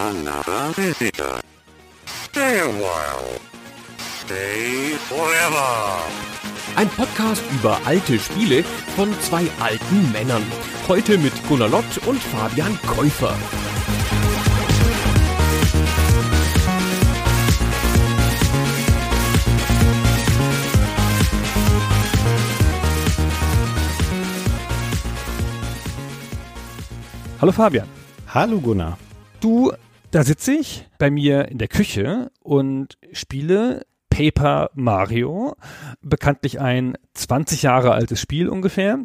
Another visitor. Stay a while. Stay forever. Ein Podcast über alte Spiele von zwei alten Männern. Heute mit Gunnar Lott und Fabian Käufer. Hallo Fabian. Hallo Gunnar. Du, da sitze ich bei mir in der Küche und spiele Paper Mario, bekanntlich ein 20 Jahre altes Spiel ungefähr.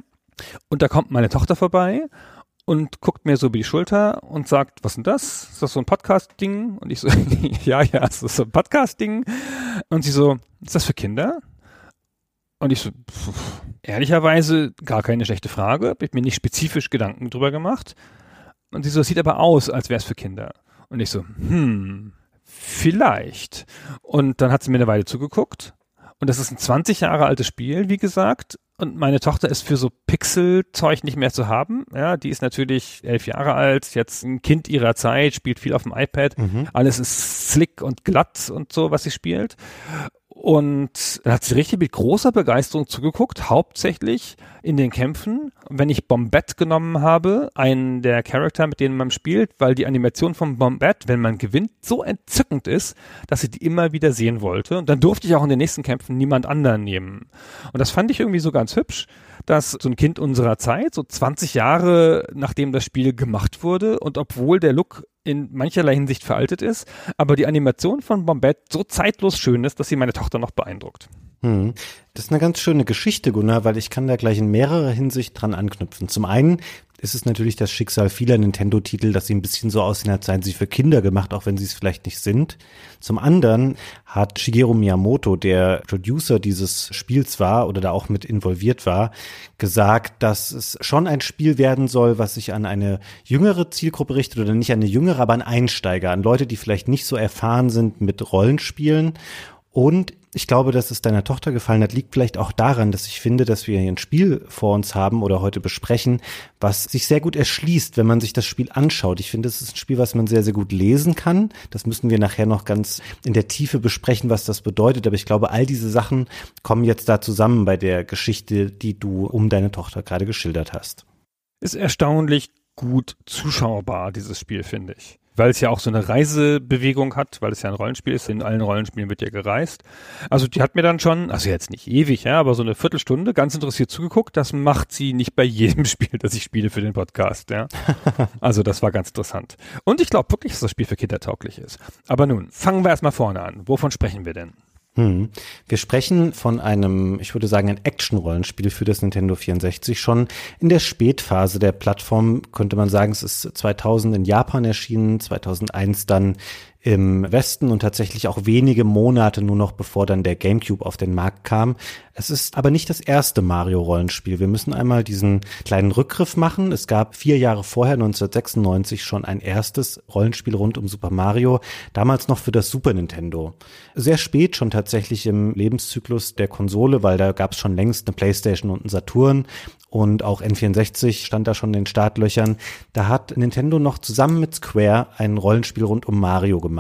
Und da kommt meine Tochter vorbei und guckt mir so über die Schulter und sagt, was ist denn das? Ist das so ein Podcast-Ding? Und ich so, ja, ja, ist das so ein Podcast-Ding? Und sie so, ist das für Kinder? Und ich so, pff, ehrlicherweise gar keine schlechte Frage, habe ich mir nicht spezifisch Gedanken drüber gemacht. Und sie so, sieht aber aus, als wäre es für Kinder. Und ich so, hm, vielleicht. Und dann hat sie mir eine Weile zugeguckt. Und das ist ein 20 Jahre altes Spiel, wie gesagt. Und meine Tochter ist für so Pixel-Zeug nicht mehr zu haben. Ja, die ist natürlich elf Jahre alt, jetzt ein Kind ihrer Zeit, spielt viel auf dem iPad. Alles ist slick und glatt und so, was sie spielt. Und dann hat sie richtig mit großer Begeisterung zugeguckt, hauptsächlich in den Kämpfen. Wenn ich Bombette genommen habe, einen der Charakter, mit denen man spielt, weil die Animation von Bombette, wenn man gewinnt, so entzückend ist, dass sie die immer wieder sehen wollte. Und dann durfte ich auch in den nächsten Kämpfen niemand anderen nehmen. Und das fand ich irgendwie so ganz hübsch, dass so ein Kind unserer Zeit, so 20 Jahre nachdem das Spiel gemacht wurde und obwohl der Look in mancherlei Hinsicht veraltet ist, aber die Animation von Bombette so zeitlos schön ist, dass sie meine Tochter noch beeindruckt. Hm. Das ist eine ganz schöne Geschichte, Gunnar, weil ich kann da gleich in mehrerer Hinsicht dran anknüpfen. Zum einen ist es natürlich das Schicksal vieler Nintendo-Titel, dass sie ein bisschen so aussehen, als seien sie für Kinder gemacht, auch wenn sie es vielleicht nicht sind. Zum anderen hat Shigeru Miyamoto, der Producer dieses Spiels war oder da auch mit involviert war, gesagt, dass es schon ein Spiel werden soll, was sich an eine jüngere Zielgruppe richtet oder nicht an eine jüngere, aber an Einsteiger, an Leute, die vielleicht nicht so erfahren sind mit Rollenspielen. Und ich glaube, dass es deiner Tochter gefallen hat, liegt vielleicht auch daran, dass ich finde, dass wir hier ein Spiel vor uns haben oder heute besprechen, was sich sehr gut erschließt, wenn man sich das Spiel anschaut. Ich finde, es ist ein Spiel, was man sehr, sehr gut lesen kann. Das müssen wir nachher noch ganz in der Tiefe besprechen, was das bedeutet. Aber ich glaube, all diese Sachen kommen jetzt da zusammen bei der Geschichte, die du um deine Tochter gerade geschildert hast. Ist erstaunlich gut zuschaubar, dieses Spiel, finde ich. Weil es ja auch so eine Reisebewegung hat, weil es ja ein Rollenspiel ist. In allen Rollenspielen wird ja gereist. Also die hat mir dann schon, also jetzt nicht ewig, ja, aber so eine Viertelstunde ganz interessiert zugeguckt. Das macht sie nicht bei jedem Spiel, das ich spiele für den Podcast, ja. Also das war ganz interessant. Und ich glaube wirklich, dass das Spiel für Kinder tauglich ist. Aber nun, fangen wir erstmal vorne an. Wovon sprechen wir denn? Hm. Wir sprechen von einem, ich würde sagen, ein Action-Rollenspiel für das Nintendo 64. Schon in der Spätphase der Plattform könnte man sagen, es ist 2000 in Japan erschienen, 2001 dann im Westen und tatsächlich auch wenige Monate nur noch bevor dann der GameCube auf den Markt kam. Es ist aber nicht das erste Mario-Rollenspiel. Wir müssen einmal diesen kleinen Rückgriff machen. Es gab vier Jahre vorher, 1996, schon ein erstes Rollenspiel rund um Super Mario, damals noch für das Super Nintendo. Sehr spät schon tatsächlich im Lebenszyklus der Konsole, weil da gab es schon längst eine PlayStation und einen Saturn und auch N64 stand da schon in den Startlöchern. Da hat Nintendo noch zusammen mit Square ein Rollenspiel rund um Mario gemacht.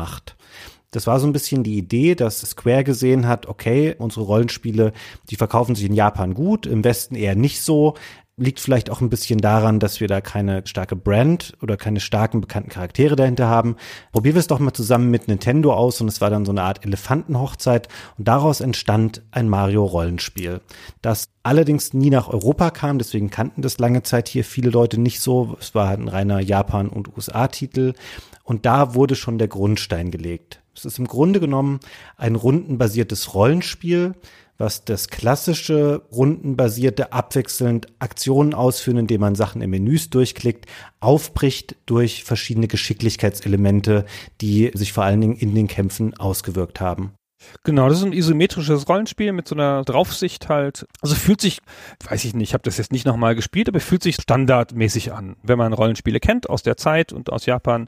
Das war so ein bisschen die Idee, dass Square gesehen hat, okay, unsere Rollenspiele, die verkaufen sich in Japan gut, im Westen eher nicht so. Liegt vielleicht auch ein bisschen daran, dass wir da keine starke Brand oder keine starken bekannten Charaktere dahinter haben. Probieren wir es doch mal zusammen mit Nintendo aus und es war dann so eine Art Elefantenhochzeit und daraus entstand ein Mario-Rollenspiel, das allerdings nie nach Europa kam, deswegen kannten das lange Zeit hier viele Leute nicht so. Es war halt ein reiner Japan- und USA-Titel und da wurde schon der Grundstein gelegt. Es ist im Grunde genommen ein rundenbasiertes Rollenspiel, was das klassische rundenbasierte abwechselnd Aktionen ausführen, indem man Sachen im Menüs durchklickt, aufbricht durch verschiedene Geschicklichkeitselemente, die sich vor allen Dingen in den Kämpfen ausgewirkt haben. Genau, das ist ein isometrisches Rollenspiel mit so einer Draufsicht halt. Also fühlt sich, weiß ich nicht, ich habe das jetzt nicht nochmal gespielt, aber fühlt sich standardmäßig an. Wenn man Rollenspiele kennt aus der Zeit und aus Japan,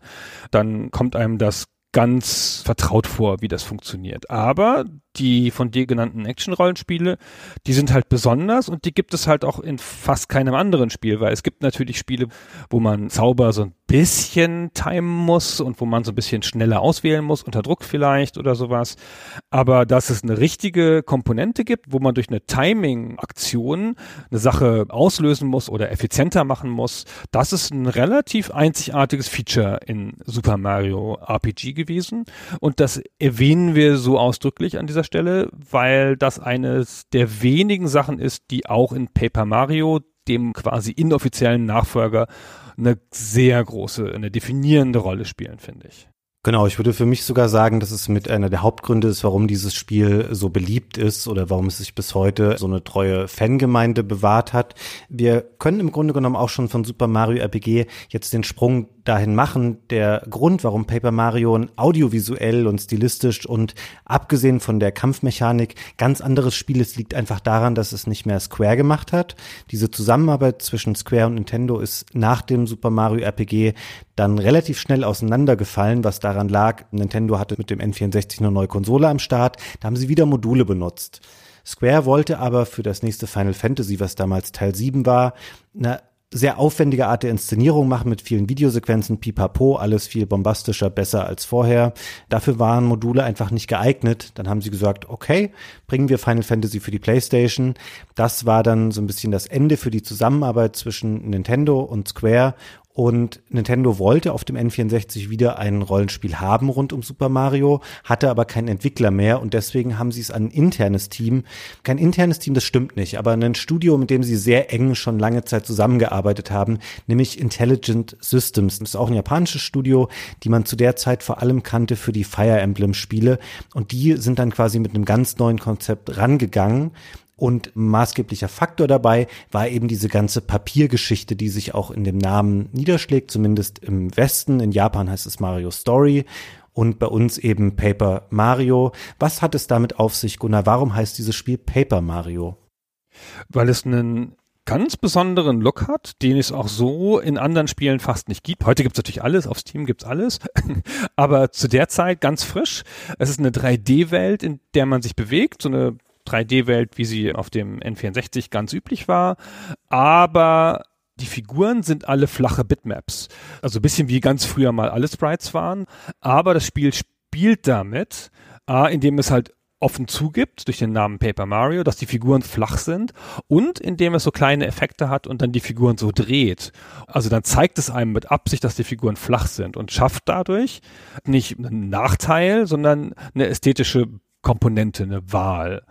dann kommt einem das ganz vertraut vor, wie das funktioniert. Aber die von dir genannten Action-Rollenspiele, die sind halt besonders und die gibt es halt auch in fast keinem anderen Spiel, weil es gibt natürlich Spiele, wo man Zauber so ein bisschen timen muss und wo man so ein bisschen schneller auswählen muss, unter Druck vielleicht oder sowas. Aber dass es eine richtige Komponente gibt, wo man durch eine Timing-Aktion eine Sache auslösen muss oder effizienter machen muss, das ist ein relativ einzigartiges Feature in Super Mario RPG gewesen. Und das erwähnen wir so ausdrücklich an dieser Stelle, weil das eines der wenigen Sachen ist, die auch in Paper Mario, dem quasi inoffiziellen Nachfolger, eine sehr große, eine definierende Rolle spielen, finde ich. Genau, ich würde für mich sogar sagen, dass es mit einer der Hauptgründe ist, warum dieses Spiel so beliebt ist oder warum es sich bis heute so eine treue Fangemeinde bewahrt hat. Wir können im Grunde genommen auch schon von Super Mario RPG jetzt den Sprung dahin machen. Der Grund, warum Paper Mario audiovisuell und stilistisch und abgesehen von der Kampfmechanik ganz anderes Spiel ist, liegt einfach daran, dass es nicht mehr Square gemacht hat. Diese Zusammenarbeit zwischen Square und Nintendo ist nach dem Super Mario RPG dann relativ schnell auseinandergefallen, was daran lag, Nintendo hatte mit dem N64 eine neue Konsole am Start, da haben sie wieder Module benutzt. Square wollte aber für das nächste Final Fantasy, was damals Teil 7 war, eine sehr aufwendige Art der Inszenierung machen mit vielen Videosequenzen, pipapo, alles viel bombastischer, besser als vorher. Dafür waren Module einfach nicht geeignet. Dann haben sie gesagt, okay, bringen wir Final Fantasy für die PlayStation. Das war dann so ein bisschen das Ende für die Zusammenarbeit zwischen Nintendo und Square und Nintendo wollte auf dem N64 wieder ein Rollenspiel haben rund um Super Mario, hatte aber keinen Entwickler mehr und deswegen haben sie es an ein internes Team, kein internes Team, das stimmt nicht, aber ein Studio, mit dem sie sehr eng schon lange Zeit zusammengearbeitet haben, nämlich Intelligent Systems. Das ist auch ein japanisches Studio, die man zu der Zeit vor allem kannte für die Fire Emblem Spiele und die sind dann quasi mit einem ganz neuen Konzept rangegangen und maßgeblicher Faktor dabei war eben diese ganze Papiergeschichte, die sich auch in dem Namen niederschlägt, zumindest im Westen. In Japan heißt es Mario Story und bei uns eben Paper Mario. Was hat es damit auf sich, Gunnar? Warum heißt dieses Spiel Paper Mario? Weil es einen ganz besonderen Look hat, den es auch so in anderen Spielen fast nicht gibt. Heute gibt es natürlich alles, auf Steam gibt's alles, aber zu der Zeit ganz frisch. Es ist eine 3D-Welt, in der man sich bewegt, so eine 3D-Welt, wie sie auf dem N64 ganz üblich war, aber die Figuren sind alle flache Bitmaps. Also ein bisschen wie ganz früher mal alle Sprites waren, aber das Spiel spielt damit, indem es halt offen zugibt durch den Namen Paper Mario, dass die Figuren flach sind und indem es so kleine Effekte hat und dann die Figuren so dreht. Also dann zeigt es einem mit Absicht, dass die Figuren flach sind und schafft dadurch nicht einen Nachteil, sondern eine ästhetische Komponente, eine Wahl.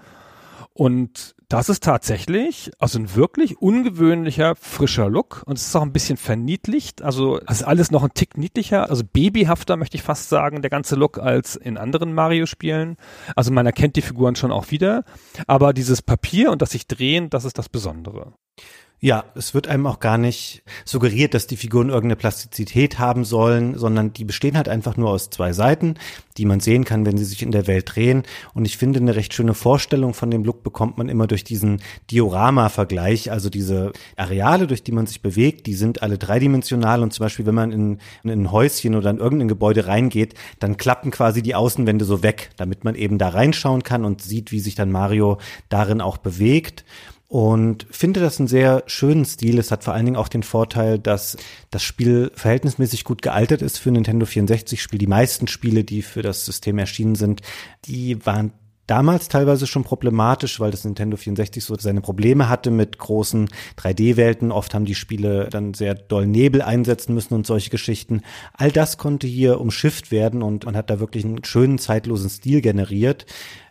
Und das ist tatsächlich also ein wirklich ungewöhnlicher, frischer Look. Und es ist auch ein bisschen verniedlicht. Also es ist alles noch ein Tick niedlicher, also babyhafter möchte ich fast sagen, der ganze Look als in anderen Mario-Spielen. Also man erkennt die Figuren schon auch wieder. Aber dieses Papier und das sich drehen, das ist das Besondere. Ja, es wird einem auch gar nicht suggeriert, dass die Figuren irgendeine Plastizität haben sollen, sondern die bestehen halt einfach nur aus zwei Seiten, die man sehen kann, wenn sie sich in der Welt drehen. Und ich finde, eine recht schöne Vorstellung von dem Look bekommt man immer durch diesen Diorama-Vergleich, also diese Areale, durch die man sich bewegt, die sind alle dreidimensional. Und zum Beispiel, wenn man in, in ein Häuschen oder in irgendein Gebäude reingeht, dann klappen quasi die Außenwände so weg, damit man eben da reinschauen kann und sieht, wie sich dann Mario darin auch bewegt und finde das einen sehr schönen Stil. Es hat vor allen Dingen auch den Vorteil, dass das Spiel verhältnismäßig gut gealtert ist für Nintendo 64 Spiel. Die meisten Spiele, die für das System erschienen sind, die waren damals teilweise schon problematisch, weil das Nintendo 64 so seine Probleme hatte mit großen 3D-Welten. Oft haben die Spiele dann sehr doll Nebel einsetzen müssen und solche Geschichten. All das konnte hier umschifft werden und man hat da wirklich einen schönen zeitlosen Stil generiert.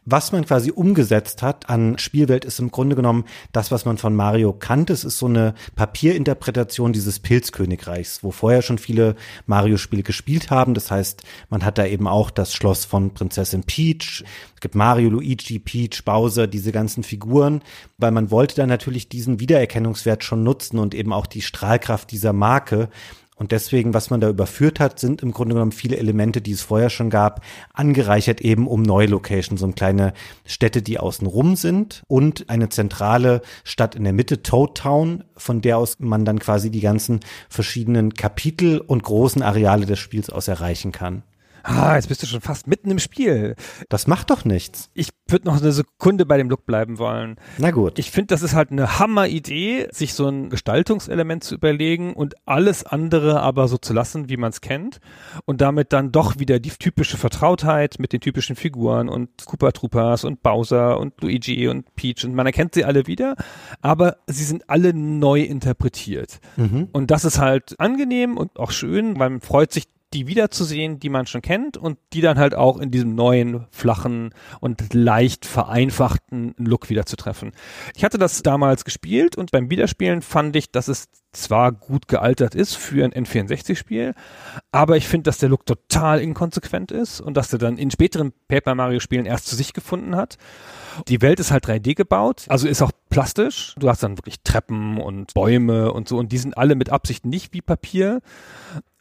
Was man quasi umgesetzt hat an Spielwelt ist im Grunde genommen das, was man von Mario kannte. Es ist so eine Papierinterpretation dieses Pilzkönigreichs, wo vorher schon viele Mario-Spiele gespielt haben. Das heißt, man hat da eben auch das Schloss von Prinzessin Peach. Es gibt Mario, Luigi, Peach, Bowser, diese ganzen Figuren, weil man wollte dann natürlich diesen Wiedererkennungswert schon nutzen und eben auch die Strahlkraft dieser Marke. Und deswegen, was man da überführt hat, sind im Grunde genommen viele Elemente, die es vorher schon gab, angereichert eben um neue Locations, um kleine Städte, die außen rum sind und eine zentrale Stadt in der Mitte, Toad Town, von der aus man dann quasi die ganzen verschiedenen Kapitel und großen Areale des Spiels aus erreichen kann. Ah, jetzt bist du schon fast mitten im Spiel. Das macht doch nichts. Ich würde noch eine Sekunde bei dem Look bleiben wollen. Na gut. Ich finde, das ist halt eine Hammer-Idee, sich so ein Gestaltungselement zu überlegen und alles andere aber so zu lassen, wie man es kennt. Und damit dann doch wieder die typische Vertrautheit mit den typischen Figuren und Koopa Troopas und Bowser und Luigi und Peach und man erkennt sie alle wieder, aber sie sind alle neu interpretiert. Mhm. Und das ist halt angenehm und auch schön, weil man freut sich die wiederzusehen, die man schon kennt und die dann halt auch in diesem neuen, flachen und leicht vereinfachten Look wieder zu treffen. Ich hatte das damals gespielt und beim Wiederspielen fand ich, dass es zwar gut gealtert ist für ein N64-Spiel, aber ich finde, dass der Look total inkonsequent ist und dass er dann in späteren Paper Mario-Spielen erst zu sich gefunden hat. Die Welt ist halt 3D gebaut, also ist auch plastisch. Du hast dann wirklich Treppen und Bäume und so und die sind alle mit Absicht nicht wie Papier,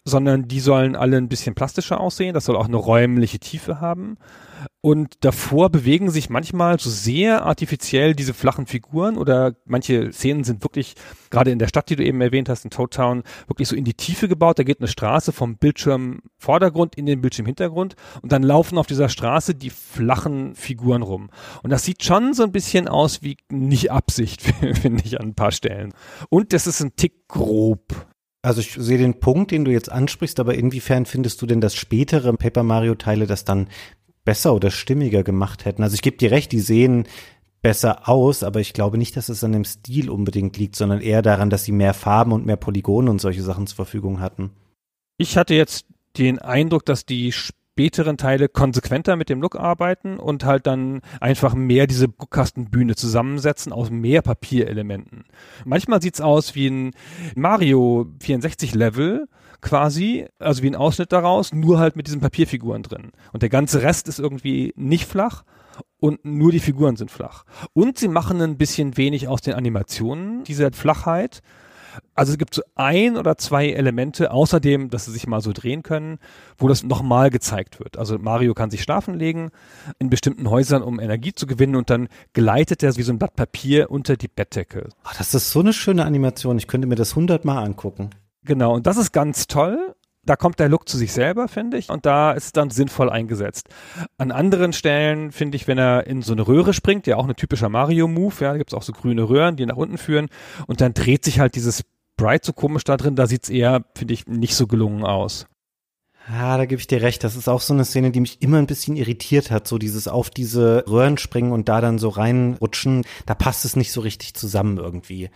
sondern die sollen alle ein bisschen plastischer aussehen. Das soll auch eine räumliche Tiefe haben. Und davor bewegen sich manchmal so sehr artifiziell diese flachen Figuren oder manche Szenen sind wirklich, gerade in der Stadt, die du eben erwähnt hast, in Toad Town, wirklich so in die Tiefe gebaut. Da geht eine Straße vom Bildschirm Vordergrund in den Bildschirm Hintergrund und dann laufen auf dieser Straße die flachen Figuren rum. Und das sieht schon so ein bisschen aus wie nicht Absicht, finde ich an ein paar Stellen. Und das ist ein Tick grob. Also ich sehe den Punkt, den du jetzt ansprichst, aber inwiefern findest du denn, dass spätere Paper Mario Teile das dann besser oder stimmiger gemacht hätten? Also ich gebe dir recht, die sehen besser aus, aber ich glaube nicht, dass es an dem Stil unbedingt liegt, sondern eher daran, dass sie mehr Farben und mehr Polygone und solche Sachen zur Verfügung hatten. Ich hatte jetzt den Eindruck, dass die späteren Teile konsequenter mit dem Look arbeiten und halt dann einfach mehr diese Guckkastenbühne zusammensetzen aus mehr Papierelementen. Manchmal sieht's aus wie ein Mario 64 Level quasi, also wie ein Ausschnitt daraus, nur halt mit diesen Papierfiguren drin. Und der ganze Rest ist irgendwie nicht flach und nur die Figuren sind flach. Und sie machen ein bisschen wenig aus den Animationen dieser Flachheit also es gibt so ein oder zwei Elemente, außerdem, dass sie sich mal so drehen können, wo das nochmal gezeigt wird. Also Mario kann sich schlafen legen in bestimmten Häusern, um Energie zu gewinnen und dann gleitet er wie so ein Blatt Papier unter die Bettdecke. Ach, das ist so eine schöne Animation. Ich könnte mir das hundertmal angucken. Genau, und das ist ganz toll da kommt der Look zu sich selber, finde ich, und da ist es dann sinnvoll eingesetzt. An anderen Stellen finde ich, wenn er in so eine Röhre springt, ja auch ein typischer Mario-Move, ja, da gibt es auch so grüne Röhren, die nach unten führen, und dann dreht sich halt dieses Bright so komisch da drin, da sieht's eher, finde ich, nicht so gelungen aus. Ja, da gebe ich dir recht. Das ist auch so eine Szene, die mich immer ein bisschen irritiert hat. So dieses auf diese Röhren springen und da dann so reinrutschen. Da passt es nicht so richtig zusammen irgendwie.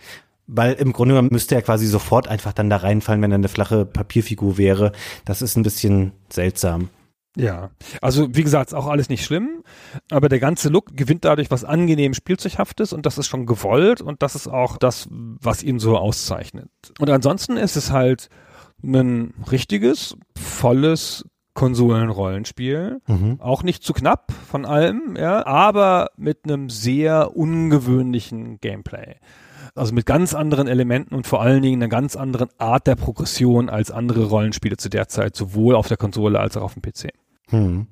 Weil im Grunde genommen müsste er quasi sofort einfach dann da reinfallen, wenn er eine flache Papierfigur wäre. Das ist ein bisschen seltsam. Ja, also wie gesagt, ist auch alles nicht schlimm, aber der ganze Look gewinnt dadurch was angenehm Spielzeughaftes und das ist schon gewollt und das ist auch das, was ihn so auszeichnet. Und ansonsten ist es halt ein richtiges, volles Konsolenrollenspiel. Mhm. Auch nicht zu knapp von allem, ja, aber mit einem sehr ungewöhnlichen Gameplay. Also mit ganz anderen Elementen und vor allen Dingen einer ganz anderen Art der Progression als andere Rollenspiele zu der Zeit, sowohl auf der Konsole als auch auf dem PC. Hm.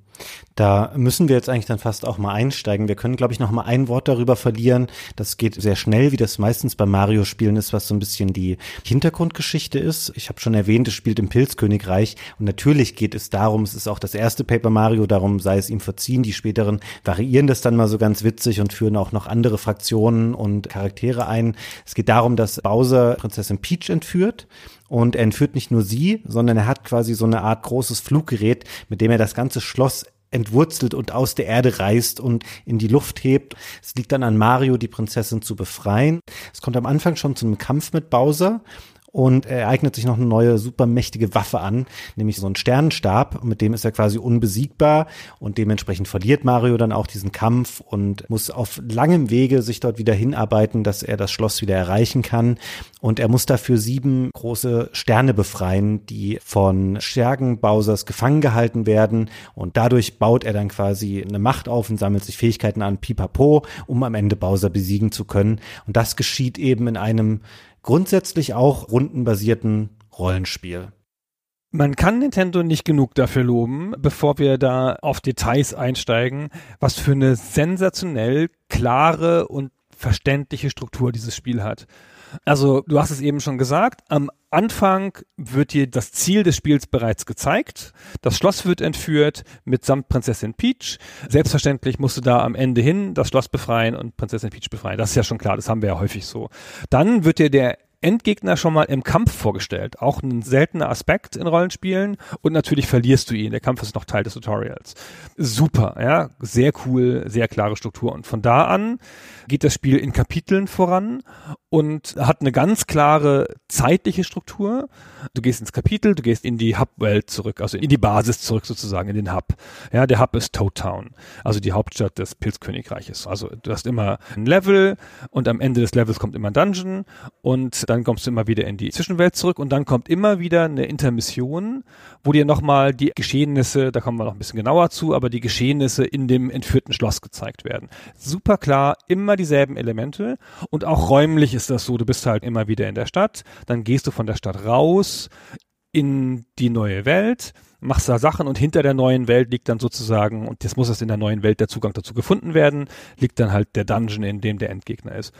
Da müssen wir jetzt eigentlich dann fast auch mal einsteigen. Wir können, glaube ich, noch mal ein Wort darüber verlieren. Das geht sehr schnell, wie das meistens bei Mario-Spielen ist, was so ein bisschen die Hintergrundgeschichte ist. Ich habe schon erwähnt, es spielt im Pilzkönigreich und natürlich geht es darum, es ist auch das erste Paper Mario, darum sei es ihm verziehen. Die späteren variieren das dann mal so ganz witzig und führen auch noch andere Fraktionen und Charaktere ein. Es geht darum, dass Bowser Prinzessin Peach entführt und er entführt nicht nur sie, sondern er hat quasi so eine Art großes Fluggerät, mit dem er das ganze Schloss entwurzelt und aus der Erde reißt und in die Luft hebt. Es liegt dann an Mario, die Prinzessin zu befreien. Es kommt am Anfang schon zu einem Kampf mit Bowser und er eignet sich noch eine neue supermächtige Waffe an, nämlich so einen Sternenstab, mit dem ist er quasi unbesiegbar. Und dementsprechend verliert Mario dann auch diesen Kampf und muss auf langem Wege sich dort wieder hinarbeiten, dass er das Schloss wieder erreichen kann. Und er muss dafür sieben große Sterne befreien, die von Schergen Bowsers gefangen gehalten werden. Und dadurch baut er dann quasi eine Macht auf und sammelt sich Fähigkeiten an Pipapo, um am Ende Bowser besiegen zu können. Und das geschieht eben in einem grundsätzlich auch rundenbasierten Rollenspiel. Man kann Nintendo nicht genug dafür loben, bevor wir da auf Details einsteigen, was für eine sensationell klare und verständliche Struktur dieses Spiel hat. Also du hast es eben schon gesagt, am Anfang wird dir das Ziel des Spiels bereits gezeigt. Das Schloss wird entführt mitsamt Prinzessin Peach. Selbstverständlich musst du da am Ende hin das Schloss befreien und Prinzessin Peach befreien. Das ist ja schon klar, das haben wir ja häufig so. Dann wird dir der Endgegner schon mal im Kampf vorgestellt. Auch ein seltener Aspekt in Rollenspielen. Und natürlich verlierst du ihn. Der Kampf ist noch Teil des Tutorials. Super, ja. Sehr cool, sehr klare Struktur. Und von da an geht das Spiel in Kapiteln voran und hat eine ganz klare zeitliche Struktur. Du gehst ins Kapitel, du gehst in die Hub-Welt zurück, also in die Basis zurück sozusagen, in den Hub. Ja, der Hub ist Toad Town, also die Hauptstadt des Pilzkönigreiches. Also du hast immer ein Level und am Ende des Levels kommt immer ein Dungeon und dann kommst du immer wieder in die Zwischenwelt zurück und dann kommt immer wieder eine Intermission, wo dir nochmal die Geschehnisse, da kommen wir noch ein bisschen genauer zu, aber die Geschehnisse in dem entführten Schloss gezeigt werden. Super klar, immer dieselben Elemente und auch räumlich ist das so, du bist halt immer wieder in der Stadt, dann gehst du von der Stadt raus in die neue Welt, machst da Sachen und hinter der neuen Welt liegt dann sozusagen, und jetzt muss es in der neuen Welt der Zugang dazu gefunden werden, liegt dann halt der Dungeon, in dem der Endgegner ist.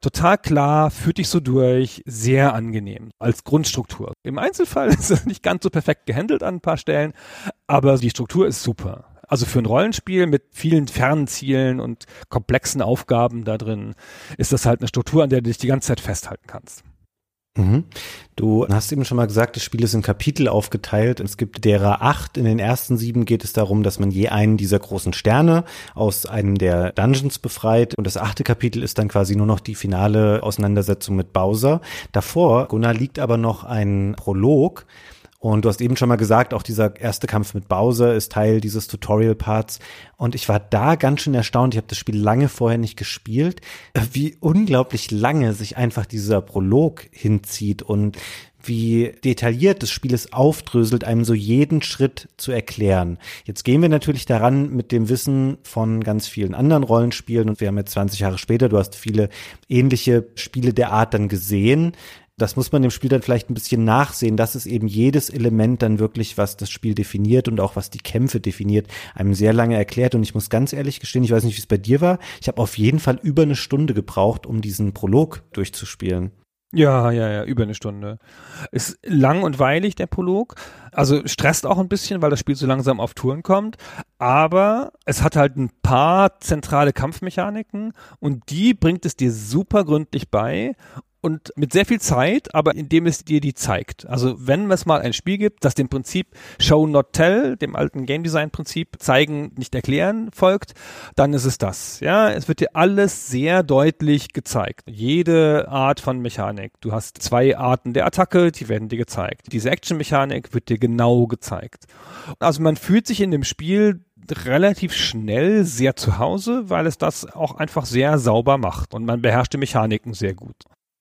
Total klar, führt dich so durch, sehr angenehm als Grundstruktur. Im Einzelfall ist es nicht ganz so perfekt gehandelt an ein paar Stellen, aber die Struktur ist super. Also für ein Rollenspiel mit vielen fernen Zielen und komplexen Aufgaben da drin ist das halt eine Struktur, an der du dich die ganze Zeit festhalten kannst. Mhm. Du hast eben schon mal gesagt, das Spiel ist in Kapitel aufgeteilt. Es gibt derer acht. In den ersten sieben geht es darum, dass man je einen dieser großen Sterne aus einem der Dungeons befreit. Und das achte Kapitel ist dann quasi nur noch die finale Auseinandersetzung mit Bowser. Davor, Gunnar, liegt aber noch ein Prolog, und du hast eben schon mal gesagt, auch dieser erste Kampf mit Bowser ist Teil dieses Tutorial-Parts. Und ich war da ganz schön erstaunt. Ich habe das Spiel lange vorher nicht gespielt, wie unglaublich lange sich einfach dieser Prolog hinzieht und wie detailliert das Spiel es aufdröselt, einem so jeden Schritt zu erklären. Jetzt gehen wir natürlich daran mit dem Wissen von ganz vielen anderen Rollenspielen und wir haben jetzt 20 Jahre später, du hast viele ähnliche Spiele der Art dann gesehen das muss man dem Spiel dann vielleicht ein bisschen nachsehen, dass es eben jedes Element dann wirklich, was das Spiel definiert und auch was die Kämpfe definiert, einem sehr lange erklärt. Und ich muss ganz ehrlich gestehen, ich weiß nicht, wie es bei dir war. Ich habe auf jeden Fall über eine Stunde gebraucht, um diesen Prolog durchzuspielen. Ja, ja, ja, über eine Stunde. Ist lang und weilig, der Prolog. Also stresst auch ein bisschen, weil das Spiel so langsam auf Touren kommt. Aber es hat halt ein paar zentrale Kampfmechaniken und die bringt es dir super gründlich bei und mit sehr viel Zeit, aber indem es dir die zeigt. Also wenn es mal ein Spiel gibt, das dem Prinzip Show Not Tell, dem alten Game Design Prinzip zeigen, nicht erklären folgt, dann ist es das. Ja, es wird dir alles sehr deutlich gezeigt. Jede Art von Mechanik. Du hast zwei Arten der Attacke, die werden dir gezeigt. Diese Action Mechanik wird dir genau gezeigt. Also man fühlt sich in dem Spiel relativ schnell sehr zu Hause, weil es das auch einfach sehr sauber macht und man beherrscht die Mechaniken sehr gut.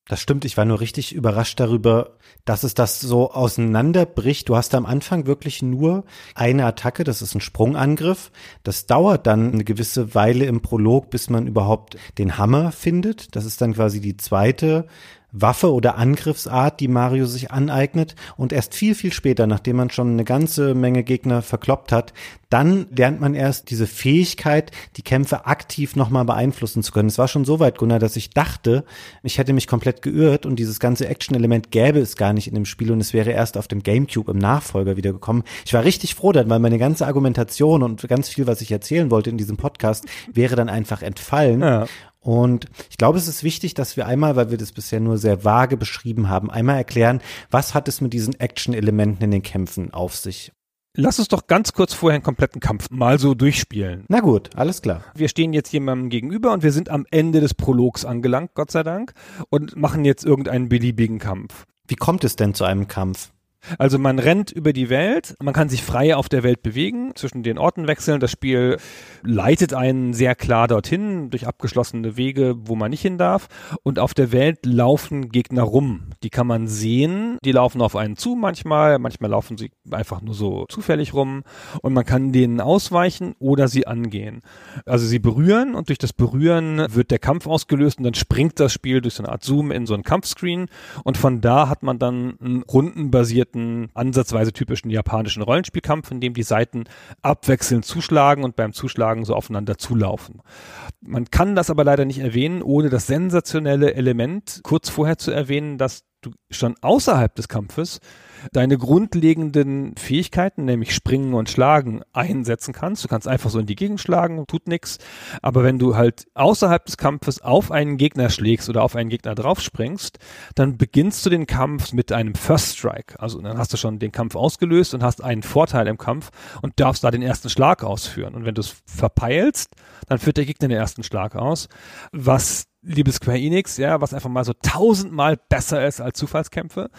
Das stimmt, ich war nur richtig überrascht darüber, dass es das so auseinanderbricht. Du hast am Anfang wirklich nur eine Attacke, das ist ein Sprungangriff. Das dauert dann eine gewisse Weile im Prolog, bis man überhaupt den Hammer findet. Das ist dann quasi die zweite Waffe oder Angriffsart, die Mario sich aneignet und erst viel, viel später, nachdem man schon eine ganze Menge Gegner verkloppt hat, dann lernt man erst diese Fähigkeit, die Kämpfe aktiv nochmal beeinflussen zu können. Es war schon so weit, Gunnar, dass ich dachte, ich hätte mich komplett geirrt und dieses ganze Action-Element gäbe es gar nicht in dem Spiel und es wäre erst auf dem Gamecube im Nachfolger wieder gekommen. Ich war richtig froh dann, weil meine ganze Argumentation und ganz viel, was ich erzählen wollte in diesem Podcast, wäre dann einfach entfallen. Ja. Und ich glaube, es ist wichtig, dass wir einmal, weil wir das bisher nur sehr vage beschrieben haben, einmal erklären, was hat es mit diesen Action-Elementen in den Kämpfen auf sich? Lass uns doch ganz kurz vorher einen kompletten Kampf mal so durchspielen. Na gut, alles klar. Wir stehen jetzt jemandem gegenüber und wir sind am Ende des Prologs angelangt, Gott sei Dank, und machen jetzt irgendeinen beliebigen Kampf. Wie kommt es denn zu einem Kampf? Also man rennt über die Welt, man kann sich frei auf der Welt bewegen, zwischen den Orten wechseln. Das Spiel leitet einen sehr klar dorthin, durch abgeschlossene Wege, wo man nicht hin darf. Und auf der Welt laufen Gegner rum. Die kann man sehen, die laufen auf einen zu manchmal, manchmal laufen sie einfach nur so zufällig rum. Und man kann denen ausweichen oder sie angehen. Also sie berühren und durch das Berühren wird der Kampf ausgelöst und dann springt das Spiel durch so eine Art Zoom in so einen Kampfscreen. Und von da hat man dann einen rundenbasierten inszenierten, ansatzweise typischen japanischen Rollenspielkampf, in dem die Seiten abwechselnd zuschlagen und beim Zuschlagen so aufeinander zulaufen. Man kann das aber leider nicht erwähnen, ohne das sensationelle Element kurz vorher zu erwähnen, dass du schon außerhalb des Kampfes deine grundlegenden Fähigkeiten, nämlich Springen und Schlagen, einsetzen kannst. Du kannst einfach so in die Gegend schlagen, tut nichts. Aber wenn du halt außerhalb des Kampfes auf einen Gegner schlägst oder auf einen Gegner draufspringst, dann beginnst du den Kampf mit einem First Strike. Also dann hast du schon den Kampf ausgelöst und hast einen Vorteil im Kampf und darfst da den ersten Schlag ausführen. Und wenn du es verpeilst, dann führt der Gegner den ersten Schlag aus, was liebes Square Enix, ja, was einfach mal so tausendmal besser ist als Zufallskämpfe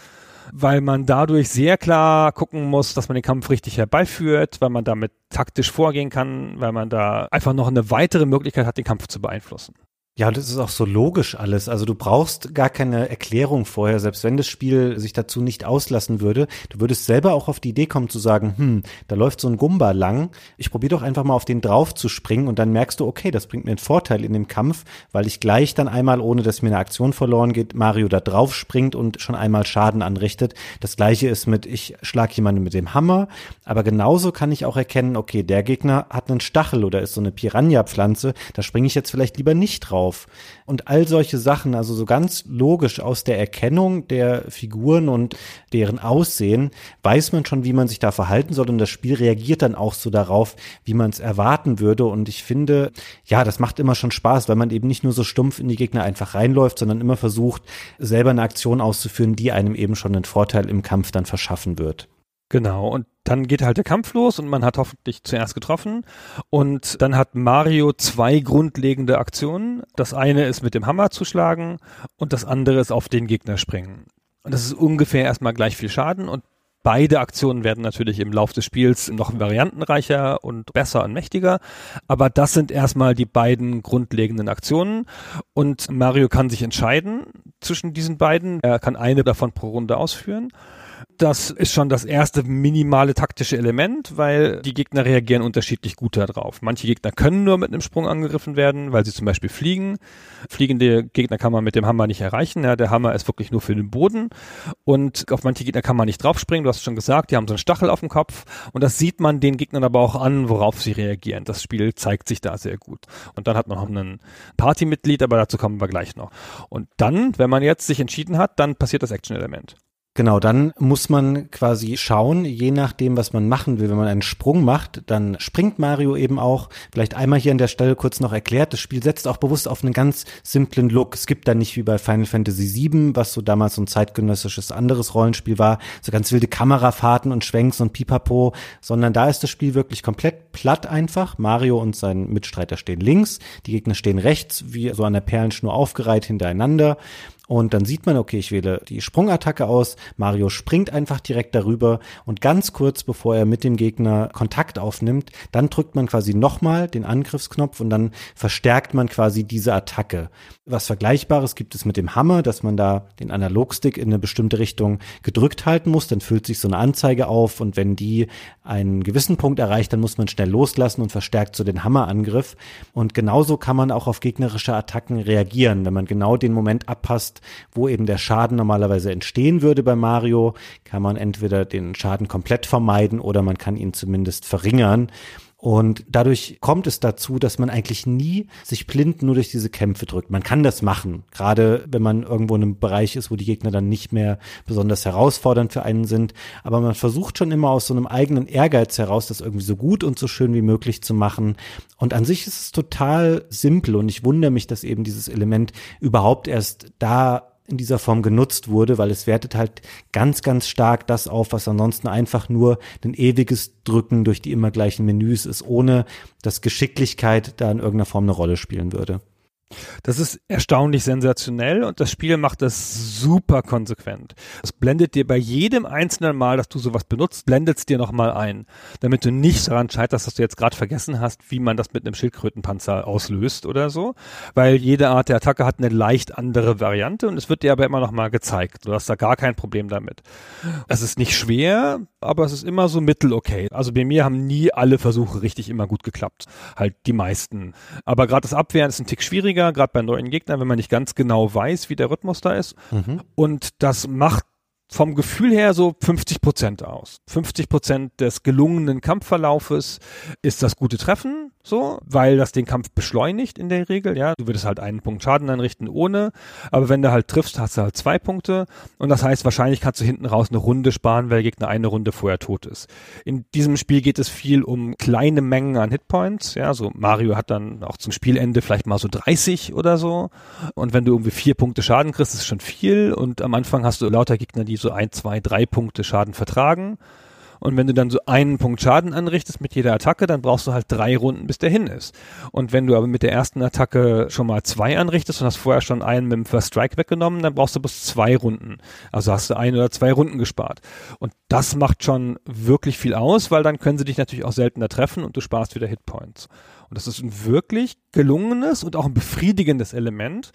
weil man dadurch sehr klar gucken muss, dass man den Kampf richtig herbeiführt, weil man damit taktisch vorgehen kann, weil man da einfach noch eine weitere Möglichkeit hat, den Kampf zu beeinflussen. Ja, das ist auch so logisch alles. Also du brauchst gar keine Erklärung vorher, selbst wenn das Spiel sich dazu nicht auslassen würde. Du würdest selber auch auf die Idee kommen zu sagen, hm, da läuft so ein Gumba lang. Ich probiere doch einfach mal auf den drauf zu springen und dann merkst du, okay, das bringt mir einen Vorteil in dem Kampf, weil ich gleich dann einmal, ohne dass mir eine Aktion verloren geht, Mario da drauf springt und schon einmal Schaden anrichtet. Das gleiche ist mit, ich schlag jemanden mit dem Hammer, aber genauso kann ich auch erkennen, okay, der Gegner hat einen Stachel oder ist so eine Piranha-Pflanze, da springe ich jetzt vielleicht lieber nicht drauf drauf. Und all solche Sachen, also so ganz logisch aus der Erkennung der Figuren und deren Aussehen, weiß man schon, wie man sich da verhalten soll und das Spiel reagiert dann auch so darauf, wie man es erwarten würde. Und ich finde, ja, das macht immer schon Spaß, weil man eben nicht nur so stumpf in die Gegner einfach reinläuft, sondern immer versucht, selber eine Aktion auszuführen, die einem eben schon einen Vorteil im Kampf dann verschaffen wird. Genau, und dann geht halt der Kampf los und man hat hoffentlich zuerst getroffen. Und dann hat Mario zwei grundlegende Aktionen. Das eine ist mit dem Hammer zu schlagen und das andere ist auf den Gegner springen. Und das ist ungefähr erstmal gleich viel Schaden und Beide Aktionen werden natürlich im Laufe des Spiels noch variantenreicher und besser und mächtiger. Aber das sind erstmal die beiden grundlegenden Aktionen. Und Mario kann sich entscheiden zwischen diesen beiden. Er kann eine davon pro Runde ausführen. Das ist schon das erste minimale taktische Element, weil die Gegner reagieren unterschiedlich gut darauf. Manche Gegner können nur mit einem Sprung angegriffen werden, weil sie zum Beispiel fliegen. Fliegende Gegner kann man mit dem Hammer nicht erreichen. Ja, der Hammer ist wirklich nur für den Boden. Und auf manche Gegner kann man nicht draufspringen. Du hast schon gesagt, die haben so einen Stachel auf dem Kopf. Und das sieht man den Gegnern aber auch an, worauf sie reagieren. Das Spiel zeigt sich da sehr gut. Und dann hat man noch einen Partymitglied, aber dazu kommen wir gleich noch. Und dann, wenn man jetzt sich entschieden hat, dann passiert das Action-Element. Genau, dann muss man quasi schauen, je nachdem, was man machen will. Wenn man einen Sprung macht, dann springt Mario eben auch. Vielleicht einmal hier an der Stelle kurz noch erklärt. Das Spiel setzt auch bewusst auf einen ganz simplen Look. Es gibt da nicht wie bei Final Fantasy VII, was so damals so ein zeitgenössisches anderes Rollenspiel war, so ganz wilde Kamerafahrten und Schwenks und Pipapo, sondern da ist das Spiel wirklich komplett platt einfach. Mario und sein Mitstreiter stehen links, die Gegner stehen rechts, wie so an der Perlenschnur aufgereiht hintereinander. Und dann sieht man, okay, ich wähle die Sprungattacke aus. Mario springt einfach direkt darüber und ganz kurz bevor er mit dem Gegner Kontakt aufnimmt, dann drückt man quasi nochmal den Angriffsknopf und dann verstärkt man quasi diese Attacke. Was Vergleichbares gibt es mit dem Hammer, dass man da den Analogstick in eine bestimmte Richtung gedrückt halten muss. Dann füllt sich so eine Anzeige auf und wenn die einen gewissen Punkt erreicht, dann muss man schnell loslassen und verstärkt so den Hammerangriff. Und genauso kann man auch auf gegnerische Attacken reagieren, wenn man genau den Moment abpasst, wo eben der Schaden normalerweise entstehen würde bei Mario, kann man entweder den Schaden komplett vermeiden oder man kann ihn zumindest verringern. Und dadurch kommt es dazu, dass man eigentlich nie sich blind nur durch diese Kämpfe drückt. Man kann das machen, gerade wenn man irgendwo in einem Bereich ist, wo die Gegner dann nicht mehr besonders herausfordernd für einen sind. Aber man versucht schon immer aus so einem eigenen Ehrgeiz heraus, das irgendwie so gut und so schön wie möglich zu machen. Und an sich ist es total simpel und ich wundere mich, dass eben dieses Element überhaupt erst da in dieser Form genutzt wurde, weil es wertet halt ganz, ganz stark das auf, was ansonsten einfach nur ein ewiges Drücken durch die immer gleichen Menüs ist, ohne dass Geschicklichkeit da in irgendeiner Form eine Rolle spielen würde. Das ist erstaunlich sensationell und das Spiel macht das super konsequent. Es blendet dir bei jedem einzelnen Mal, dass du sowas benutzt, blendet es dir nochmal ein, damit du nicht daran scheiterst, dass du jetzt gerade vergessen hast, wie man das mit einem Schildkrötenpanzer auslöst oder so, weil jede Art der Attacke hat eine leicht andere Variante und es wird dir aber immer nochmal gezeigt. Du hast da gar kein Problem damit. Es ist nicht schwer, aber es ist immer so mittel-okay. Also bei mir haben nie alle Versuche richtig immer gut geklappt. Halt die meisten. Aber gerade das Abwehren ist ein Tick schwieriger, gerade bei neuen Gegnern, wenn man nicht ganz genau weiß, wie der Rhythmus da ist. Mhm. Und das macht vom Gefühl her so 50 Prozent aus. 50 Prozent des gelungenen Kampfverlaufes ist das gute Treffen, so, weil das den Kampf beschleunigt in der Regel, ja. Du würdest halt einen Punkt Schaden anrichten ohne, aber wenn du halt triffst, hast du halt zwei Punkte und das heißt, wahrscheinlich kannst du hinten raus eine Runde sparen, weil der Gegner eine Runde vorher tot ist. In diesem Spiel geht es viel um kleine Mengen an Hitpoints, ja, so Mario hat dann auch zum Spielende vielleicht mal so 30 oder so und wenn du irgendwie vier Punkte Schaden kriegst, ist schon viel und am Anfang hast du lauter Gegner, die so ein, zwei, drei Punkte Schaden vertragen. Und wenn du dann so einen Punkt Schaden anrichtest mit jeder Attacke, dann brauchst du halt drei Runden, bis der hin ist. Und wenn du aber mit der ersten Attacke schon mal zwei anrichtest und hast vorher schon einen mit dem First Strike weggenommen, dann brauchst du bis zwei Runden. Also hast du ein oder zwei Runden gespart. Und das macht schon wirklich viel aus, weil dann können sie dich natürlich auch seltener treffen und du sparst wieder Hitpoints. Und das ist ein wirklich gelungenes und auch ein befriedigendes Element,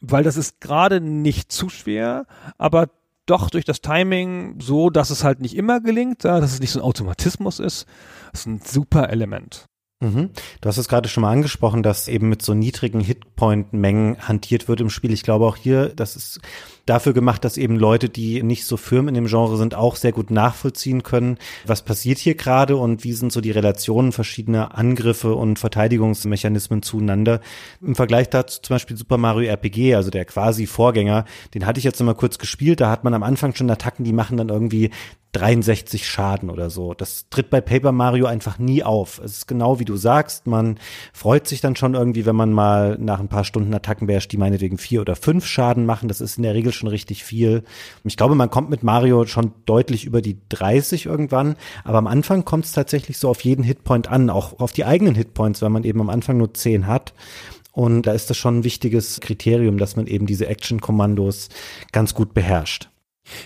weil das ist gerade nicht zu schwer, aber doch durch das Timing so, dass es halt nicht immer gelingt, ja, dass es nicht so ein Automatismus ist. Das ist ein super Element. Mhm. Du hast es gerade schon mal angesprochen, dass eben mit so niedrigen Hitpoint-Mengen hantiert wird im Spiel. Ich glaube auch hier, das ist dafür gemacht, dass eben Leute, die nicht so firm in dem Genre sind, auch sehr gut nachvollziehen können, was passiert hier gerade und wie sind so die Relationen verschiedener Angriffe und Verteidigungsmechanismen zueinander. Im Vergleich dazu zum Beispiel Super Mario RPG, also der quasi Vorgänger, den hatte ich jetzt mal kurz gespielt, da hat man am Anfang schon Attacken, die machen dann irgendwie 63 Schaden oder so. Das tritt bei Paper Mario einfach nie auf. Es ist genau wie du sagst, man freut sich dann schon irgendwie, wenn man mal nach ein paar Stunden Attacken beherrscht, die meinetwegen vier oder fünf Schaden machen. Das ist in der Regel schon richtig viel. Ich glaube, man kommt mit Mario schon deutlich über die 30 irgendwann, aber am Anfang kommt es tatsächlich so auf jeden Hitpoint an, auch auf die eigenen Hitpoints, weil man eben am Anfang nur 10 hat. Und da ist das schon ein wichtiges Kriterium, dass man eben diese Action-Kommandos ganz gut beherrscht.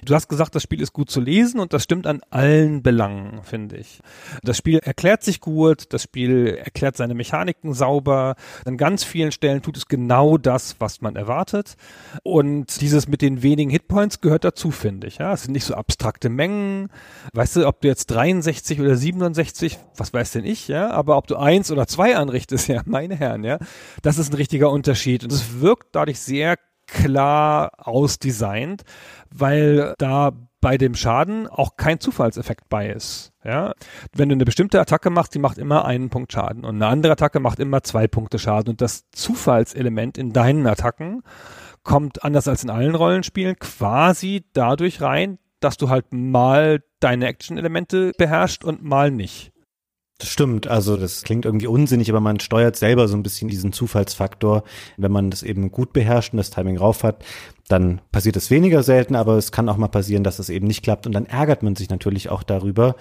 Du hast gesagt, das Spiel ist gut zu lesen und das stimmt an allen Belangen, finde ich. Das Spiel erklärt sich gut, das Spiel erklärt seine Mechaniken sauber. An ganz vielen Stellen tut es genau das, was man erwartet. Und dieses mit den wenigen Hitpoints gehört dazu, finde ich. Ja, es sind nicht so abstrakte Mengen. Weißt du, ob du jetzt 63 oder 67, was weiß denn ich, ja, aber ob du eins oder zwei anrichtest, ja, meine Herren, ja, das ist ein richtiger Unterschied. Und es wirkt dadurch sehr klar ausdesignt, weil da bei dem Schaden auch kein Zufallseffekt bei ist. Ja, wenn du eine bestimmte Attacke machst, die macht immer einen Punkt Schaden und eine andere Attacke macht immer zwei Punkte Schaden und das Zufallselement in deinen Attacken kommt anders als in allen Rollenspielen quasi dadurch rein, dass du halt mal deine Action-Elemente beherrschst und mal nicht. Das stimmt, also das klingt irgendwie unsinnig, aber man steuert selber so ein bisschen diesen Zufallsfaktor. Wenn man das eben gut beherrscht und das Timing rauf hat, dann passiert es weniger selten, aber es kann auch mal passieren, dass es eben nicht klappt und dann ärgert man sich natürlich auch darüber.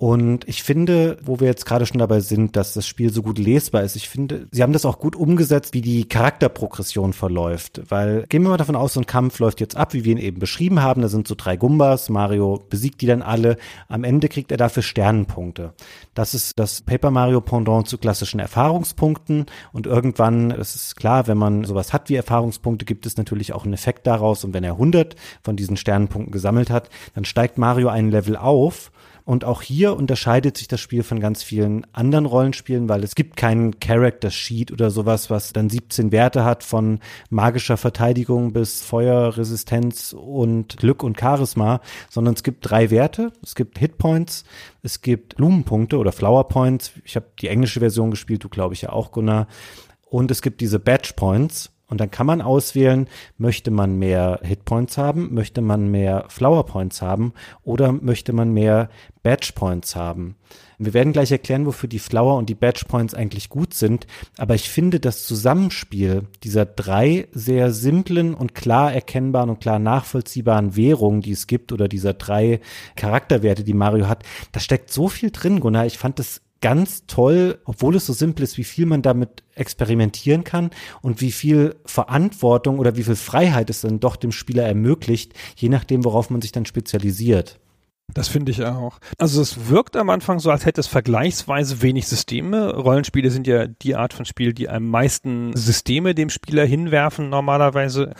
Und ich finde, wo wir jetzt gerade schon dabei sind, dass das Spiel so gut lesbar ist, ich finde, sie haben das auch gut umgesetzt, wie die Charakterprogression verläuft. Weil gehen wir mal davon aus, so ein Kampf läuft jetzt ab, wie wir ihn eben beschrieben haben. Da sind so drei Gumbas, Mario besiegt die dann alle. Am Ende kriegt er dafür Sternenpunkte. Das ist das Paper Mario Pendant zu klassischen Erfahrungspunkten. Und irgendwann, es ist klar, wenn man sowas hat wie Erfahrungspunkte, gibt es natürlich auch einen Effekt daraus. Und wenn er 100 von diesen Sternenpunkten gesammelt hat, dann steigt Mario ein Level auf und auch hier unterscheidet sich das Spiel von ganz vielen anderen Rollenspielen, weil es gibt keinen Character Sheet oder sowas, was dann 17 Werte hat von magischer Verteidigung bis Feuerresistenz und Glück und Charisma, sondern es gibt drei Werte. Es gibt Hitpoints, es gibt Blumenpunkte oder Flower Points. Ich habe die englische Version gespielt, du glaube ich ja auch, Gunnar. Und es gibt diese Badge Points. Und dann kann man auswählen, möchte man mehr Hitpoints haben, möchte man mehr Flower Points haben oder möchte man mehr Badge Points haben. Wir werden gleich erklären, wofür die Flower und die Badge Points eigentlich gut sind, aber ich finde das Zusammenspiel dieser drei sehr simplen und klar erkennbaren und klar nachvollziehbaren Währungen, die es gibt oder dieser drei Charakterwerte, die Mario hat, da steckt so viel drin, Gunnar. Ich fand das ganz toll, obwohl es so simpel ist, wie viel man damit experimentieren kann und wie viel Verantwortung oder wie viel Freiheit es dann doch dem Spieler ermöglicht, je nachdem, worauf man sich dann spezialisiert. Das finde ich auch. Also es wirkt am Anfang so, als hätte es vergleichsweise wenig Systeme. Rollenspiele sind ja die Art von Spiel, die am meisten Systeme dem Spieler hinwerfen normalerweise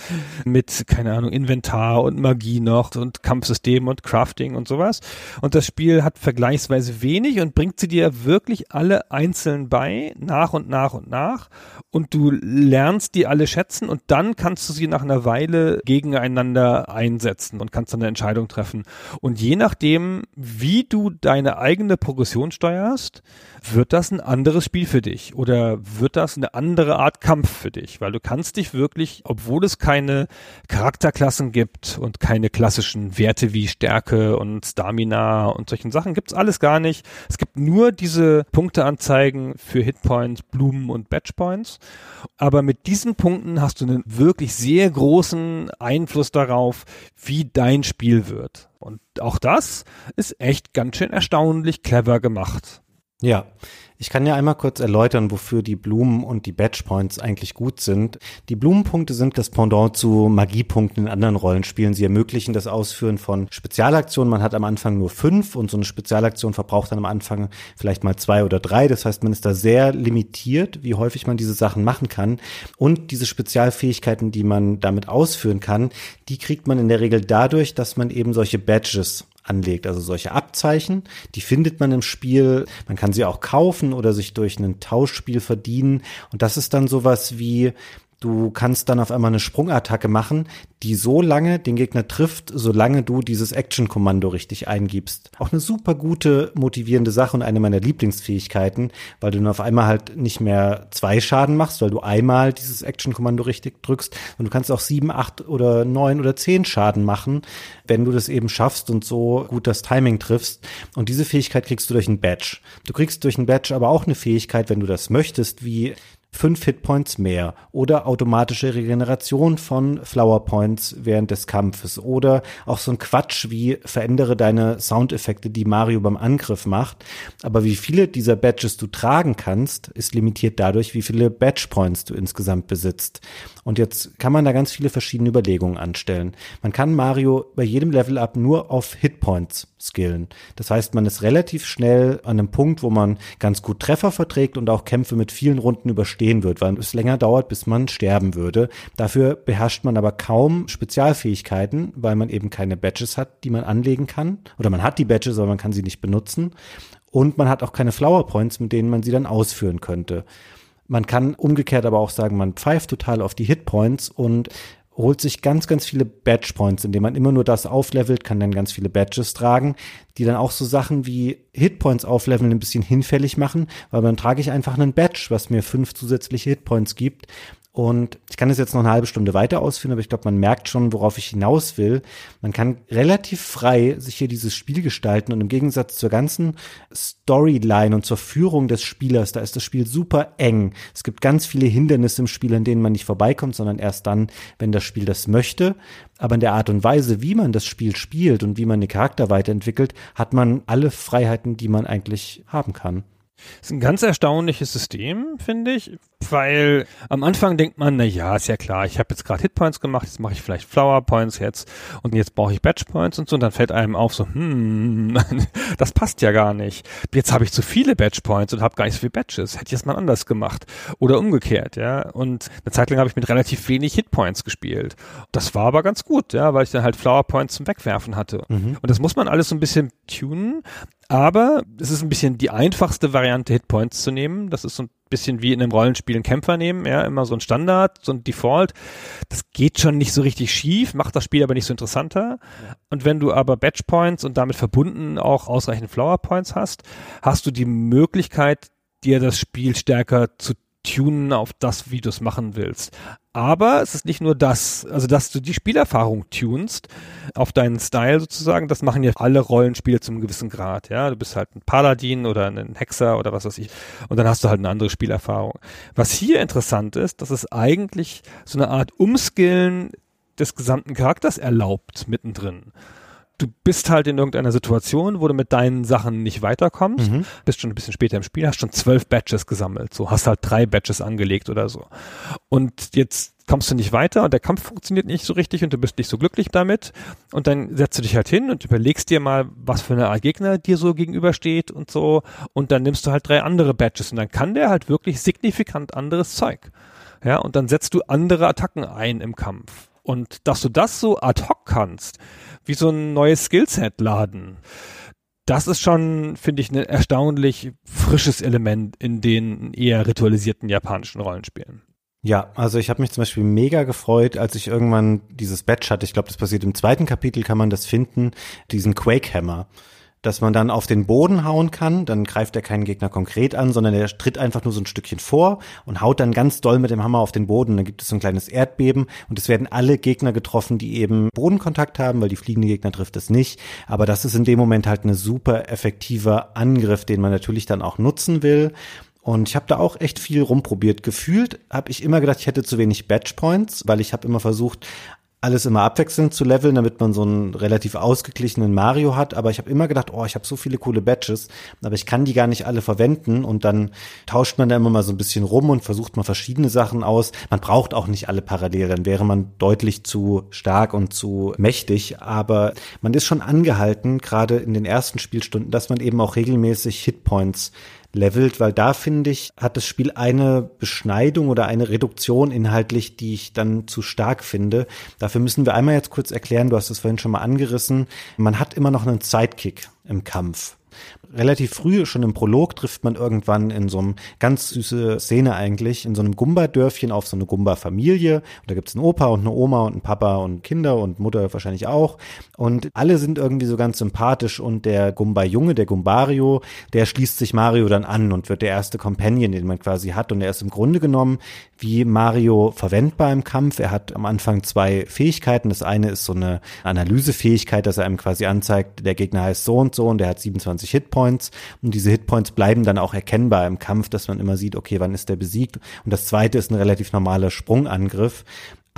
mit, keine Ahnung, Inventar und Magie noch und Kampfsystem und Crafting und sowas. Und das Spiel hat vergleichsweise wenig und bringt sie dir wirklich alle einzeln bei, nach und nach und nach. Und du lernst die alle schätzen und dann kannst du sie nach einer Weile gegeneinander einsetzen und kannst dann eine Entscheidung treffen. Und je nach nachdem, wie du deine eigene Progression steuerst, wird das ein anderes Spiel für dich oder wird das eine andere Art Kampf für dich, weil du kannst dich wirklich, obwohl es keine Charakterklassen gibt und keine klassischen Werte wie Stärke und Stamina und solchen Sachen gibt's alles gar nicht. Es gibt nur diese Punkteanzeigen für Hitpoints, Blumen und Batchpoints, aber mit diesen Punkten hast du einen wirklich sehr großen Einfluss darauf, wie dein Spiel wird. Und auch das ist echt ganz schön erstaunlich clever gemacht. Ja, ich kann ja einmal kurz erläutern, wofür die Blumen und die Badge Points eigentlich gut sind. Die Blumenpunkte sind das Pendant zu Magiepunkten in anderen Rollenspielen. Sie ermöglichen das Ausführen von Spezialaktionen. Man hat am Anfang nur fünf und so eine Spezialaktion verbraucht dann am Anfang vielleicht mal zwei oder drei. Das heißt, man ist da sehr limitiert, wie häufig man diese Sachen machen kann. Und diese Spezialfähigkeiten, die man damit ausführen kann, die kriegt man in der Regel dadurch, dass man eben solche Badges anlegt. Also solche Abzeichen, die findet man im Spiel. Man kann sie auch kaufen oder sich durch ein Tauschspiel verdienen. Und das ist dann sowas wie, Du kannst dann auf einmal eine Sprungattacke machen, die so lange den Gegner trifft, solange du dieses Action-Kommando richtig eingibst. Auch eine super gute, motivierende Sache und eine meiner Lieblingsfähigkeiten, weil du dann auf einmal halt nicht mehr zwei Schaden machst, weil du einmal dieses Action-Kommando richtig drückst. Und du kannst auch sieben, acht oder neun oder zehn Schaden machen, wenn du das eben schaffst und so gut das Timing triffst. Und diese Fähigkeit kriegst du durch ein Badge. Du kriegst durch ein Badge aber auch eine Fähigkeit, wenn du das möchtest, wie fünf Hitpoints mehr oder automatische Regeneration von Flower Points während des Kampfes oder auch so ein Quatsch wie verändere deine Soundeffekte, die Mario beim Angriff macht. Aber wie viele dieser Badges du tragen kannst, ist limitiert dadurch, wie viele Badge Points du insgesamt besitzt. Und jetzt kann man da ganz viele verschiedene Überlegungen anstellen. Man kann Mario bei jedem Level Up nur auf Hitpoints skillen. Das heißt, man ist relativ schnell an einem Punkt, wo man ganz gut Treffer verträgt und auch Kämpfe mit vielen Runden überstehen wird, weil es länger dauert, bis man sterben würde. Dafür beherrscht man aber kaum Spezialfähigkeiten, weil man eben keine Badges hat, die man anlegen kann. Oder man hat die Badges, aber man kann sie nicht benutzen. Und man hat auch keine Flower Points, mit denen man sie dann ausführen könnte. Man kann umgekehrt aber auch sagen, man pfeift total auf die Hitpoints und holt sich ganz, ganz viele Badge Points, indem man immer nur das auflevelt, kann dann ganz viele Badges tragen, die dann auch so Sachen wie Hitpoints aufleveln ein bisschen hinfällig machen, weil dann trage ich einfach einen Badge, was mir fünf zusätzliche Hitpoints gibt und ich kann das jetzt noch eine halbe Stunde weiter ausführen, aber ich glaube, man merkt schon, worauf ich hinaus will. Man kann relativ frei sich hier dieses Spiel gestalten und im Gegensatz zur ganzen Storyline und zur Führung des Spielers, da ist das Spiel super eng. Es gibt ganz viele Hindernisse im Spiel, an denen man nicht vorbeikommt, sondern erst dann, wenn das Spiel das möchte. Aber in der Art und Weise, wie man das Spiel spielt und wie man den Charakter weiterentwickelt, hat man alle Freiheiten, die man eigentlich haben kann. Das ist ein ganz erstaunliches System, finde ich, weil am Anfang denkt man, na ja, ist ja klar, ich habe jetzt gerade Hitpoints gemacht, jetzt mache ich vielleicht Flower Points jetzt und jetzt brauche ich Batch Points und so und dann fällt einem auf so, hm, das passt ja gar nicht. Jetzt habe ich zu viele Batch Points und habe gar nicht so viele Batches. Hätte ich es mal anders gemacht oder umgekehrt, ja. Und eine Zeit lang habe ich mit relativ wenig Hitpoints gespielt. Das war aber ganz gut, ja, weil ich dann halt Flower Points zum Wegwerfen hatte. Mhm. Und das muss man alles so ein bisschen tunen, aber es ist ein bisschen die einfachste Variante, Hitpoints zu nehmen. Das ist so ein bisschen wie in einem Rollenspiel einen Kämpfer nehmen, ja, immer so ein Standard, so ein Default. Das geht schon nicht so richtig schief, macht das Spiel aber nicht so interessanter. Ja. Und wenn du aber Batch Points und damit verbunden auch ausreichend Flower Points hast, hast du die Möglichkeit, dir das Spiel stärker zu tunen auf das, wie du es machen willst. Aber es ist nicht nur das, also dass du die Spielerfahrung tunst auf deinen Style sozusagen, das machen ja alle Rollenspiele zum gewissen Grad, ja. Du bist halt ein Paladin oder ein Hexer oder was weiß ich. Und dann hast du halt eine andere Spielerfahrung. Was hier interessant ist, dass es eigentlich so eine Art Umskillen des gesamten Charakters erlaubt mittendrin. Du bist halt in irgendeiner Situation, wo du mit deinen Sachen nicht weiterkommst, Mhm. bist schon ein bisschen später im Spiel, hast schon zwölf Badges gesammelt, so hast halt drei Badges angelegt oder so. Und jetzt kommst du nicht weiter und der Kampf funktioniert nicht so richtig und du bist nicht so glücklich damit und dann setzt du dich halt hin und überlegst dir mal, was für eine Art Gegner dir so gegenübersteht und so und dann nimmst du halt drei andere Badges und dann kann der halt wirklich signifikant anderes Zeug. Ja, und dann setzt du andere Attacken ein im Kampf. Und dass du das so ad hoc kannst, wie so ein neues Skillset laden, das ist schon, finde ich, ein erstaunlich frisches Element in den eher ritualisierten japanischen Rollenspielen. Ja, also ich habe mich zum Beispiel mega gefreut, als ich irgendwann dieses Badge hatte. Ich glaube, das passiert im zweiten Kapitel, kann man das finden, diesen Quake Hammer. Dass man dann auf den Boden hauen kann, dann greift er keinen Gegner konkret an, sondern er tritt einfach nur so ein Stückchen vor und haut dann ganz doll mit dem Hammer auf den Boden. Dann gibt es so ein kleines Erdbeben und es werden alle Gegner getroffen, die eben Bodenkontakt haben, weil die fliegende Gegner trifft es nicht. Aber das ist in dem Moment halt ein super effektiver Angriff, den man natürlich dann auch nutzen will. Und ich habe da auch echt viel rumprobiert. Gefühlt habe ich immer gedacht, ich hätte zu wenig Badge Points, weil ich habe immer versucht, alles immer abwechselnd zu leveln, damit man so einen relativ ausgeglichenen Mario hat. Aber ich habe immer gedacht, oh, ich habe so viele coole Badges, aber ich kann die gar nicht alle verwenden. Und dann tauscht man da immer mal so ein bisschen rum und versucht mal verschiedene Sachen aus. Man braucht auch nicht alle parallel, dann wäre man deutlich zu stark und zu mächtig. Aber man ist schon angehalten, gerade in den ersten Spielstunden, dass man eben auch regelmäßig Hitpoints levelt, weil da finde ich, hat das Spiel eine Beschneidung oder eine Reduktion inhaltlich, die ich dann zu stark finde. Dafür müssen wir einmal jetzt kurz erklären, du hast es vorhin schon mal angerissen, man hat immer noch einen Sidekick im Kampf. Relativ früh, schon im Prolog, trifft man irgendwann in so einem ganz süße Szene eigentlich, in so einem Gumba-Dörfchen auf so eine Gumba-Familie. Und da gibt's einen Opa und eine Oma und einen Papa und Kinder und Mutter wahrscheinlich auch. Und alle sind irgendwie so ganz sympathisch und der Gumba-Junge, der Gumbario, der schließt sich Mario dann an und wird der erste Companion, den man quasi hat. Und er ist im Grunde genommen wie Mario verwendbar im Kampf. Er hat am Anfang zwei Fähigkeiten. Das eine ist so eine Analysefähigkeit, dass er einem quasi anzeigt, der Gegner heißt so und so und der hat 27 Hitpoints. Und diese Hitpoints bleiben dann auch erkennbar im Kampf, dass man immer sieht, okay, wann ist der besiegt. Und das zweite ist ein relativ normaler Sprungangriff.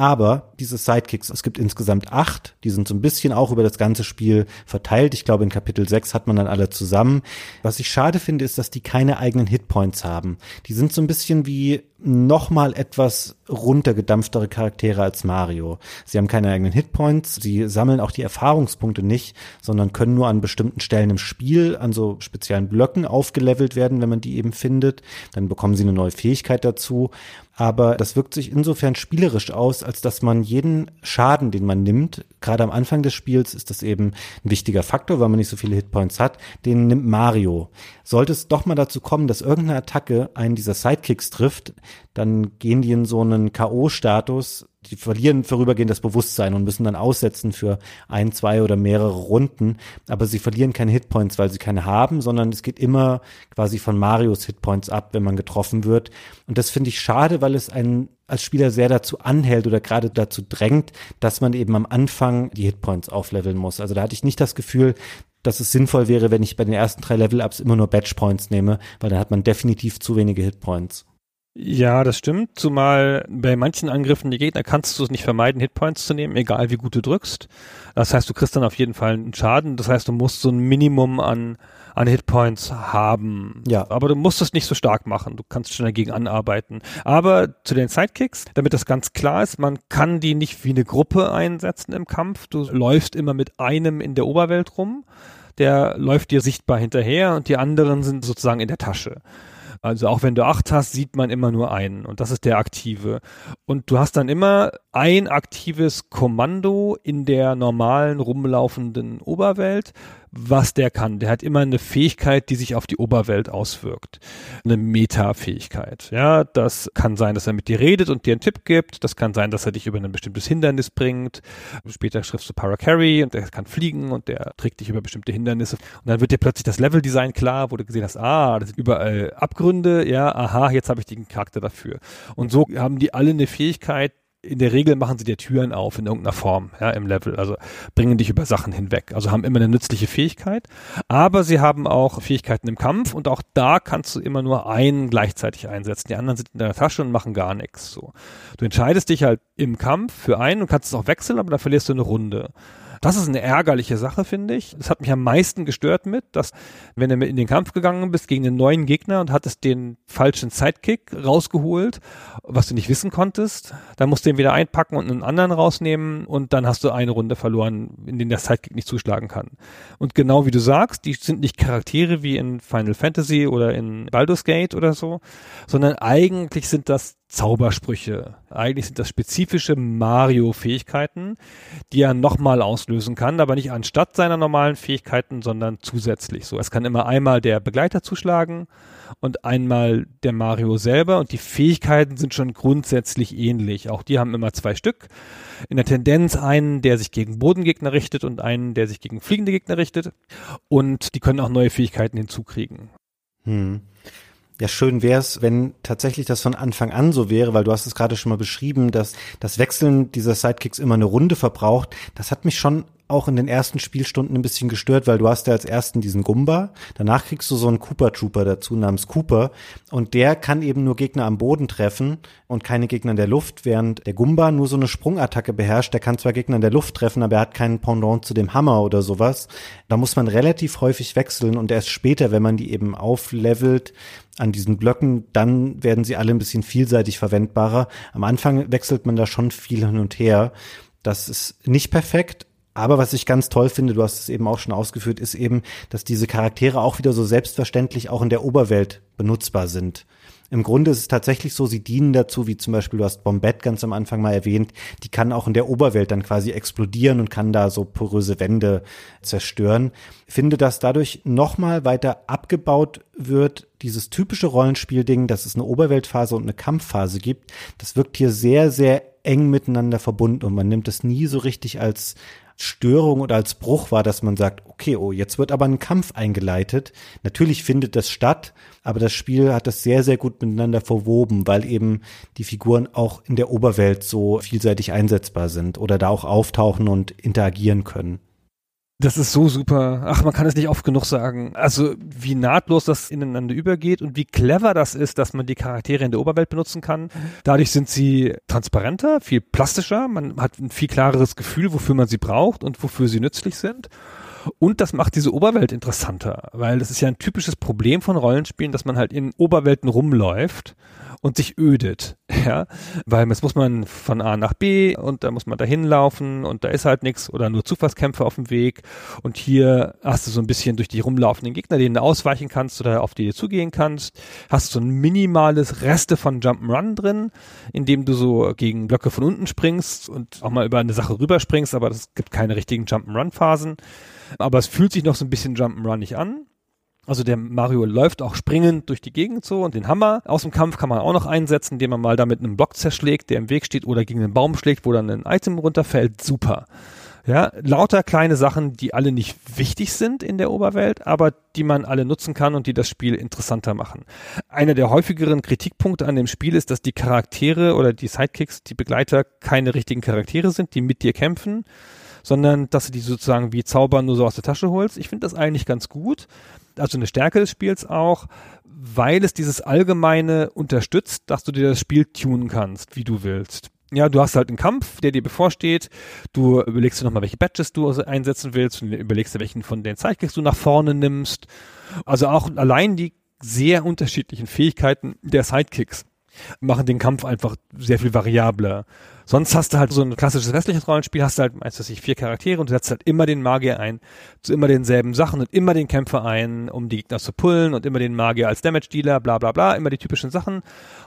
Aber diese Sidekicks, es gibt insgesamt acht, die sind so ein bisschen auch über das ganze Spiel verteilt. Ich glaube, in Kapitel 6 hat man dann alle zusammen. Was ich schade finde, ist, dass die keine eigenen Hitpoints haben. Die sind so ein bisschen wie nochmal etwas runtergedampftere Charaktere als Mario. Sie haben keine eigenen Hitpoints, sie sammeln auch die Erfahrungspunkte nicht, sondern können nur an bestimmten Stellen im Spiel an so speziellen Blöcken aufgelevelt werden, wenn man die eben findet. Dann bekommen sie eine neue Fähigkeit dazu. Aber das wirkt sich insofern spielerisch aus, als dass man jeden Schaden, den man nimmt, gerade am Anfang des Spiels ist das eben ein wichtiger Faktor, weil man nicht so viele Hitpoints hat, den nimmt Mario. Sollte es doch mal dazu kommen, dass irgendeine Attacke einen dieser Sidekicks trifft, dann gehen die in so einen K.O.-Status, die verlieren vorübergehend das Bewusstsein und müssen dann aussetzen für ein, zwei oder mehrere Runden. Aber sie verlieren keine Hitpoints, weil sie keine haben, sondern es geht immer quasi von Marios Hitpoints ab, wenn man getroffen wird. Und das finde ich schade, weil es einen als Spieler sehr dazu anhält oder gerade dazu drängt, dass man eben am Anfang die Hitpoints aufleveln muss. Also da hatte ich nicht das Gefühl, dass es sinnvoll wäre, wenn ich bei den ersten drei Level-Ups immer nur Badge Points nehme, weil dann hat man definitiv zu wenige Hitpoints. Ja, das stimmt. Zumal bei manchen Angriffen die Gegner kannst du es nicht vermeiden, Hitpoints zu nehmen, egal wie gut du drückst. Das heißt, du kriegst dann auf jeden Fall einen Schaden. Das heißt, du musst so ein Minimum an, an Hitpoints haben. Ja. Aber du musst es nicht so stark machen. Du kannst schon dagegen anarbeiten. Aber zu den Sidekicks, damit das ganz klar ist, man kann die nicht wie eine Gruppe einsetzen im Kampf. Du läufst immer mit einem in der Oberwelt rum. Der läuft dir sichtbar hinterher und die anderen sind sozusagen in der Tasche. Also auch wenn du acht hast, sieht man immer nur einen und das ist der aktive. Und du hast dann immer ein aktives Kommando in der normalen rumlaufenden Oberwelt, was der kann. Der hat immer eine Fähigkeit, die sich auf die Oberwelt auswirkt. Eine Meta-Fähigkeit. Ja, das kann sein, dass er mit dir redet und dir einen Tipp gibt. Das kann sein, dass er dich über ein bestimmtes Hindernis bringt. Später schriftst du Paracarry und der kann fliegen und der trägt dich über bestimmte Hindernisse. Und dann wird dir plötzlich das Leveldesign klar, wo du gesehen hast, ah, das sind überall Abgründe. Ja, aha, jetzt habe ich den Charakter dafür. Und so haben die alle eine Fähigkeit, in der Regel machen sie dir Türen auf in irgendeiner Form, ja, im Level. Also bringen dich über Sachen hinweg. Also haben immer eine nützliche Fähigkeit. Aber sie haben auch Fähigkeiten im Kampf und auch da kannst du immer nur einen gleichzeitig einsetzen. Die anderen sind in deiner Tasche und machen gar nichts. So. Du entscheidest dich halt im Kampf für einen und kannst es auch wechseln, aber dann verlierst du eine Runde. Das ist eine ärgerliche Sache, finde ich. Das hat mich am meisten gestört mit, dass wenn du in den Kampf gegangen bist gegen einen neuen Gegner und hattest den falschen Sidekick rausgeholt, was du nicht wissen konntest, dann musst du ihn wieder einpacken und einen anderen rausnehmen und dann hast du eine Runde verloren, in denen der Sidekick nicht zuschlagen kann. Und genau wie du sagst, die sind nicht Charaktere wie in Final Fantasy oder in Baldur's Gate oder so, sondern eigentlich sind das Zaubersprüche. Eigentlich sind das spezifische Mario-Fähigkeiten, die er nochmal auslösen kann, aber nicht anstatt seiner normalen Fähigkeiten, sondern zusätzlich. So, es kann immer einmal der Begleiter zuschlagen und einmal der Mario selber und die Fähigkeiten sind schon grundsätzlich ähnlich. Auch die haben immer zwei Stück. In der Tendenz einen, der sich gegen Bodengegner richtet und einen, der sich gegen fliegende Gegner richtet. Und die können auch neue Fähigkeiten hinzukriegen. Hm. Ja, schön wäre es, wenn tatsächlich das von Anfang an so wäre, weil du hast es gerade schon mal beschrieben, dass das Wechseln dieser Sidekicks immer eine Runde verbraucht. Das hat mich schon auch in den ersten Spielstunden ein bisschen gestört, weil du hast ja als ersten diesen Gumba, danach kriegst du so einen Cooper Trooper dazu namens Cooper und der kann eben nur Gegner am Boden treffen und keine Gegner in der Luft, während der Gumba nur so eine Sprungattacke beherrscht, der kann zwar Gegner in der Luft treffen, aber er hat keinen Pendant zu dem Hammer oder sowas. Da muss man relativ häufig wechseln und erst später, wenn man die eben auflevelt, an diesen Blöcken, dann werden sie alle ein bisschen vielseitig verwendbarer. Am Anfang wechselt man da schon viel hin und her. Das ist nicht perfekt, aber was ich ganz toll finde, du hast es eben auch schon ausgeführt, ist eben, dass diese Charaktere auch wieder so selbstverständlich auch in der Oberwelt benutzbar sind. Im Grunde ist es tatsächlich so, sie dienen dazu, wie zum Beispiel, du hast Bombette ganz am Anfang mal erwähnt, die kann auch in der Oberwelt dann quasi explodieren und kann da so poröse Wände zerstören. Finde, dass dadurch nochmal weiter abgebaut wird, dieses typische Rollenspielding, dass es eine Oberweltphase und eine Kampfphase gibt. Das wirkt hier sehr, sehr eng miteinander verbunden und man nimmt es nie so richtig als Störung oder als Bruch war, dass man sagt, okay, oh, jetzt wird aber ein Kampf eingeleitet. Natürlich findet das statt, aber das Spiel hat das sehr, sehr gut miteinander verwoben, weil eben die Figuren auch in der Oberwelt so vielseitig einsetzbar sind oder da auch auftauchen und interagieren können. Das ist so super. Ach, man kann es nicht oft genug sagen. Also, wie nahtlos das ineinander übergeht und wie clever das ist, dass man die Charaktere in der Oberwelt benutzen kann. Dadurch sind sie transparenter, viel plastischer. Man hat ein viel klareres Gefühl, wofür man sie braucht und wofür sie nützlich sind. Und das macht diese Oberwelt interessanter, weil das ist ja ein typisches Problem von Rollenspielen, dass man halt in Oberwelten rumläuft und sich ödet, ja, weil jetzt muss man von A nach B und da muss man dahin laufen und da ist halt nichts oder nur Zufallskämpfe auf dem Weg und hier hast du so ein bisschen durch die rumlaufenden Gegner, denen du ausweichen kannst oder auf die du zugehen kannst, hast du so ein minimales Reste von Jump'n'Run drin, indem du so gegen Blöcke von unten springst und auch mal über eine Sache rüberspringst, aber es gibt keine richtigen Jump'n'Run-Phasen. Aber es fühlt sich noch so ein bisschen Jump'n'Run nicht an. Also der Mario läuft auch springend durch die Gegend so und den Hammer aus dem Kampf kann man auch noch einsetzen, indem man mal da mit einem Block zerschlägt, der im Weg steht oder gegen einen Baum schlägt, wo dann ein Item runterfällt. Super. Ja, lauter kleine Sachen, die alle nicht wichtig sind in der Oberwelt, aber die man alle nutzen kann und die das Spiel interessanter machen. Einer der häufigeren Kritikpunkte an dem Spiel ist, dass die Charaktere oder die Sidekicks, die Begleiter, keine richtigen Charaktere sind, die mit dir kämpfen, sondern dass du die sozusagen wie Zaubern nur so aus der Tasche holst. Ich finde das eigentlich ganz gut also eine Stärke des Spiels auch, weil es dieses allgemeine unterstützt, dass du dir das Spiel tunen kannst, wie du willst. Ja, du hast halt einen Kampf, der dir bevorsteht. Du überlegst dir nochmal, welche Badges du einsetzen willst und überlegst dir, welchen von den Sidekicks du nach vorne nimmst. Also auch allein die sehr unterschiedlichen Fähigkeiten der Sidekicks machen den Kampf einfach sehr viel variabler. Sonst hast du halt so ein klassisches westliches Rollenspiel, hast du halt, weiß ich, vier Charaktere und du setzt halt immer den Magier ein, zu immer denselben Sachen und immer den Kämpfer ein, um die Gegner zu pullen und immer den Magier als Damage-Dealer, bla bla bla, immer die typischen Sachen.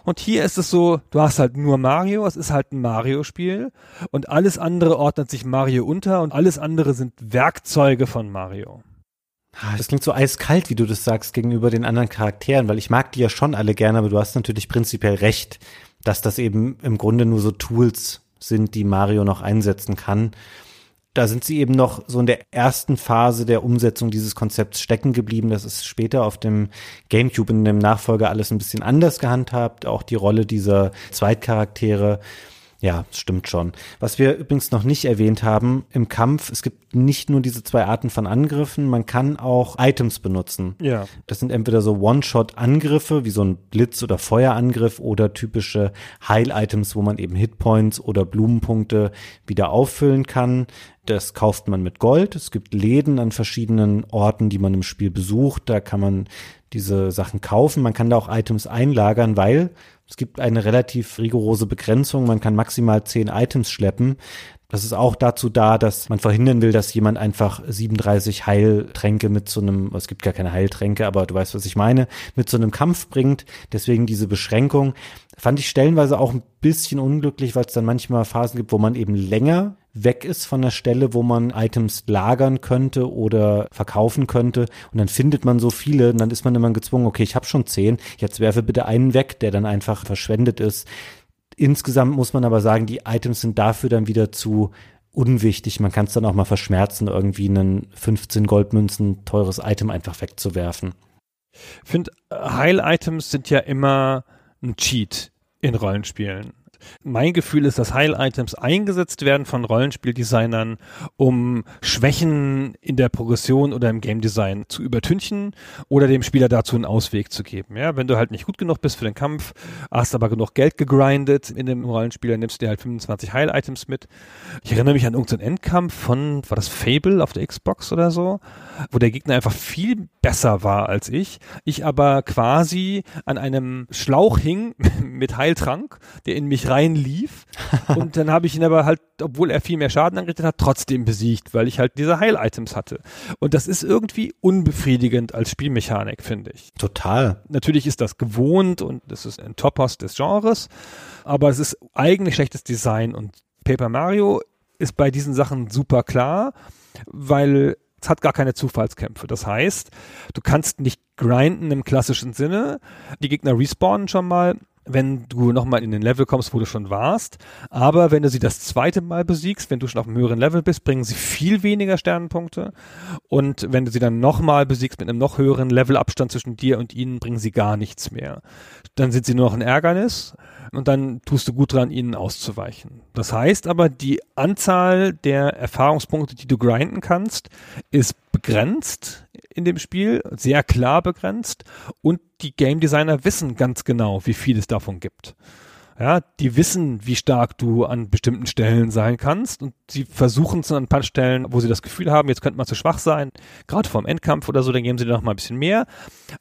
Und hier ist es so, du hast halt nur Mario, es ist halt ein Mario-Spiel und alles andere ordnet sich Mario unter und alles andere sind Werkzeuge von Mario. Ah, das klingt so eiskalt, wie du das sagst, gegenüber den anderen Charakteren, weil ich mag die ja schon alle gerne, aber du hast natürlich prinzipiell recht dass das eben im Grunde nur so Tools sind, die Mario noch einsetzen kann. Da sind sie eben noch so in der ersten Phase der Umsetzung dieses Konzepts stecken geblieben. Das ist später auf dem GameCube in dem Nachfolger alles ein bisschen anders gehandhabt. Auch die Rolle dieser Zweitcharaktere ja, stimmt schon. Was wir übrigens noch nicht erwähnt haben im Kampf, es gibt nicht nur diese zwei Arten von Angriffen, man kann auch Items benutzen. Ja. Das sind entweder so One-Shot-Angriffe, wie so ein Blitz- oder Feuerangriff oder typische Heil-Items, wo man eben Hitpoints oder Blumenpunkte wieder auffüllen kann. Das kauft man mit Gold. Es gibt Läden an verschiedenen Orten, die man im Spiel besucht. Da kann man diese Sachen kaufen. Man kann da auch Items einlagern, weil es gibt eine relativ rigorose Begrenzung. Man kann maximal zehn Items schleppen. Das ist auch dazu da, dass man verhindern will, dass jemand einfach 37 Heiltränke mit so einem, es gibt gar keine Heiltränke, aber du weißt, was ich meine, mit so einem Kampf bringt. Deswegen diese Beschränkung. Fand ich stellenweise auch ein bisschen unglücklich, weil es dann manchmal Phasen gibt, wo man eben länger weg ist von der Stelle, wo man Items lagern könnte oder verkaufen könnte und dann findet man so viele und dann ist man immer gezwungen, okay, ich habe schon zehn, jetzt werfe bitte einen weg, der dann einfach verschwendet ist. Insgesamt muss man aber sagen, die Items sind dafür dann wieder zu unwichtig. Man kann es dann auch mal verschmerzen, irgendwie einen 15 Goldmünzen teures Item einfach wegzuwerfen. Ich finde, Heil-Items sind ja immer ein Cheat in Rollenspielen. Mein Gefühl ist, dass Heil-Items eingesetzt werden von Rollenspieldesignern, um Schwächen in der Progression oder im Game Design zu übertünchen oder dem Spieler dazu einen Ausweg zu geben. Ja, wenn du halt nicht gut genug bist für den Kampf, hast aber genug Geld gegrindet in dem Rollenspiel, dann nimmst du dir halt 25 Heil-Items mit. Ich erinnere mich an irgendeinen Endkampf von, war das Fable auf der Xbox oder so, wo der Gegner einfach viel besser war als ich. Ich aber quasi an einem Schlauch hing mit Heiltrank, der in mich reinlief. und dann habe ich ihn aber halt, obwohl er viel mehr Schaden angerichtet hat, trotzdem besiegt, weil ich halt diese Heil-Items hatte. Und das ist irgendwie unbefriedigend als Spielmechanik, finde ich. Total. Natürlich ist das gewohnt und das ist ein Topos des Genres, aber es ist eigentlich schlechtes Design und Paper Mario ist bei diesen Sachen super klar, weil es hat gar keine Zufallskämpfe. Das heißt, du kannst nicht grinden im klassischen Sinne. Die Gegner respawnen schon mal wenn du nochmal in den Level kommst, wo du schon warst. Aber wenn du sie das zweite Mal besiegst, wenn du schon auf einem höheren Level bist, bringen sie viel weniger Sternenpunkte. Und wenn du sie dann nochmal besiegst mit einem noch höheren Levelabstand zwischen dir und ihnen, bringen sie gar nichts mehr. Dann sind sie nur noch ein Ärgernis und dann tust du gut dran, ihnen auszuweichen. Das heißt aber, die Anzahl der Erfahrungspunkte, die du grinden kannst, ist begrenzt in dem Spiel, sehr klar begrenzt und die Game Designer wissen ganz genau, wie viel es davon gibt. Ja, die wissen, wie stark du an bestimmten Stellen sein kannst und sie versuchen es an ein paar Stellen, wo sie das Gefühl haben, jetzt könnte man zu schwach sein, gerade vor dem Endkampf oder so, dann geben sie dir noch mal ein bisschen mehr.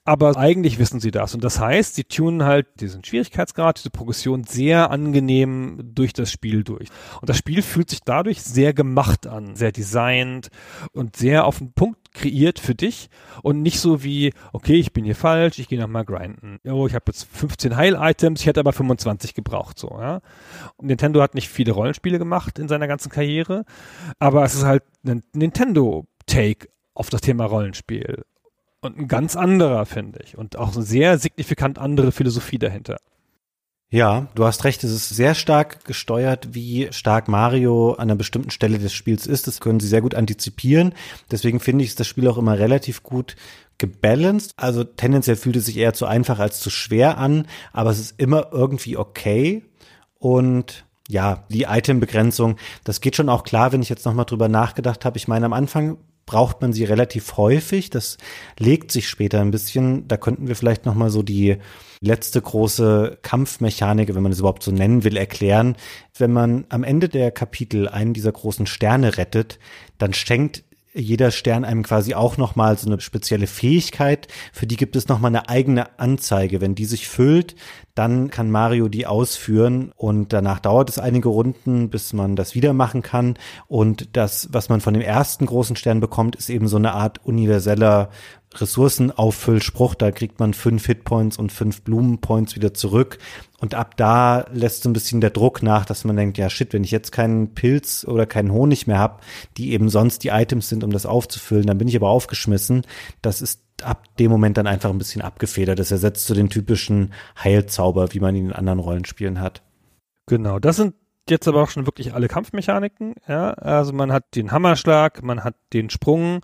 Aber eigentlich wissen sie das und das heißt, sie tunen halt diesen Schwierigkeitsgrad, diese Progression sehr angenehm durch das Spiel durch. Und das Spiel fühlt sich dadurch sehr gemacht an, sehr designt und sehr auf den Punkt kreiert für dich und nicht so wie, okay, ich bin hier falsch, ich gehe nochmal grinden. Oh, ich habe jetzt 15 Heil-Items, ich hätte aber 25 gebraucht, so, ja. Und Nintendo hat nicht viele Rollenspiele gemacht in seiner ganzen Karriere, aber es ist halt ein Nintendo-Take auf das Thema Rollenspiel. Und ein ganz anderer, finde ich. Und auch eine sehr signifikant andere Philosophie dahinter. Ja, du hast recht, es ist sehr stark gesteuert, wie stark Mario an einer bestimmten Stelle des Spiels ist. Das können sie sehr gut antizipieren. Deswegen finde ich das Spiel auch immer relativ gut gebalanced. Also tendenziell fühlt es sich eher zu einfach als zu schwer an, aber es ist immer irgendwie okay. Und ja, die Itembegrenzung, das geht schon auch klar, wenn ich jetzt nochmal drüber nachgedacht habe. Ich meine, am Anfang braucht man sie relativ häufig. Das legt sich später ein bisschen. Da könnten wir vielleicht nochmal so die letzte große Kampfmechanik, wenn man es überhaupt so nennen will, erklären. Wenn man am Ende der Kapitel einen dieser großen Sterne rettet, dann schenkt jeder Stern einem quasi auch nochmal so eine spezielle Fähigkeit. Für die gibt es nochmal eine eigene Anzeige. Wenn die sich füllt, dann kann Mario die ausführen und danach dauert es einige Runden, bis man das wieder machen kann. Und das, was man von dem ersten großen Stern bekommt, ist eben so eine Art universeller Ressourcenauffüllspruch, da kriegt man fünf Hitpoints und fünf Blumenpoints wieder zurück. Und ab da lässt so ein bisschen der Druck nach, dass man denkt, ja shit, wenn ich jetzt keinen Pilz oder keinen Honig mehr habe, die eben sonst die Items sind, um das aufzufüllen, dann bin ich aber aufgeschmissen. Das ist ab dem Moment dann einfach ein bisschen abgefedert. Das ersetzt so den typischen Heilzauber, wie man ihn in anderen Rollenspielen hat. Genau, das sind jetzt aber auch schon wirklich alle Kampfmechaniken. Ja? Also man hat den Hammerschlag, man hat den Sprung,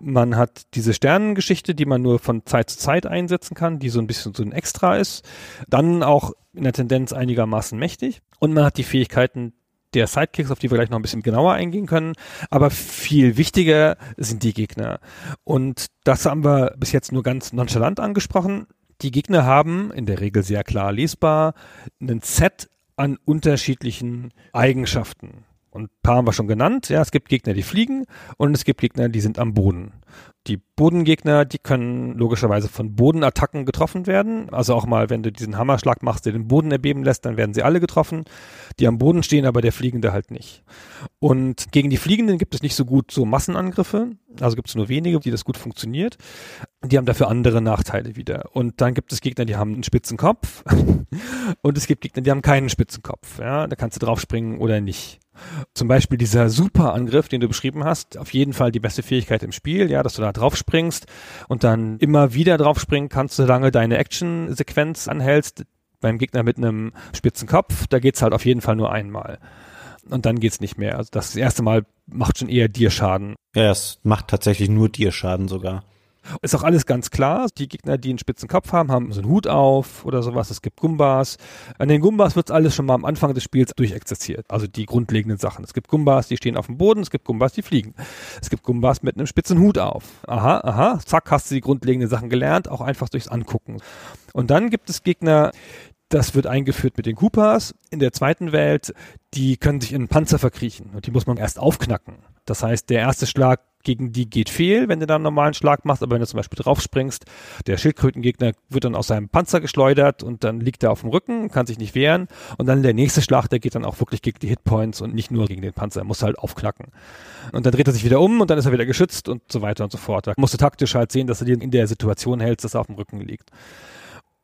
man hat diese Sternengeschichte, die man nur von Zeit zu Zeit einsetzen kann, die so ein bisschen so ein Extra ist. Dann auch in der Tendenz einigermaßen mächtig. Und man hat die Fähigkeiten der Sidekicks, auf die wir gleich noch ein bisschen genauer eingehen können. Aber viel wichtiger sind die Gegner. Und das haben wir bis jetzt nur ganz nonchalant angesprochen. Die Gegner haben in der Regel sehr klar lesbar einen Set an unterschiedlichen Eigenschaften. Und ein paar haben wir schon genannt. Ja, es gibt Gegner, die fliegen und es gibt Gegner, die sind am Boden. Die Bodengegner, die können logischerweise von Bodenattacken getroffen werden. Also auch mal, wenn du diesen Hammerschlag machst, der den Boden erbeben lässt, dann werden sie alle getroffen. Die am Boden stehen, aber der Fliegende halt nicht. Und gegen die Fliegenden gibt es nicht so gut so Massenangriffe. Also gibt es nur wenige, die das gut funktioniert. Die haben dafür andere Nachteile wieder. Und dann gibt es Gegner, die haben einen spitzen Kopf. und es gibt Gegner, die haben keinen spitzen Kopf. Ja, da kannst du draufspringen oder nicht. Zum Beispiel dieser Superangriff, den du beschrieben hast, auf jeden Fall die beste Fähigkeit im Spiel, ja, dass du da drauf springst und dann immer wieder drauf springen kannst, solange deine Action-Sequenz anhältst. Beim Gegner mit einem spitzen Kopf, da geht's halt auf jeden Fall nur einmal. Und dann geht's nicht mehr. Also das erste Mal macht schon eher dir Schaden. Ja, es macht tatsächlich nur dir Schaden sogar. Ist auch alles ganz klar. Die Gegner, die einen spitzen Kopf haben, haben so einen Hut auf oder sowas. Es gibt Gumbas. An den Gumbas wird alles schon mal am Anfang des Spiels durchexerziert. Also die grundlegenden Sachen. Es gibt Gumbas, die stehen auf dem Boden. Es gibt Gumbas, die fliegen. Es gibt Gumbas mit einem spitzen Hut auf. Aha, aha. Zack, hast du die grundlegenden Sachen gelernt. Auch einfach durchs Angucken. Und dann gibt es Gegner, das wird eingeführt mit den Koopas in der zweiten Welt. Die können sich in einen Panzer verkriechen und die muss man erst aufknacken. Das heißt, der erste Schlag gegen die geht fehl, wenn du da einen normalen Schlag machst, aber wenn du zum Beispiel drauf springst, der Schildkrötengegner wird dann aus seinem Panzer geschleudert und dann liegt er auf dem Rücken, kann sich nicht wehren und dann der nächste Schlag, der geht dann auch wirklich gegen die Hitpoints und nicht nur gegen den Panzer, er muss halt aufknacken. Und dann dreht er sich wieder um und dann ist er wieder geschützt und so weiter und so fort. Da musst du taktisch halt sehen, dass du dir in der Situation hältst, dass er auf dem Rücken liegt.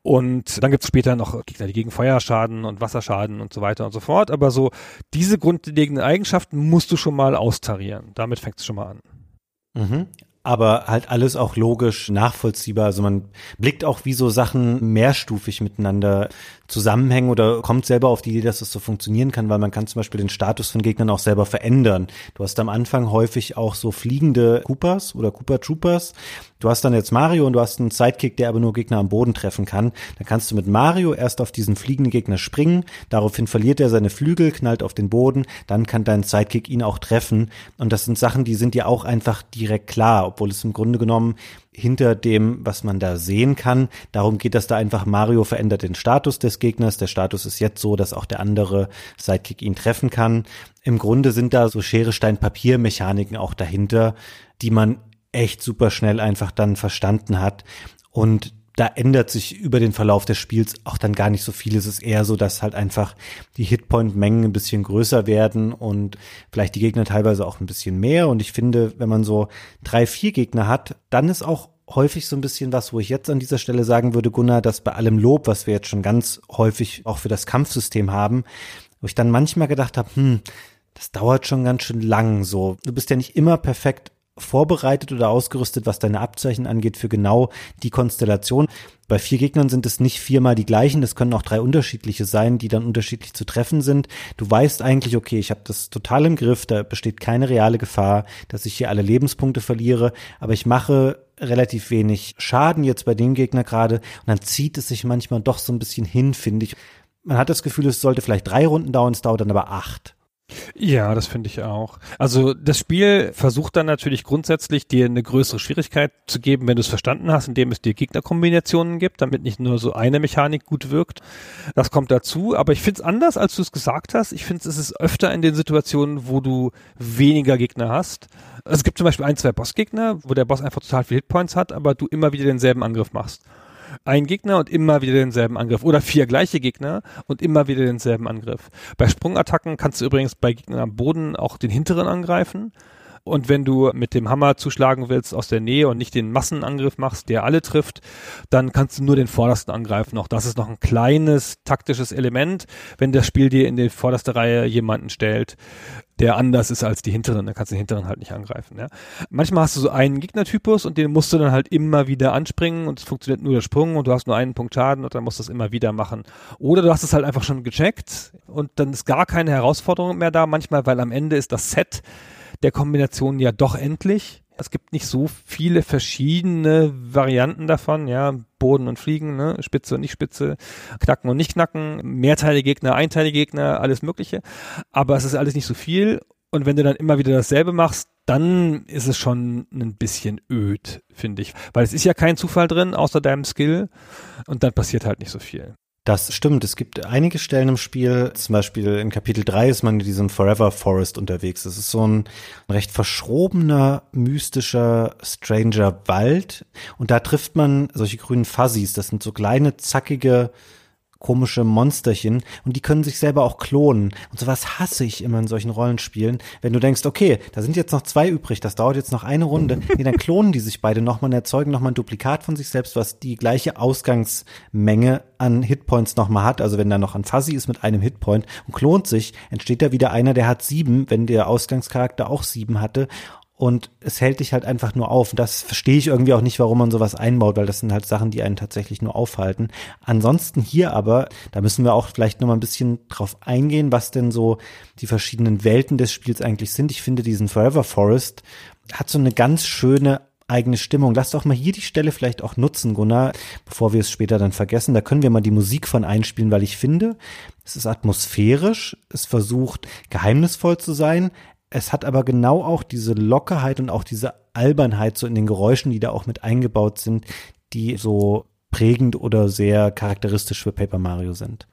Und dann gibt es später noch Gegner, die gegen Feuerschaden und Wasserschaden und so weiter und so fort. Aber so diese grundlegenden Eigenschaften musst du schon mal austarieren. Damit fängt es schon mal an. Mhm. Aber halt alles auch logisch nachvollziehbar. Also man blickt auch, wie so Sachen mehrstufig miteinander zusammenhängen oder kommt selber auf die Idee, dass das so funktionieren kann, weil man kann zum Beispiel den Status von Gegnern auch selber verändern. Du hast am Anfang häufig auch so fliegende Koopas oder Koopa Troopers. Du hast dann jetzt Mario und du hast einen Sidekick, der aber nur Gegner am Boden treffen kann. Dann kannst du mit Mario erst auf diesen fliegenden Gegner springen, daraufhin verliert er seine Flügel, knallt auf den Boden, dann kann dein Sidekick ihn auch treffen. Und das sind Sachen, die sind dir auch einfach direkt klar, obwohl es im Grunde genommen hinter dem, was man da sehen kann. Darum geht das da einfach, Mario verändert den Status des Gegners. Der Status ist jetzt so, dass auch der andere Sidekick ihn treffen kann. Im Grunde sind da so Schere, Stein, Papier Mechaniken auch dahinter, die man echt super schnell einfach dann verstanden hat. Und da ändert sich über den Verlauf des Spiels auch dann gar nicht so viel. Es ist eher so, dass halt einfach die Hitpoint-Mengen ein bisschen größer werden und vielleicht die Gegner teilweise auch ein bisschen mehr. Und ich finde, wenn man so drei, vier Gegner hat, dann ist auch häufig so ein bisschen was, wo ich jetzt an dieser Stelle sagen würde, Gunnar, dass bei allem Lob, was wir jetzt schon ganz häufig auch für das Kampfsystem haben, wo ich dann manchmal gedacht habe, hm, das dauert schon ganz schön lang so. Du bist ja nicht immer perfekt vorbereitet oder ausgerüstet, was deine Abzeichen angeht, für genau die Konstellation. Bei vier Gegnern sind es nicht viermal die gleichen, es können auch drei unterschiedliche sein, die dann unterschiedlich zu treffen sind. Du weißt eigentlich, okay, ich habe das total im Griff, da besteht keine reale Gefahr, dass ich hier alle Lebenspunkte verliere, aber ich mache relativ wenig Schaden jetzt bei dem Gegner gerade und dann zieht es sich manchmal doch so ein bisschen hin, finde ich. Man hat das Gefühl, es sollte vielleicht drei Runden dauern, es dauert dann aber acht. Ja, das finde ich auch. Also das Spiel versucht dann natürlich grundsätzlich dir eine größere Schwierigkeit zu geben, wenn du es verstanden hast, indem es dir Gegnerkombinationen gibt, damit nicht nur so eine Mechanik gut wirkt. Das kommt dazu, aber ich finde es anders, als du es gesagt hast. Ich finde es ist öfter in den Situationen, wo du weniger Gegner hast. Es gibt zum Beispiel ein, zwei Bossgegner, wo der Boss einfach total viele Hitpoints hat, aber du immer wieder denselben Angriff machst ein Gegner und immer wieder denselben Angriff. Oder vier gleiche Gegner und immer wieder denselben Angriff. Bei Sprungattacken kannst du übrigens bei Gegnern am Boden auch den hinteren angreifen. Und wenn du mit dem Hammer zuschlagen willst aus der Nähe und nicht den Massenangriff machst, der alle trifft, dann kannst du nur den vordersten angreifen. Auch das ist noch ein kleines taktisches Element, wenn das Spiel dir in die vorderste Reihe jemanden stellt, der anders ist als die hinteren. Dann kannst du den hinteren halt nicht angreifen. Ja. Manchmal hast du so einen Gegnertypus und den musst du dann halt immer wieder anspringen und es funktioniert nur der Sprung und du hast nur einen Punkt Schaden und dann musst du es immer wieder machen. Oder du hast es halt einfach schon gecheckt und dann ist gar keine Herausforderung mehr da. Manchmal, weil am Ende ist das Set der Kombinationen ja doch endlich. Es gibt nicht so viele verschiedene Varianten davon, ja, Boden und Fliegen, ne? Spitze und nicht Spitze, Knacken und nicht Knacken, mehrteilige Gegner, einteilige Gegner, alles Mögliche. Aber es ist alles nicht so viel. Und wenn du dann immer wieder dasselbe machst, dann ist es schon ein bisschen öd, finde ich. Weil es ist ja kein Zufall drin, außer deinem Skill. Und dann passiert halt nicht so viel. Das stimmt. Es gibt einige Stellen im Spiel, zum Beispiel in Kapitel 3 ist man in diesem Forever Forest unterwegs. Das ist so ein recht verschrobener, mystischer, stranger Wald. Und da trifft man solche grünen Fuzzies. Das sind so kleine, zackige komische Monsterchen und die können sich selber auch klonen. Und sowas hasse ich immer in solchen Rollenspielen. Wenn du denkst, okay, da sind jetzt noch zwei übrig, das dauert jetzt noch eine Runde, nee, dann klonen die sich beide nochmal und erzeugen nochmal ein Duplikat von sich selbst, was die gleiche Ausgangsmenge an Hitpoints nochmal hat. Also wenn da noch ein Fuzzy ist mit einem Hitpoint und klont sich, entsteht da wieder einer, der hat sieben, wenn der Ausgangscharakter auch sieben hatte und es hält dich halt einfach nur auf. Und das verstehe ich irgendwie auch nicht, warum man sowas einbaut, weil das sind halt Sachen, die einen tatsächlich nur aufhalten. Ansonsten hier aber, da müssen wir auch vielleicht noch mal ein bisschen drauf eingehen, was denn so die verschiedenen Welten des Spiels eigentlich sind. Ich finde diesen Forever Forest hat so eine ganz schöne eigene Stimmung. Lass doch mal hier die Stelle vielleicht auch nutzen, Gunnar, bevor wir es später dann vergessen. Da können wir mal die Musik von einspielen, weil ich finde, es ist atmosphärisch, es versucht geheimnisvoll zu sein, es hat aber genau auch diese Lockerheit und auch diese Albernheit so in den Geräuschen, die da auch mit eingebaut sind, die so prägend oder sehr charakteristisch für Paper Mario sind.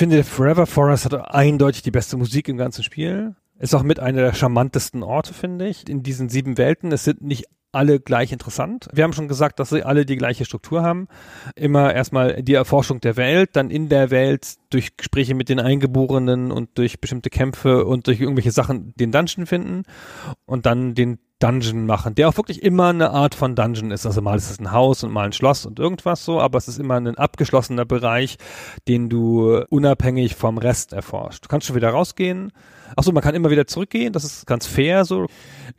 Finde, der Forever Forest hat eindeutig die beste Musik im ganzen Spiel. Ist auch mit einer der charmantesten Orte, finde ich, in diesen sieben Welten. Es sind nicht alle gleich interessant. Wir haben schon gesagt, dass sie alle die gleiche Struktur haben. Immer erstmal die Erforschung der Welt, dann in der Welt durch Gespräche mit den Eingeborenen und durch bestimmte Kämpfe und durch irgendwelche Sachen den Dungeon finden und dann den Dungeon machen, der auch wirklich immer eine Art von Dungeon ist. Also mal ist es ein Haus und mal ein Schloss und irgendwas so, aber es ist immer ein abgeschlossener Bereich, den du unabhängig vom Rest erforscht. Du kannst schon wieder rausgehen. Achso, man kann immer wieder zurückgehen, das ist ganz fair so.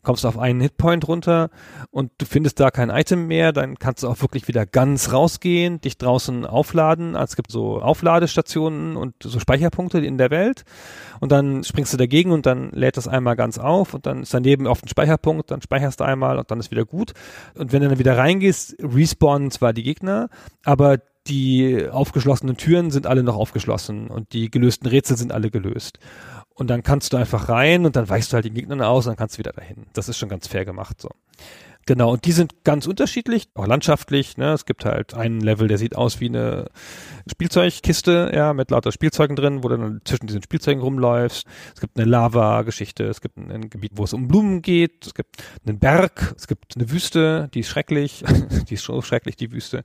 Kommst du auf einen Hitpoint runter und du findest da kein Item mehr, dann kannst du auch wirklich wieder ganz rausgehen, dich draußen aufladen. Also es gibt so Aufladestationen und so Speicherpunkte in der Welt und dann springst du dagegen und dann lädt das einmal ganz auf und dann ist daneben auf den Speicherpunkt dann speicherst du einmal und dann ist wieder gut. Und wenn du dann wieder reingehst, respawnen zwar die Gegner, aber die aufgeschlossenen Türen sind alle noch aufgeschlossen und die gelösten Rätsel sind alle gelöst. Und dann kannst du einfach rein und dann weichst du halt den Gegnern aus und dann kannst du wieder dahin. Das ist schon ganz fair gemacht so. Genau, und die sind ganz unterschiedlich, auch landschaftlich. Ne? Es gibt halt einen Level, der sieht aus wie eine Spielzeugkiste, ja, mit lauter Spielzeugen drin, wo du dann zwischen diesen Spielzeugen rumläufst. Es gibt eine Lava-Geschichte, es gibt ein, ein, Gebiet, wo es um Blumen geht, es gibt einen Berg, es gibt eine Wüste, die ist schrecklich, die ist schon schrecklich, die Wüste.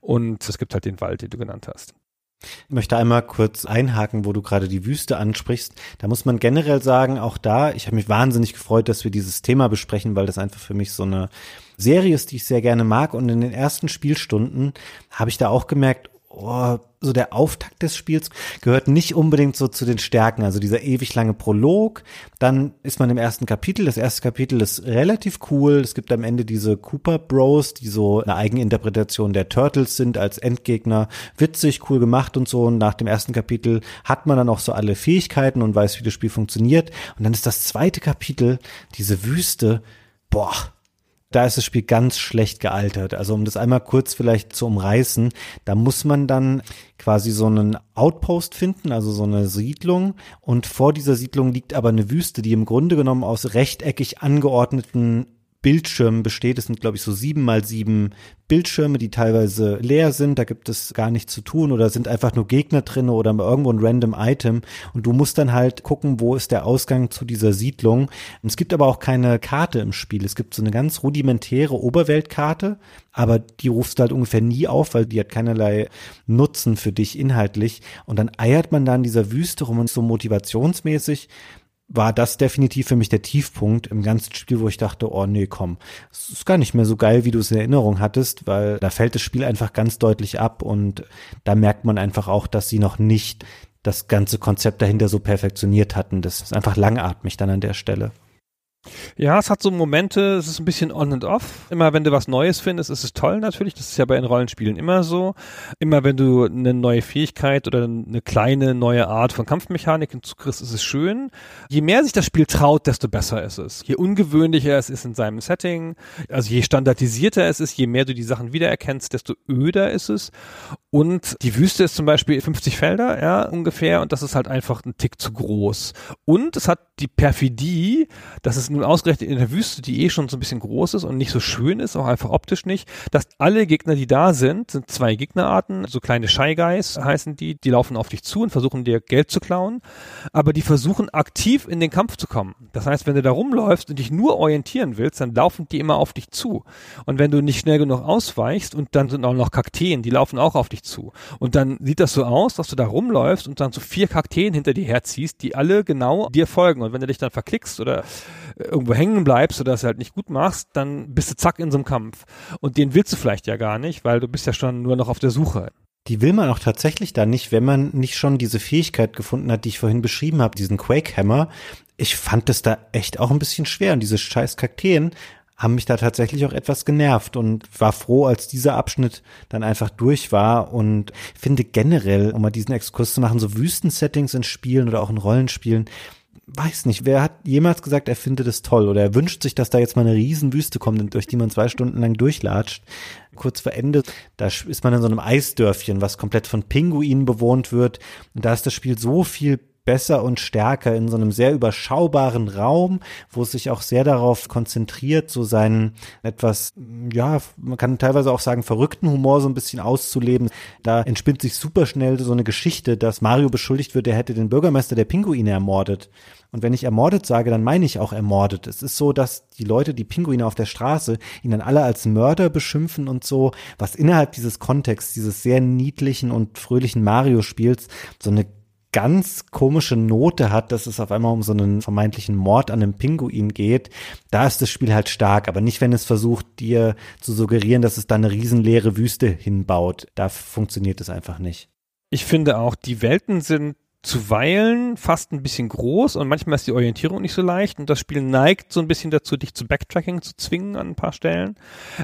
Und es gibt halt den Wald, den du genannt hast. Ich möchte einmal kurz einhaken, wo du gerade die Wüste ansprichst. Da muss man generell sagen, auch da, ich habe mich wahnsinnig gefreut, dass wir dieses Thema besprechen, weil das einfach für mich so eine Serie ist, die ich sehr gerne mag. Und in den ersten Spielstunden habe ich da auch gemerkt, oh, so der Auftakt des Spiels gehört nicht unbedingt so zu den Stärken. Also dieser ewig lange Prolog. Dann ist man im ersten Kapitel. Das erste Kapitel ist relativ cool. Es gibt am Ende diese Cooper Bros, die so eine Eigeninterpretation der Turtles sind als Endgegner. Witzig, cool gemacht und so. Und nach dem ersten Kapitel hat man dann auch so alle Fähigkeiten und weiß, wie das Spiel funktioniert. Und dann ist das zweite Kapitel, diese Wüste. Boah, da ist das Spiel ganz schlecht gealtert. Also um das einmal kurz vielleicht zu umreißen, da muss man dann quasi so einen Outpost finden, also so eine Siedlung. Und vor dieser Siedlung liegt aber eine Wüste, die im Grunde genommen aus rechteckig angeordneten Bildschirmen besteht. Es sind, glaube ich, so sieben mal sieben Bildschirme, die teilweise leer sind. Da gibt es gar nichts zu tun oder sind einfach nur Gegner drin oder irgendwo ein random Item. Und du musst dann halt gucken, wo ist der Ausgang zu dieser Siedlung. Es gibt aber auch keine Karte im Spiel. Es gibt so eine ganz rudimentäre Oberweltkarte, aber die rufst du halt ungefähr nie auf, weil die hat keinerlei Nutzen für dich inhaltlich. Und dann eiert man da in dieser Wüste rum und so motivationsmäßig war das definitiv für mich der Tiefpunkt im ganzen Spiel, wo ich dachte, oh nee, komm, es ist gar nicht mehr so geil, wie du es in Erinnerung hattest, weil da fällt das Spiel einfach ganz deutlich ab und da merkt man einfach auch, dass sie noch nicht das ganze Konzept dahinter so perfektioniert hatten. Das ist einfach langatmig dann an der Stelle. Ja, es hat so Momente, es ist ein bisschen on and off. Immer wenn du was Neues findest, ist es toll natürlich. Das ist ja bei den Rollenspielen immer so. Immer wenn du eine neue Fähigkeit oder eine kleine neue Art von Kampfmechanik hinzukriegst, ist es schön. Je mehr sich das Spiel traut, desto besser ist es. Je ungewöhnlicher es ist in seinem Setting, also je standardisierter es ist, je mehr du die Sachen wiedererkennst, desto öder ist es. Und die Wüste ist zum Beispiel 50 Felder, ja, ungefähr. Und das ist halt einfach ein Tick zu groß. Und es hat die Perfidie, dass es nun ausgerechnet in der Wüste, die eh schon so ein bisschen groß ist und nicht so schön ist, auch einfach optisch nicht, dass alle Gegner, die da sind, sind zwei Gegnerarten, so kleine Shy Guys heißen die, die laufen auf dich zu und versuchen dir Geld zu klauen, aber die versuchen aktiv in den Kampf zu kommen. Das heißt, wenn du da rumläufst und dich nur orientieren willst, dann laufen die immer auf dich zu. Und wenn du nicht schnell genug ausweichst und dann sind auch noch Kakteen, die laufen auch auf dich zu. Und dann sieht das so aus, dass du da rumläufst und dann so vier Kakteen hinter dir herziehst, die alle genau dir folgen. Und wenn du dich dann verklickst oder irgendwo hängen bleibst oder das halt nicht gut machst, dann bist du zack in so einem Kampf. Und den willst du vielleicht ja gar nicht, weil du bist ja schon nur noch auf der Suche. Die will man auch tatsächlich da nicht, wenn man nicht schon diese Fähigkeit gefunden hat, die ich vorhin beschrieben habe, diesen Quake Hammer. Ich fand das da echt auch ein bisschen schwer und diese scheiß Kakteen haben mich da tatsächlich auch etwas genervt und war froh, als dieser Abschnitt dann einfach durch war und finde generell, um mal diesen Exkurs zu machen, so Wüstensettings in Spielen oder auch in Rollenspielen, weiß nicht, wer hat jemals gesagt, er findet es toll oder er wünscht sich, dass da jetzt mal eine Riesenwüste kommt, durch die man zwei Stunden lang durchlatscht. Kurz vor Ende, da ist man in so einem Eisdörfchen, was komplett von Pinguinen bewohnt wird. Und da ist das Spiel so viel besser und stärker in so einem sehr überschaubaren Raum, wo es sich auch sehr darauf konzentriert, so seinen etwas, ja, man kann teilweise auch sagen, verrückten Humor so ein bisschen auszuleben. Da entspinnt sich super schnell so eine Geschichte, dass Mario beschuldigt wird, er hätte den Bürgermeister der Pinguine ermordet. Und wenn ich ermordet sage, dann meine ich auch ermordet. Es ist so, dass die Leute, die Pinguine auf der Straße, ihn dann alle als Mörder beschimpfen und so, was innerhalb dieses Kontexts, dieses sehr niedlichen und fröhlichen Mario-Spiels so eine ganz komische Note hat, dass es auf einmal um so einen vermeintlichen Mord an einem Pinguin geht, da ist das Spiel halt stark, aber nicht, wenn es versucht, dir zu suggerieren, dass es da eine riesenleere Wüste hinbaut. Da funktioniert es einfach nicht. Ich finde auch, die Welten sind zuweilen fast ein bisschen groß und manchmal ist die Orientierung nicht so leicht und das Spiel neigt so ein bisschen dazu, dich zu Backtracking zu zwingen an ein paar Stellen.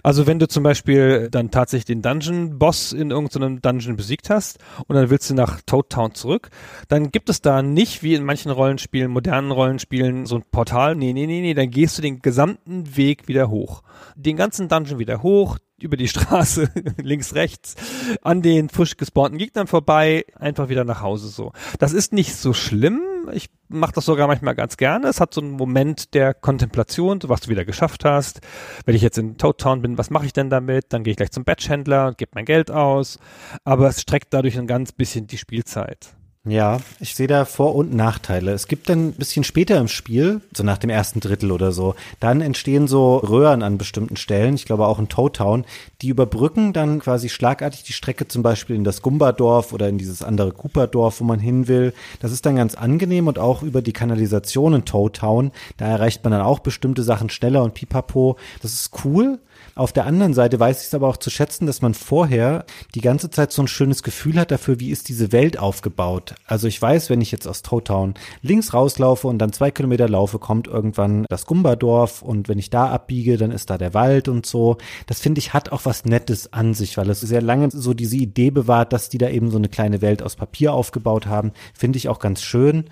Also wenn du zum Beispiel dann tatsächlich den Dungeon-Boss in irgendeinem Dungeon besiegt hast und dann willst du nach Toad Town zurück, dann gibt es da nicht wie in manchen Rollenspielen, modernen Rollenspielen, so ein Portal. Nee, nee, nee, nee, dann gehst du den gesamten Weg wieder hoch. Den ganzen Dungeon wieder hoch, über die Straße, links, rechts, an den frisch gespawnten Gegnern vorbei, einfach wieder nach Hause so. Das ist nicht so schlimm. Ich mache das sogar manchmal ganz gerne. Es hat so einen Moment der Kontemplation, was du wieder geschafft hast. Wenn ich jetzt in Toad Town bin, was mache ich denn damit? Dann gehe ich gleich zum Batchhändler und gebe mein Geld aus. Aber es streckt dadurch ein ganz bisschen die Spielzeit. Ja, ich sehe da Vor- und Nachteile. Es gibt dann ein bisschen später im Spiel, so nach dem ersten Drittel oder so, dann entstehen so Röhren an bestimmten Stellen, ich glaube auch in Toad Town, die überbrücken dann quasi schlagartig die Strecke zum Beispiel in das Gumba-Dorf oder in dieses andere Cooper-Dorf, wo man hin will. Das ist dann ganz angenehm und auch über die Kanalisation in Toad Town, da erreicht man dann auch bestimmte Sachen schneller und pipapo. Das ist cool. Auf der anderen Seite weiß ich es aber auch zu schätzen, dass man vorher die ganze Zeit so ein schönes Gefühl hat dafür, wie ist diese Welt aufgebaut. Also ich weiß, wenn ich jetzt aus Towtown links rauslaufe und dann zwei Kilometer laufe, kommt irgendwann das Gumbadorf und wenn ich da abbiege, dann ist da der Wald und so. Das finde ich hat auch was Nettes an sich, weil es sehr lange so diese Idee bewahrt, dass die da eben so eine kleine Welt aus Papier aufgebaut haben. Finde ich auch ganz schön.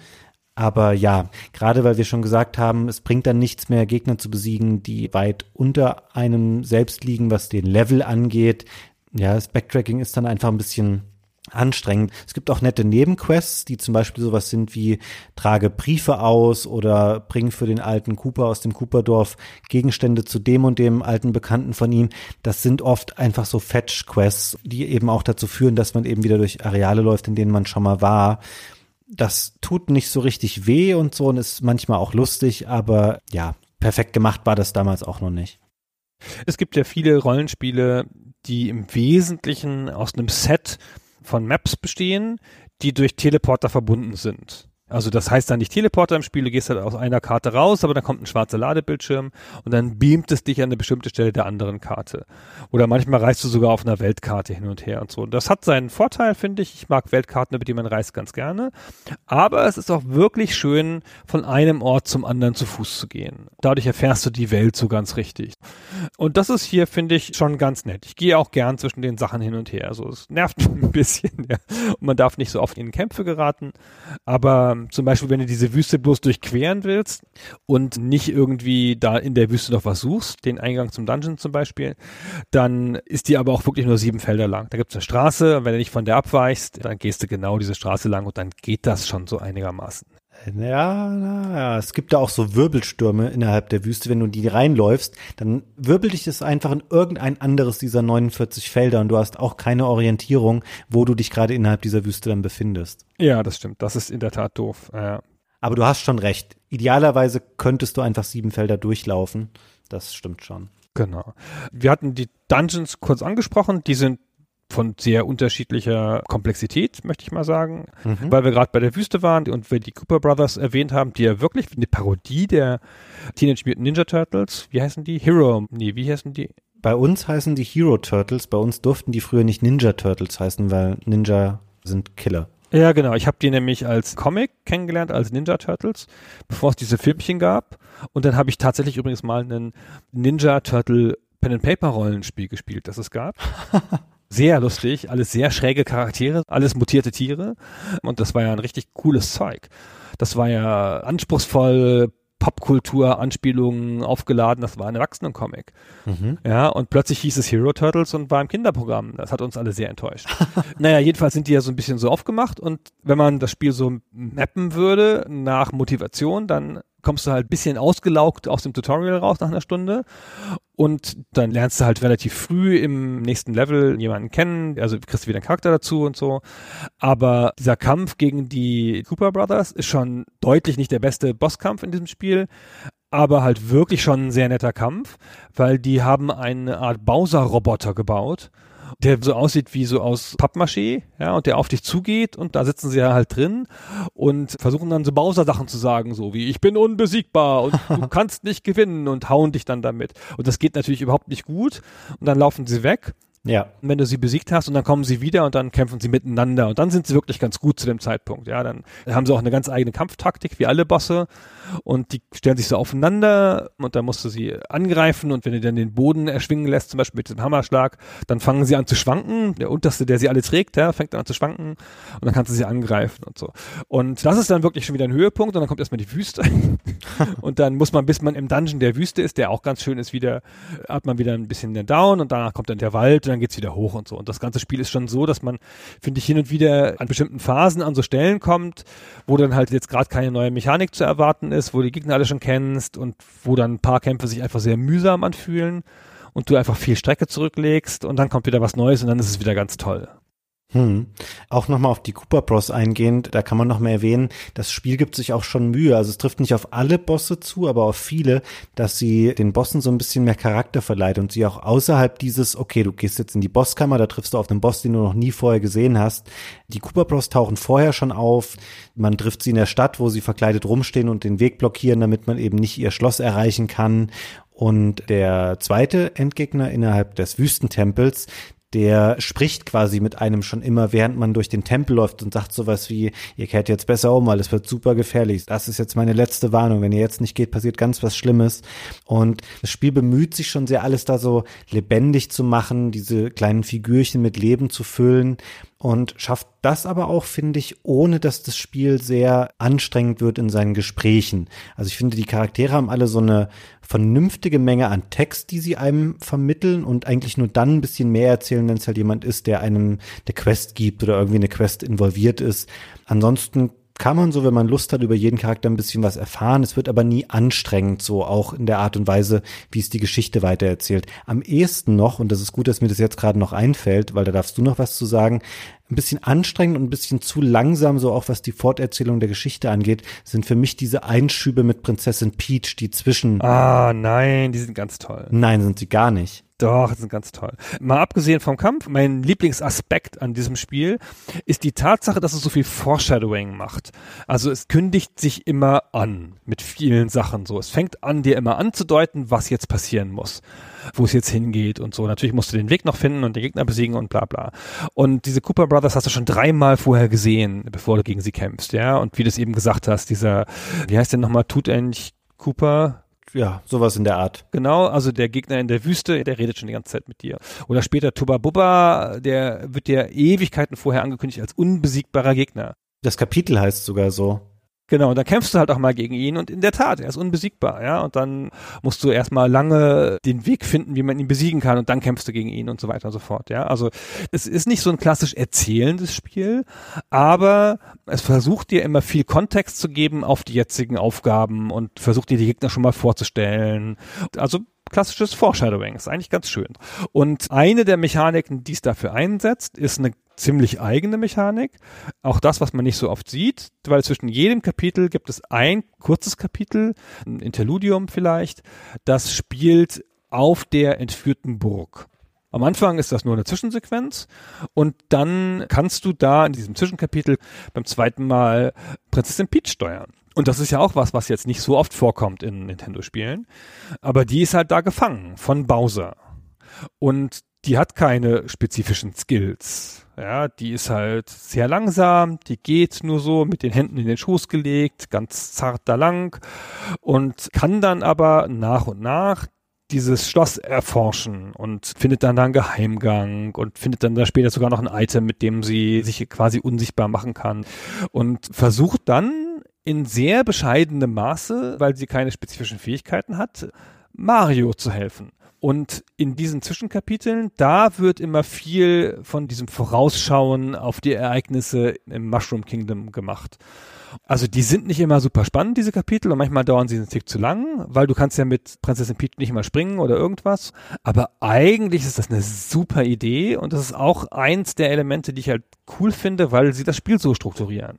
Aber ja, gerade weil wir schon gesagt haben, es bringt dann nichts mehr, Gegner zu besiegen, die weit unter einem selbst liegen, was den Level angeht. Ja, das Backtracking ist dann einfach ein bisschen anstrengend. Es gibt auch nette Nebenquests, die zum Beispiel sowas sind wie trage Briefe aus oder bring für den alten Cooper aus dem Cooperdorf Gegenstände zu dem und dem alten Bekannten von ihm. Das sind oft einfach so Fetch-Quests, die eben auch dazu führen, dass man eben wieder durch Areale läuft, in denen man schon mal war das tut nicht so richtig weh und so und ist manchmal auch lustig, aber ja, perfekt gemacht war das damals auch noch nicht. Es gibt ja viele Rollenspiele, die im Wesentlichen aus einem Set von Maps bestehen, die durch Teleporter verbunden sind. Also das heißt dann nicht Teleporter im Spiel, du gehst halt aus einer Karte raus, aber dann kommt ein schwarzer Ladebildschirm und dann beamt es dich an eine bestimmte Stelle der anderen Karte. Oder manchmal reist du sogar auf einer Weltkarte hin und her und so. Und das hat seinen Vorteil, finde ich. Ich mag Weltkarten, über die man reist, ganz gerne. Aber es ist auch wirklich schön, von einem Ort zum anderen zu Fuß zu gehen. Dadurch erfährst du die Welt so ganz richtig. Und das ist hier, finde ich, schon ganz nett. Ich gehe auch gern zwischen den Sachen hin und her. Also es nervt ein bisschen, ja. Und man darf nicht so oft in Kämpfe geraten. Aber ähm, zum Beispiel, wenn du diese Wüste bloß durchqueren willst und nicht irgendwie da in der Wüste noch was suchst, den Eingang zum Dungeon zum Beispiel, dann ist die aber auch wirklich nur sieben Felder lang. Da gibt es eine Straße wenn du nicht von der abweichst, dann gehst du genau diese Straße lang und dann geht das schon so einigermaßen. Ja, ja, es gibt da auch so Wirbelstürme innerhalb der Wüste. Wenn du die reinläufst, dann wirbelt dich das einfach in irgendein anderes dieser 49 Felder und du hast auch keine Orientierung, wo du dich gerade innerhalb dieser Wüste dann befindest. Ja, das stimmt. Das ist in der Tat doof. Ja. Aber du hast schon recht. Idealerweise könntest du einfach sieben Felder durchlaufen. Das stimmt schon. Genau. Wir hatten die Dungeons kurz angesprochen. Die sind von sehr unterschiedlicher Komplexität, möchte ich mal sagen, mhm. weil wir gerade bei der Wüste waren und wir die Cooper Brothers erwähnt haben, die ja wirklich eine Parodie der Teenage Mutant Ninja Turtles, wie heißen die? Hero, nee, wie heißen die? Bei uns heißen die Hero Turtles, bei uns durften die früher nicht Ninja Turtles heißen, weil Ninja sind Killer. Ja, genau. Ich habe die nämlich als Comic kennengelernt, als Ninja Turtles, bevor es diese Filmchen gab. Und dann habe ich tatsächlich übrigens mal einen Ninja Turtle Pen and Paper Rollenspiel gespielt, das es gab. sehr lustig, alles sehr schräge Charaktere, alles mutierte Tiere und das war ja ein richtig cooles Zeug. Das war ja anspruchsvoll, Popkultur, Anspielungen aufgeladen, das war ein Erwachsenencomic. Mhm. Ja, und plötzlich hieß es Hero Turtles und war im Kinderprogramm. Das hat uns alle sehr enttäuscht. naja, jedenfalls sind die ja so ein bisschen so aufgemacht und wenn man das Spiel so mappen würde nach Motivation, dann kommst du halt bisschen ausgelaugt aus dem Tutorial raus nach einer Stunde und dann lernst du halt relativ früh im nächsten Level jemanden kennen, also kriegst du wieder einen Charakter dazu und so. Aber dieser Kampf gegen die Cooper Brothers ist schon deutlich nicht der beste Bosskampf in diesem Spiel aber halt wirklich schon ein sehr netter Kampf, weil die haben eine Art Bowser-Roboter gebaut der so aussieht wie so aus Pappmaché, ja, und der auf dich zugeht und da sitzen sie ja halt drin und versuchen dann so Bowser-Sachen zu sagen, so wie ich bin unbesiegbar und du kannst nicht gewinnen und hauen dich dann damit. Und das geht natürlich überhaupt nicht gut und dann laufen sie weg ja. Und wenn du sie besiegt hast und dann kommen sie wieder und dann kämpfen sie miteinander und dann sind sie wirklich ganz gut zu dem Zeitpunkt. Ja, dann haben sie auch eine ganz eigene Kampftaktik wie alle Bosse und die stellen sich so aufeinander und dann musst du sie angreifen und wenn du dann den Boden erschwingen lässt, zum Beispiel mit dem Hammerschlag, dann fangen sie an zu schwanken. Der unterste, der sie alle trägt, ja, fängt dann an zu schwanken und dann kannst du sie angreifen und so. Und das ist dann wirklich schon wieder ein Höhepunkt und dann kommt erstmal die Wüste und dann muss man, bis man im Dungeon der Wüste ist, der auch ganz schön ist, wieder, hat man wieder ein bisschen den Down und danach kommt dann der Wald dann geht's wieder hoch und so. Und das ganze Spiel ist schon so, dass man, finde ich, hin und wieder an bestimmten Phasen an so Stellen kommt, wo dann halt jetzt gerade keine neue Mechanik zu erwarten ist, wo die Gegner alle schon kennst und wo dann ein paar Kämpfe sich einfach sehr mühsam anfühlen und du einfach viel Strecke zurücklegst und dann kommt wieder was Neues und dann ist es wieder ganz toll. Hm. Auch nochmal auf die Cooper Bros eingehend, da kann man noch mal erwähnen, das Spiel gibt sich auch schon Mühe. Also es trifft nicht auf alle Bosse zu, aber auf viele, dass sie den Bossen so ein bisschen mehr Charakter verleiht und sie auch außerhalb dieses, okay, du gehst jetzt in die Bosskammer, da triffst du auf einen Boss, den du noch nie vorher gesehen hast. Die Cooper Bros tauchen vorher schon auf. Man trifft sie in der Stadt, wo sie verkleidet rumstehen und den Weg blockieren, damit man eben nicht ihr Schloss erreichen kann. Und der zweite Endgegner innerhalb des Wüstentempels, der spricht quasi mit einem schon immer, während man durch den Tempel läuft und sagt sowas wie, ihr kehrt jetzt besser um, weil es wird super gefährlich. Das ist jetzt meine letzte Warnung. Wenn ihr jetzt nicht geht, passiert ganz was Schlimmes. Und das Spiel bemüht sich schon sehr, alles da so lebendig zu machen, diese kleinen Figürchen mit Leben zu füllen und schafft das aber auch, finde ich, ohne dass das Spiel sehr anstrengend wird in seinen Gesprächen. Also ich finde, die Charaktere haben alle so eine vernünftige Menge an Text, die sie einem vermitteln und eigentlich nur dann ein bisschen mehr erzählen, wenn es halt jemand ist, der einem eine Quest gibt oder irgendwie eine Quest involviert ist. Ansonsten kann man so, wenn man Lust hat, über jeden Charakter ein bisschen was erfahren. Es wird aber nie anstrengend, so auch in der Art und Weise, wie es die Geschichte weitererzählt. Am ehesten noch, und das ist gut, dass mir das jetzt gerade noch einfällt, weil da darfst du noch was zu sagen, ein bisschen anstrengend und ein bisschen zu langsam, so auch was die Forterzählung der Geschichte angeht, sind für mich diese Einschübe mit Prinzessin Peach, die zwischen. Ah, nein, die sind ganz toll. Nein, sind sie gar nicht. Doch, das sind ganz toll. Mal abgesehen vom Kampf, mein Lieblingsaspekt an diesem Spiel ist die Tatsache, dass es so viel Foreshadowing macht. Also es kündigt sich immer an mit vielen Sachen so. Es fängt an, dir immer anzudeuten, was jetzt passieren muss, wo es jetzt hingeht und so. Natürlich musst du den Weg noch finden und den Gegner besiegen und bla bla. Und diese Cooper Brothers hast du schon dreimal vorher gesehen, bevor du gegen sie kämpfst, ja. Und wie du es eben gesagt hast, dieser, wie heißt der nochmal, tut eigentlich Cooper? Ja, sowas in der Art. Genau, also der Gegner in der Wüste, der redet schon die ganze Zeit mit dir. Oder später Tuba Bubba, der wird dir Ewigkeiten vorher angekündigt als unbesiegbarer Gegner. Das Kapitel heißt sogar so. Genau, und dann kämpfst du halt auch mal gegen ihn und in der Tat, er ist unbesiegbar, ja, und dann musst du erstmal lange den Weg finden, wie man ihn besiegen kann und dann kämpfst du gegen ihn und so weiter und so fort, ja. Also es ist nicht so ein klassisch erzählendes Spiel, aber es versucht dir immer viel Kontext zu geben auf die jetzigen Aufgaben und versucht dir die Gegner schon mal vorzustellen. Also klassisches Foreshadowing. Ist eigentlich ganz schön. Und eine der Mechaniken, die es dafür einsetzt, ist eine ziemlich eigene Mechanik. Auch das, was man nicht so oft sieht, weil zwischen jedem Kapitel gibt es ein kurzes Kapitel, ein Interludium vielleicht, das spielt auf der entführten Burg. Am Anfang ist das nur eine Zwischensequenz und dann kannst du da in diesem Zwischenkapitel beim zweiten Mal Prinzessin Peach steuern. Und das ist ja auch was, was jetzt nicht so oft vorkommt in Nintendo-Spielen. Aber die ist halt da gefangen von Bowser. Und die hat keine spezifischen Skills. Ja, die ist halt sehr langsam, die geht nur so mit den Händen in den Schoß gelegt, ganz zart da lang und kann dann aber nach und nach dieses Schloss erforschen und findet dann da einen Geheimgang und findet dann da später sogar noch ein Item, mit dem sie sich quasi unsichtbar machen kann und versucht dann in sehr bescheidenem Maße, weil sie keine spezifischen Fähigkeiten hat, Mario zu helfen. Und in diesen Zwischenkapiteln, da wird immer viel von diesem Vorausschauen auf die Ereignisse im Mushroom Kingdom gemacht. Also die sind nicht immer super spannend, diese Kapitel, und manchmal dauern sie einen Tick zu lang, weil du kannst ja mit Prinzessin Peach nicht mal springen oder irgendwas. Aber eigentlich ist das eine super Idee und das ist auch eins der Elemente, die ich halt cool finde, weil sie das Spiel so strukturieren.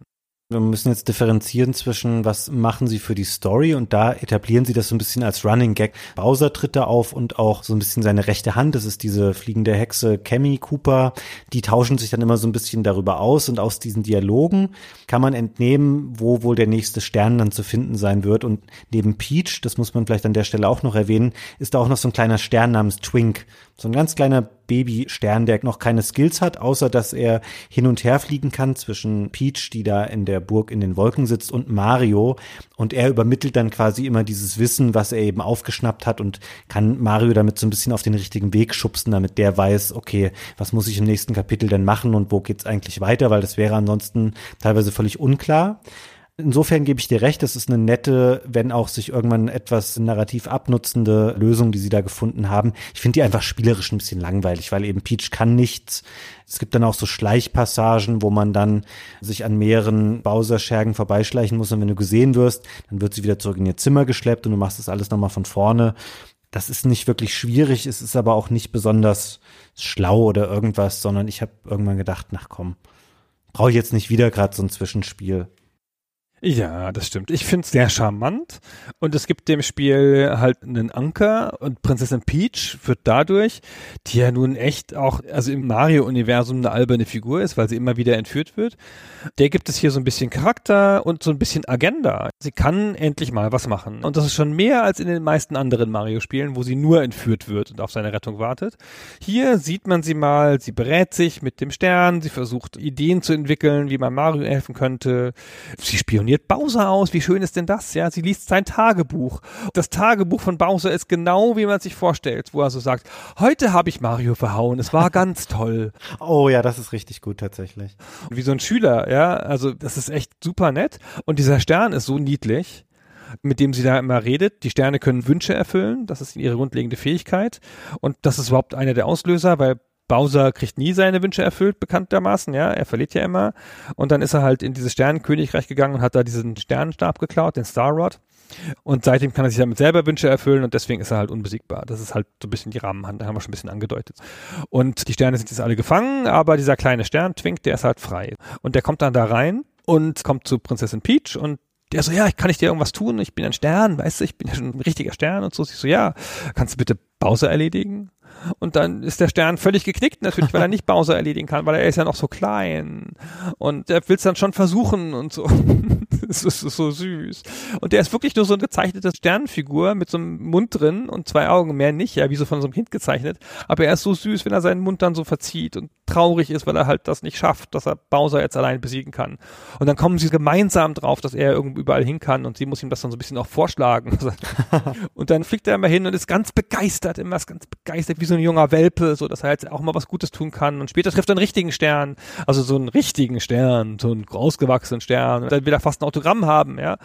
Wir müssen jetzt differenzieren zwischen, was machen sie für die Story und da etablieren sie das so ein bisschen als Running Gag. Bowser tritt da auf und auch so ein bisschen seine rechte Hand, das ist diese fliegende Hexe Cammy Cooper, die tauschen sich dann immer so ein bisschen darüber aus und aus diesen Dialogen kann man entnehmen, wo wohl der nächste Stern dann zu finden sein wird. Und neben Peach, das muss man vielleicht an der Stelle auch noch erwähnen, ist da auch noch so ein kleiner Stern namens Twink, so ein ganz kleiner Babystern, der noch keine Skills hat, außer dass er hin und her fliegen kann zwischen Peach, die da in der Burg in den Wolken sitzt, und Mario. Und er übermittelt dann quasi immer dieses Wissen, was er eben aufgeschnappt hat und kann Mario damit so ein bisschen auf den richtigen Weg schubsen, damit der weiß, okay, was muss ich im nächsten Kapitel denn machen und wo geht's eigentlich weiter, weil das wäre ansonsten teilweise völlig unklar. Insofern gebe ich dir recht, es ist eine nette, wenn auch sich irgendwann etwas narrativ abnutzende Lösung, die sie da gefunden haben. Ich finde die einfach spielerisch ein bisschen langweilig, weil eben Peach kann nichts. Es gibt dann auch so Schleichpassagen, wo man dann sich an mehreren Bowser-Schergen vorbeischleichen muss und wenn du gesehen wirst, dann wird sie wieder zurück in ihr Zimmer geschleppt und du machst das alles nochmal von vorne. Das ist nicht wirklich schwierig, es ist aber auch nicht besonders schlau oder irgendwas, sondern ich habe irgendwann gedacht, nach komm, brauche ich jetzt nicht wieder gerade so ein Zwischenspiel. Ja, das stimmt. Ich finde es sehr charmant und es gibt dem Spiel halt einen Anker und Prinzessin Peach wird dadurch, die ja nun echt auch, also im Mario-Universum eine alberne Figur ist, weil sie immer wieder entführt wird, der gibt es hier so ein bisschen Charakter und so ein bisschen Agenda. Sie kann endlich mal was machen und das ist schon mehr als in den meisten anderen Mario-Spielen, wo sie nur entführt wird und auf seine Rettung wartet. Hier sieht man sie mal, sie berät sich mit dem Stern, sie versucht Ideen zu entwickeln, wie man Mario helfen könnte. Sie spioniert spioniert Bowser aus. Wie schön ist denn das? Ja, sie liest sein Tagebuch. Das Tagebuch von Bowser ist genau, wie man sich vorstellt, wo er so sagt, heute habe ich Mario verhauen. Es war ganz toll. Oh ja, das ist richtig gut tatsächlich. Wie so ein Schüler, ja. Also, das ist echt super nett. Und dieser Stern ist so niedlich mit dem sie da immer redet. Die Sterne können Wünsche erfüllen, das ist ihre grundlegende Fähigkeit. Und das ist überhaupt einer der Auslöser, weil Bowser kriegt nie seine Wünsche erfüllt, bekanntermaßen, ja, er verliert ja immer. Und dann ist er halt in dieses Sternenkönigreich gegangen und hat da diesen Sternenstab geklaut, den Star Rod. Und seitdem kann er sich damit selber Wünsche erfüllen und deswegen ist er halt unbesiegbar. Das ist halt so ein bisschen die Rahmenhand, da haben wir schon ein bisschen angedeutet. Und die Sterne sind jetzt alle gefangen, aber dieser kleine Stern, Twink, der ist halt frei. Und der kommt dann da rein und kommt zu Prinzessin Peach und der so, ja, kann ich dir irgendwas tun? Ich bin ein Stern, weißt du, ich bin ja schon ein richtiger Stern und so. Ich so, ja, kannst du bitte Bowser erledigen? Und dann ist der Stern völlig geknickt, natürlich, weil er nicht Bowser erledigen kann, weil er ist ja noch so klein. Und er will es dann schon versuchen und so. das ist so süß. Und der ist wirklich nur so eine gezeichnete Sternenfigur mit so einem Mund drin und zwei Augen, mehr nicht, ja, wie so von so einem Kind gezeichnet. Aber er ist so süß, wenn er seinen Mund dann so verzieht und traurig ist, weil er halt das nicht schafft, dass er Bowser jetzt allein besiegen kann. Und dann kommen sie gemeinsam drauf, dass er irgendwo überall hin kann und sie muss ihm das dann so ein bisschen auch vorschlagen. und dann fliegt er immer hin und ist ganz begeistert, immer ist ganz begeistert, wie so ein junger Welpe, so dass er jetzt auch mal was Gutes tun kann. Und später trifft er einen richtigen Stern, also so einen richtigen Stern, so einen ausgewachsenen Stern. Und dann will fast ein Autogramm haben, ja.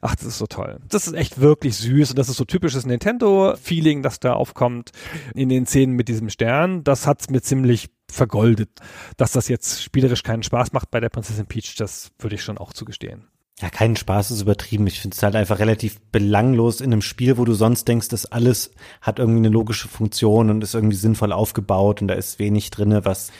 Ach, das ist so toll. Das ist echt wirklich süß und das ist so typisches Nintendo-Feeling, das da aufkommt in den Szenen mit diesem Stern. Das hat's mir ziemlich vergoldet. Dass das jetzt spielerisch keinen Spaß macht bei der Prinzessin Peach, das würde ich schon auch zugestehen. Ja, keinen Spaß ist übertrieben. Ich finde es halt einfach relativ belanglos in einem Spiel, wo du sonst denkst, das alles hat irgendwie eine logische Funktion und ist irgendwie sinnvoll aufgebaut und da ist wenig drinne, was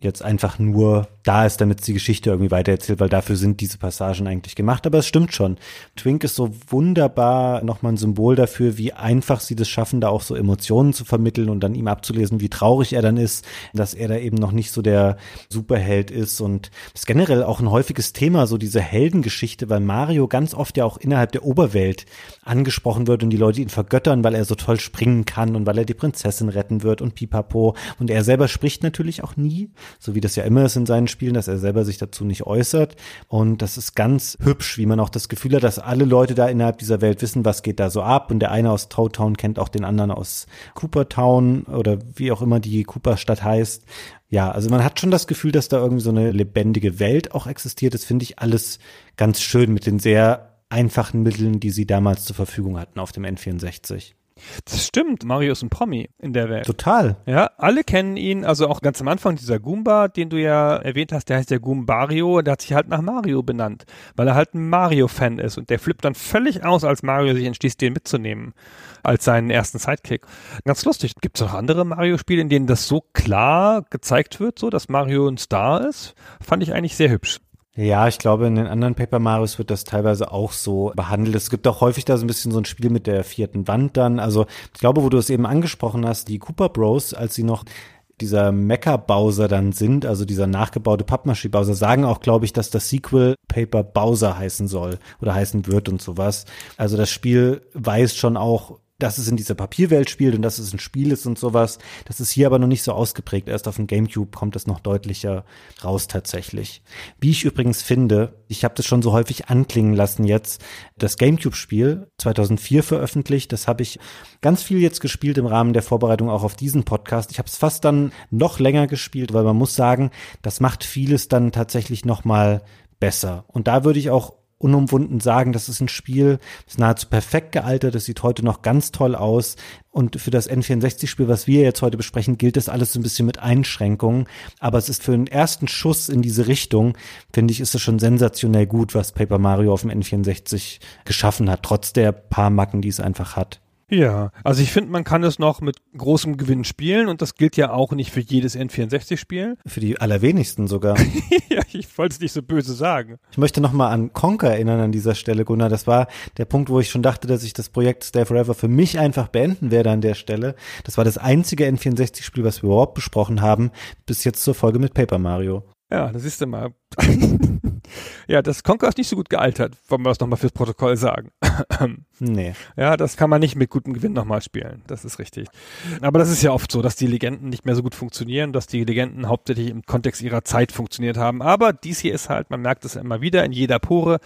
jetzt einfach nur da ist, damit die Geschichte irgendwie weitererzählt, weil dafür sind diese Passagen eigentlich gemacht. Aber es stimmt schon. Twink ist so wunderbar nochmal ein Symbol dafür, wie einfach sie das schaffen, da auch so Emotionen zu vermitteln und dann ihm abzulesen, wie traurig er dann ist, dass er da eben noch nicht so der Superheld ist. Und das ist generell auch ein häufiges Thema, so diese Heldengeschichte, weil Mario ganz oft ja auch innerhalb der Oberwelt angesprochen wird und die Leute ihn vergöttern, weil er so toll springen kann und weil er die Prinzessin retten wird und pipapo. Und er selber spricht natürlich auch nie so wie das ja immer ist in seinen Spielen, dass er selber sich dazu nicht äußert. Und das ist ganz hübsch, wie man auch das Gefühl hat, dass alle Leute da innerhalb dieser Welt wissen, was geht da so ab. Und der eine aus Town kennt auch den anderen aus Coopertown oder wie auch immer die Cooperstadt heißt. Ja, also man hat schon das Gefühl, dass da irgendwie so eine lebendige Welt auch existiert. Das finde ich alles ganz schön mit den sehr einfachen Mitteln, die sie damals zur Verfügung hatten auf dem N64. Das stimmt. Mario ist ein Promi in der Welt. Total. Ja, alle kennen ihn. Also auch ganz am Anfang dieser Goomba, den du ja erwähnt hast, der heißt der Goombario. Der hat sich halt nach Mario benannt, weil er halt ein Mario-Fan ist. Und der flippt dann völlig aus, als Mario sich entschließt, den mitzunehmen als seinen ersten Sidekick. Ganz lustig. Gibt es auch andere Mario-Spiele, in denen das so klar gezeigt wird, so dass Mario ein Star ist? Fand ich eigentlich sehr hübsch. Ja, ich glaube, in den anderen Paper Marios wird das teilweise auch so behandelt. Es gibt auch häufig da so ein bisschen so ein Spiel mit der vierten Wand dann. Also ich glaube, wo du es eben angesprochen hast, die Cooper Bros, als sie noch dieser Mecha-Bowser dann sind, also dieser nachgebaute Pappmaschine-Bowser, sagen auch, glaube ich, dass das Sequel Paper Bowser heißen soll oder heißen wird und sowas. Also das Spiel weist schon auch dass es in dieser Papierwelt spielt und dass es ein Spiel ist und sowas. Das ist hier aber noch nicht so ausgeprägt. Erst auf dem GameCube kommt es noch deutlicher raus tatsächlich. Wie ich übrigens finde, ich habe das schon so häufig anklingen lassen jetzt, das GameCube-Spiel 2004 veröffentlicht, das habe ich ganz viel jetzt gespielt im Rahmen der Vorbereitung auch auf diesen Podcast. Ich habe es fast dann noch länger gespielt, weil man muss sagen, das macht vieles dann tatsächlich noch mal besser. Und da würde ich auch unumwunden sagen, das ist ein Spiel, das ist nahezu perfekt gealtert, das sieht heute noch ganz toll aus. Und für das N64-Spiel, was wir jetzt heute besprechen, gilt das alles so ein bisschen mit Einschränkungen. Aber es ist für einen ersten Schuss in diese Richtung, finde ich, ist es schon sensationell gut, was Paper Mario auf dem N64 geschaffen hat, trotz der paar Macken, die es einfach hat. Ja, also ich finde, man kann es noch mit großem Gewinn spielen und das gilt ja auch nicht für jedes N64-Spiel. Für die allerwenigsten sogar. ja, ich wollte es nicht so böse sagen. Ich möchte nochmal an Conker erinnern an dieser Stelle, Gunnar. Das war der Punkt, wo ich schon dachte, dass ich das Projekt Stay Forever für mich einfach beenden werde an der Stelle. Das war das einzige N64-Spiel, was wir überhaupt besprochen haben, bis jetzt zur Folge mit Paper Mario. Ja, das siehst du mal. ja, das Conquer ist nicht so gut gealtert, wollen wir das nochmal fürs Protokoll sagen. nee. Ja, das kann man nicht mit gutem Gewinn nochmal spielen. Das ist richtig. Aber das ist ja oft so, dass die Legenden nicht mehr so gut funktionieren, dass die Legenden hauptsächlich im Kontext ihrer Zeit funktioniert haben. Aber dies hier ist halt, man merkt es immer wieder in jeder Pore.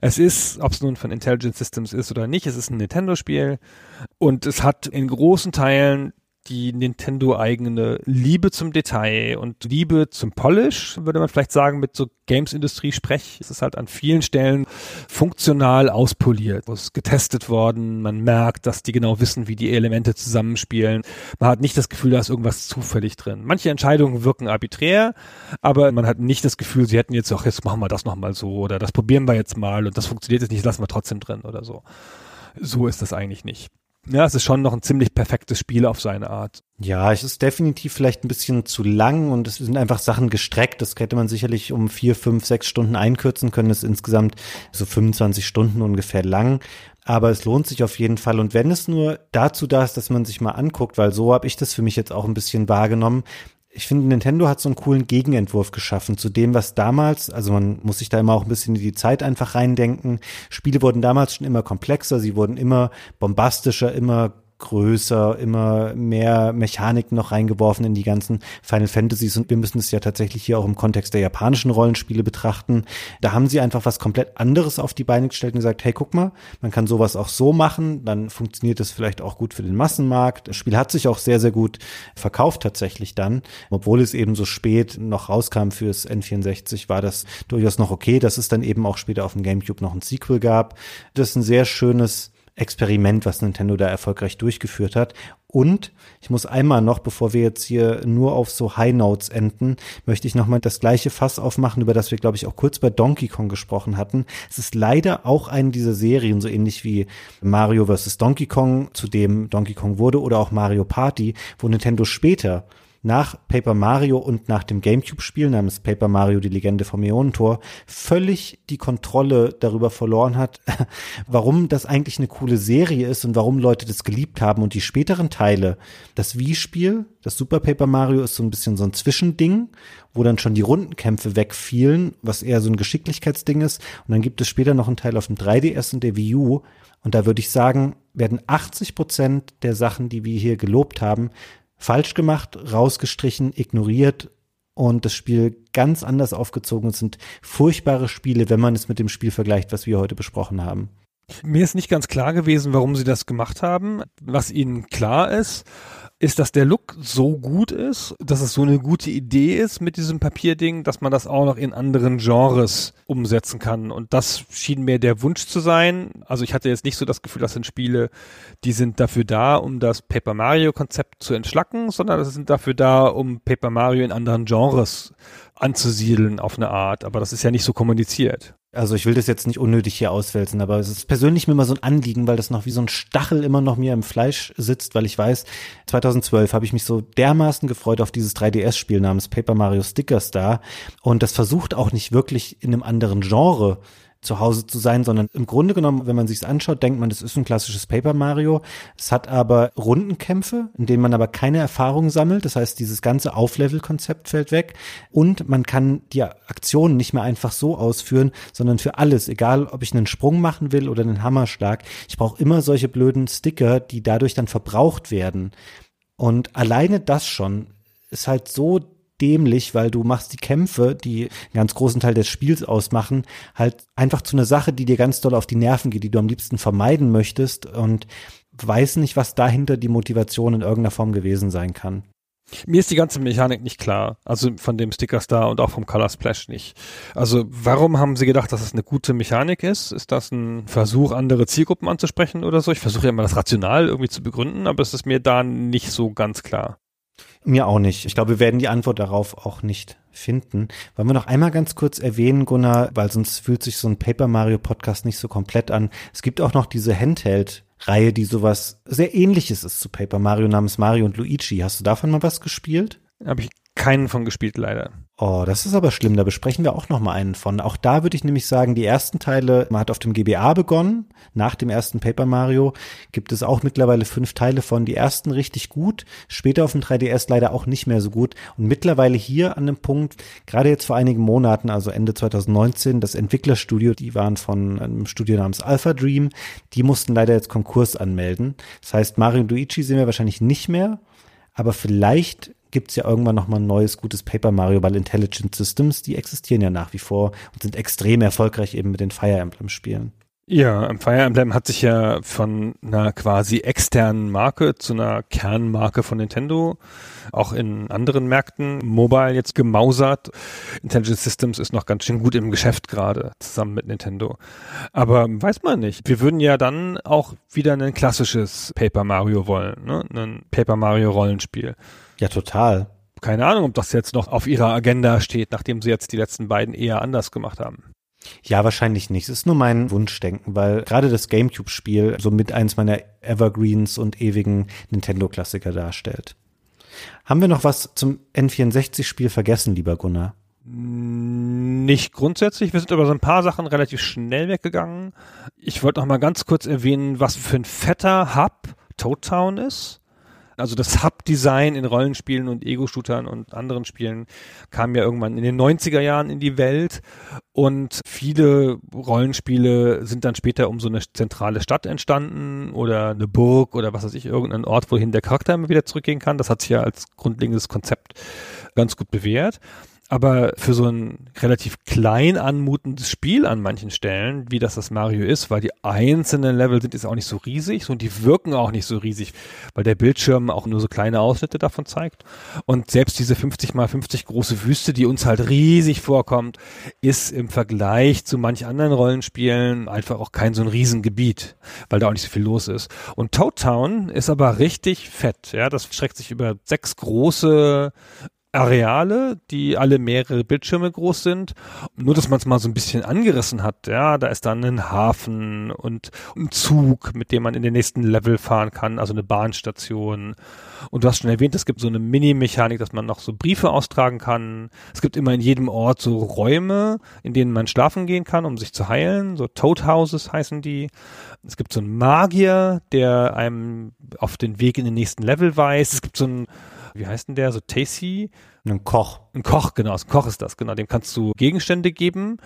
Es ist, ob es nun von Intelligent Systems ist oder nicht, es ist ein Nintendo-Spiel und es hat in großen Teilen die Nintendo-eigene Liebe zum Detail und Liebe zum Polish, würde man vielleicht sagen, mit so Games-Industrie-Sprech. Es ist halt an vielen Stellen funktional auspoliert. Es ist getestet worden. Man merkt, dass die genau wissen, wie die Elemente zusammenspielen. Man hat nicht das Gefühl, da ist irgendwas zufällig drin. Manche Entscheidungen wirken arbiträr, aber man hat nicht das Gefühl, sie hätten jetzt auch, jetzt machen wir das nochmal so oder das probieren wir jetzt mal und das funktioniert jetzt nicht, lassen wir trotzdem drin oder so. So ist das eigentlich nicht. Ja, es ist schon noch ein ziemlich perfektes Spiel auf seine Art. Ja, es ist definitiv vielleicht ein bisschen zu lang und es sind einfach Sachen gestreckt. Das hätte man sicherlich um vier, fünf, sechs Stunden einkürzen können. Es ist insgesamt so 25 Stunden ungefähr lang. Aber es lohnt sich auf jeden Fall. Und wenn es nur dazu da ist, dass man sich mal anguckt, weil so habe ich das für mich jetzt auch ein bisschen wahrgenommen, ich finde, Nintendo hat so einen coolen Gegenentwurf geschaffen zu dem, was damals, also man muss sich da immer auch ein bisschen in die Zeit einfach reindenken. Spiele wurden damals schon immer komplexer, sie wurden immer bombastischer, immer größer, immer mehr Mechanik noch reingeworfen in die ganzen Final Fantasies und wir müssen es ja tatsächlich hier auch im Kontext der japanischen Rollenspiele betrachten. Da haben sie einfach was komplett anderes auf die Beine gestellt und gesagt, hey, guck mal, man kann sowas auch so machen, dann funktioniert das vielleicht auch gut für den Massenmarkt. Das Spiel hat sich auch sehr, sehr gut verkauft tatsächlich dann, obwohl es eben so spät noch rauskam fürs N64, war das durchaus noch okay, dass es dann eben auch später auf dem GameCube noch ein Sequel gab. Das ist ein sehr schönes Experiment, was Nintendo da erfolgreich durchgeführt hat. Und ich muss einmal noch, bevor wir jetzt hier nur auf so High Notes enden, möchte ich nochmal das gleiche Fass aufmachen, über das wir, glaube ich, auch kurz bei Donkey Kong gesprochen hatten. Es ist leider auch eine dieser Serien, so ähnlich wie Mario vs. Donkey Kong, zu dem Donkey Kong wurde, oder auch Mario Party, wo Nintendo später nach Paper Mario und nach dem GameCube-Spiel namens Paper Mario die Legende vom Ionentor völlig die Kontrolle darüber verloren hat, warum das eigentlich eine coole Serie ist und warum Leute das geliebt haben. Und die späteren Teile, das Wii-Spiel, das Super Paper Mario ist so ein bisschen so ein Zwischending, wo dann schon die Rundenkämpfe wegfielen, was eher so ein Geschicklichkeitsding ist. Und dann gibt es später noch einen Teil auf dem 3DS und der Wii U. Und da würde ich sagen, werden 80 Prozent der Sachen, die wir hier gelobt haben, falsch gemacht, rausgestrichen, ignoriert und das Spiel ganz anders aufgezogen. Es sind furchtbare Spiele, wenn man es mit dem Spiel vergleicht, was wir heute besprochen haben. Mir ist nicht ganz klar gewesen, warum sie das gemacht haben. Was ihnen klar ist, ist, dass der Look so gut ist, dass es so eine gute Idee ist mit diesem Papierding, dass man das auch noch in anderen Genres umsetzen kann. Und das schien mir der Wunsch zu sein. Also ich hatte jetzt nicht so das Gefühl, das sind Spiele, die sind dafür da, um das Paper Mario Konzept zu entschlacken, sondern das sind dafür da, um Paper Mario in anderen Genres anzusiedeln auf eine Art. Aber das ist ja nicht so kommuniziert. Also ich will das jetzt nicht unnötig hier auswälzen, aber es ist persönlich mir immer so ein Anliegen, weil das noch wie so ein Stachel immer noch mir im Fleisch sitzt, weil ich weiß, 2012 habe ich mich so dermaßen gefreut auf dieses 3DS-Spiel namens Paper Mario Sticker Star und das versucht auch nicht wirklich in einem anderen Genre zu Hause zu sein, sondern im Grunde genommen, wenn man sich's anschaut, denkt man, das ist ein klassisches Paper Mario. Es hat aber Rundenkämpfe, in denen man aber keine Erfahrung sammelt. Das heißt, dieses ganze Auflevel-Konzept fällt weg und man kann die Aktionen nicht mehr einfach so ausführen, sondern für alles, egal ob ich einen Sprung machen will oder einen Hammerschlag. Ich brauche immer solche blöden Sticker, die dadurch dann verbraucht werden. Und alleine das schon ist halt so dämlich, weil du machst die Kämpfe, die einen ganz großen Teil des Spiels ausmachen, halt einfach zu einer Sache, die dir ganz doll auf die Nerven geht, die du am liebsten vermeiden möchtest und weiß nicht, was dahinter die Motivation in irgendeiner Form gewesen sein kann. Mir ist die ganze Mechanik nicht klar. Also von dem Sticker Star und auch vom Color Splash nicht. Also warum haben sie gedacht, dass es das eine gute Mechanik ist? Ist das ein Versuch, andere Zielgruppen anzusprechen oder so? Ich versuche ja immer das rational irgendwie zu begründen, aber es ist mir da nicht so ganz klar. Mir auch nicht. Ich glaube, wir werden die Antwort darauf auch nicht finden. Wollen wir noch einmal ganz kurz erwähnen, Gunnar, weil sonst fühlt sich so ein Paper Mario Podcast nicht so komplett an. Es gibt auch noch diese Handheld Reihe, die sowas sehr ähnliches ist zu Paper Mario namens Mario und Luigi. Hast du davon mal was gespielt? Habe ich keinen von gespielt, leider. Oh, das ist aber schlimm. Da besprechen wir auch noch mal einen von. Auch da würde ich nämlich sagen, die ersten Teile, man hat auf dem GBA begonnen. Nach dem ersten Paper Mario gibt es auch mittlerweile fünf Teile von. Die ersten richtig gut. Später auf dem 3DS leider auch nicht mehr so gut. Und mittlerweile hier an dem Punkt, gerade jetzt vor einigen Monaten, also Ende 2019, das Entwicklerstudio, die waren von einem Studio namens Alpha Dream, die mussten leider jetzt Konkurs anmelden. Das heißt, Mario und Luigi sehen wir wahrscheinlich nicht mehr. Aber vielleicht gibt es ja irgendwann nochmal ein neues, gutes Paper Mario, weil Intelligent Systems, die existieren ja nach wie vor und sind extrem erfolgreich eben mit den Fire Emblem Spielen. Ja, Fire Emblem hat sich ja von einer quasi externen Marke zu einer Kernmarke von Nintendo auch in anderen Märkten mobile jetzt gemausert. Intelligent Systems ist noch ganz schön gut im Geschäft gerade zusammen mit Nintendo. Aber weiß man nicht. Wir würden ja dann auch wieder ein klassisches Paper Mario wollen, ne? Ein Paper Mario Rollenspiel. Ja, total. Keine Ahnung, ob das jetzt noch auf ihrer Agenda steht, nachdem sie jetzt die letzten beiden eher anders gemacht haben. Ja, wahrscheinlich nicht. Es ist nur mein Wunschdenken, weil gerade das GameCube-Spiel somit eins meiner Evergreens und ewigen Nintendo-Klassiker darstellt. Haben wir noch was zum N64-Spiel vergessen, lieber Gunnar? Nicht grundsätzlich. Wir sind über so ein paar Sachen relativ schnell weggegangen. Ich wollte noch mal ganz kurz erwähnen, was für ein fetter Hub Toad Town ist also das Hub-Design in Rollenspielen und Ego-Shootern und anderen Spielen kam ja irgendwann in den 90er Jahren in die Welt und viele Rollenspiele sind dann später um so eine zentrale Stadt entstanden oder eine Burg oder was weiß ich, irgendein Ort, wohin der Charakter immer wieder zurückgehen kann. Das hat sich ja als grundlegendes Konzept ganz gut bewährt. Aber für so ein relativ klein anmutendes Spiel an manchen Stellen, wie das das Mario ist, weil die einzelnen Level sind jetzt auch nicht so riesig und die wirken auch nicht so riesig, weil der Bildschirm auch nur so kleine Ausschnitte davon zeigt. Und selbst diese 50 mal 50 große Wüste, die uns halt riesig vorkommt, ist im Vergleich zu manch anderen Rollenspielen einfach auch kein so ein Riesengebiet, weil da auch nicht so viel los ist. Und Toad Town ist aber richtig fett, ja, das streckt sich über sechs große Areale, die alle mehrere Bildschirme groß sind. Nur, dass man es mal so ein bisschen angerissen hat. Ja, da ist dann ein Hafen und ein Zug, mit dem man in den nächsten Level fahren kann, also eine Bahnstation. Und du hast schon erwähnt, es gibt so eine Mini-Mechanik, dass man noch so Briefe austragen kann. Es gibt immer in jedem Ort so Räume, in denen man schlafen gehen kann, um sich zu heilen. So Toad Houses heißen die. Es gibt so einen Magier, der einem auf den Weg in den nächsten Level weist. Es gibt so einen wie heißt denn der, so Tasty? Ein Koch. Ein Koch, genau, ein Koch ist das, genau. Dem kannst du Gegenstände geben,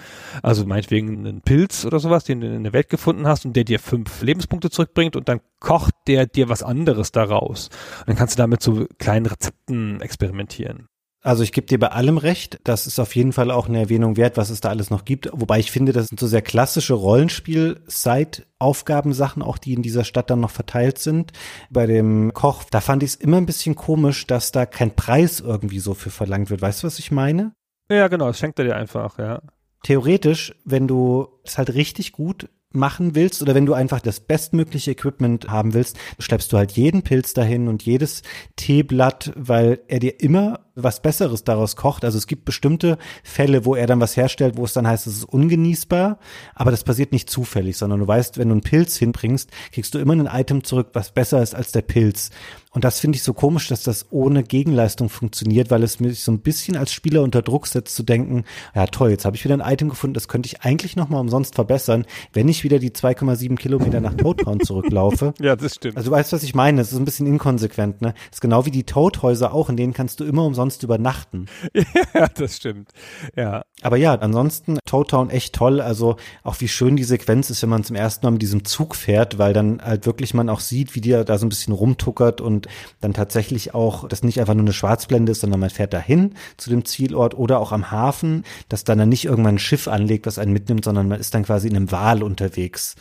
also meinetwegen einen Pilz oder sowas, den du in der Welt gefunden hast und der dir fünf Lebenspunkte zurückbringt und dann kocht der dir was anderes daraus. Und dann kannst du damit so kleinen Rezepten experimentieren. Also ich gebe dir bei allem recht. Das ist auf jeden Fall auch eine Erwähnung wert, was es da alles noch gibt. Wobei ich finde, das sind so sehr klassische Rollenspiel-Side-Aufgabensachen, auch die in dieser Stadt dann noch verteilt sind. Bei dem Koch, da fand ich es immer ein bisschen komisch, dass da kein Preis irgendwie so für verlangt wird. Weißt du, was ich meine? Ja, genau, das schenkt er dir einfach, ja. Theoretisch, wenn du es halt richtig gut machen willst oder wenn du einfach das bestmögliche Equipment haben willst, schleppst du halt jeden Pilz dahin und jedes Teeblatt, weil er dir immer was Besseres daraus kocht. Also es gibt bestimmte Fälle, wo er dann was herstellt, wo es dann heißt, es ist ungenießbar, aber das passiert nicht zufällig, sondern du weißt, wenn du einen Pilz hinbringst, kriegst du immer ein Item zurück, was besser ist als der Pilz. Und das finde ich so komisch, dass das ohne Gegenleistung funktioniert, weil es mich so ein bisschen als Spieler unter Druck setzt zu denken, ja toll, jetzt habe ich wieder ein Item gefunden, das könnte ich eigentlich nochmal umsonst verbessern, wenn ich wieder die 2,7 Kilometer nach Toad Town zurücklaufe. ja, das stimmt. Also du weißt, was ich meine, das ist ein bisschen inkonsequent, ne? Das ist genau wie die Toadhäuser auch, in denen kannst du immer umsonst übernachten. ja, das stimmt. Ja. Aber ja, ansonsten Toad Town echt toll, also auch wie schön die Sequenz ist, wenn man zum ersten Mal mit diesem Zug fährt, weil dann halt wirklich man auch sieht, wie die da so ein bisschen rumtuckert und dann tatsächlich auch, dass nicht einfach nur eine Schwarzblende ist, sondern man fährt dahin zu dem Zielort oder auch am Hafen, dass dann, dann nicht irgendwann ein Schiff anlegt, das einen mitnimmt, sondern man ist dann quasi in einem Wal unterwegs.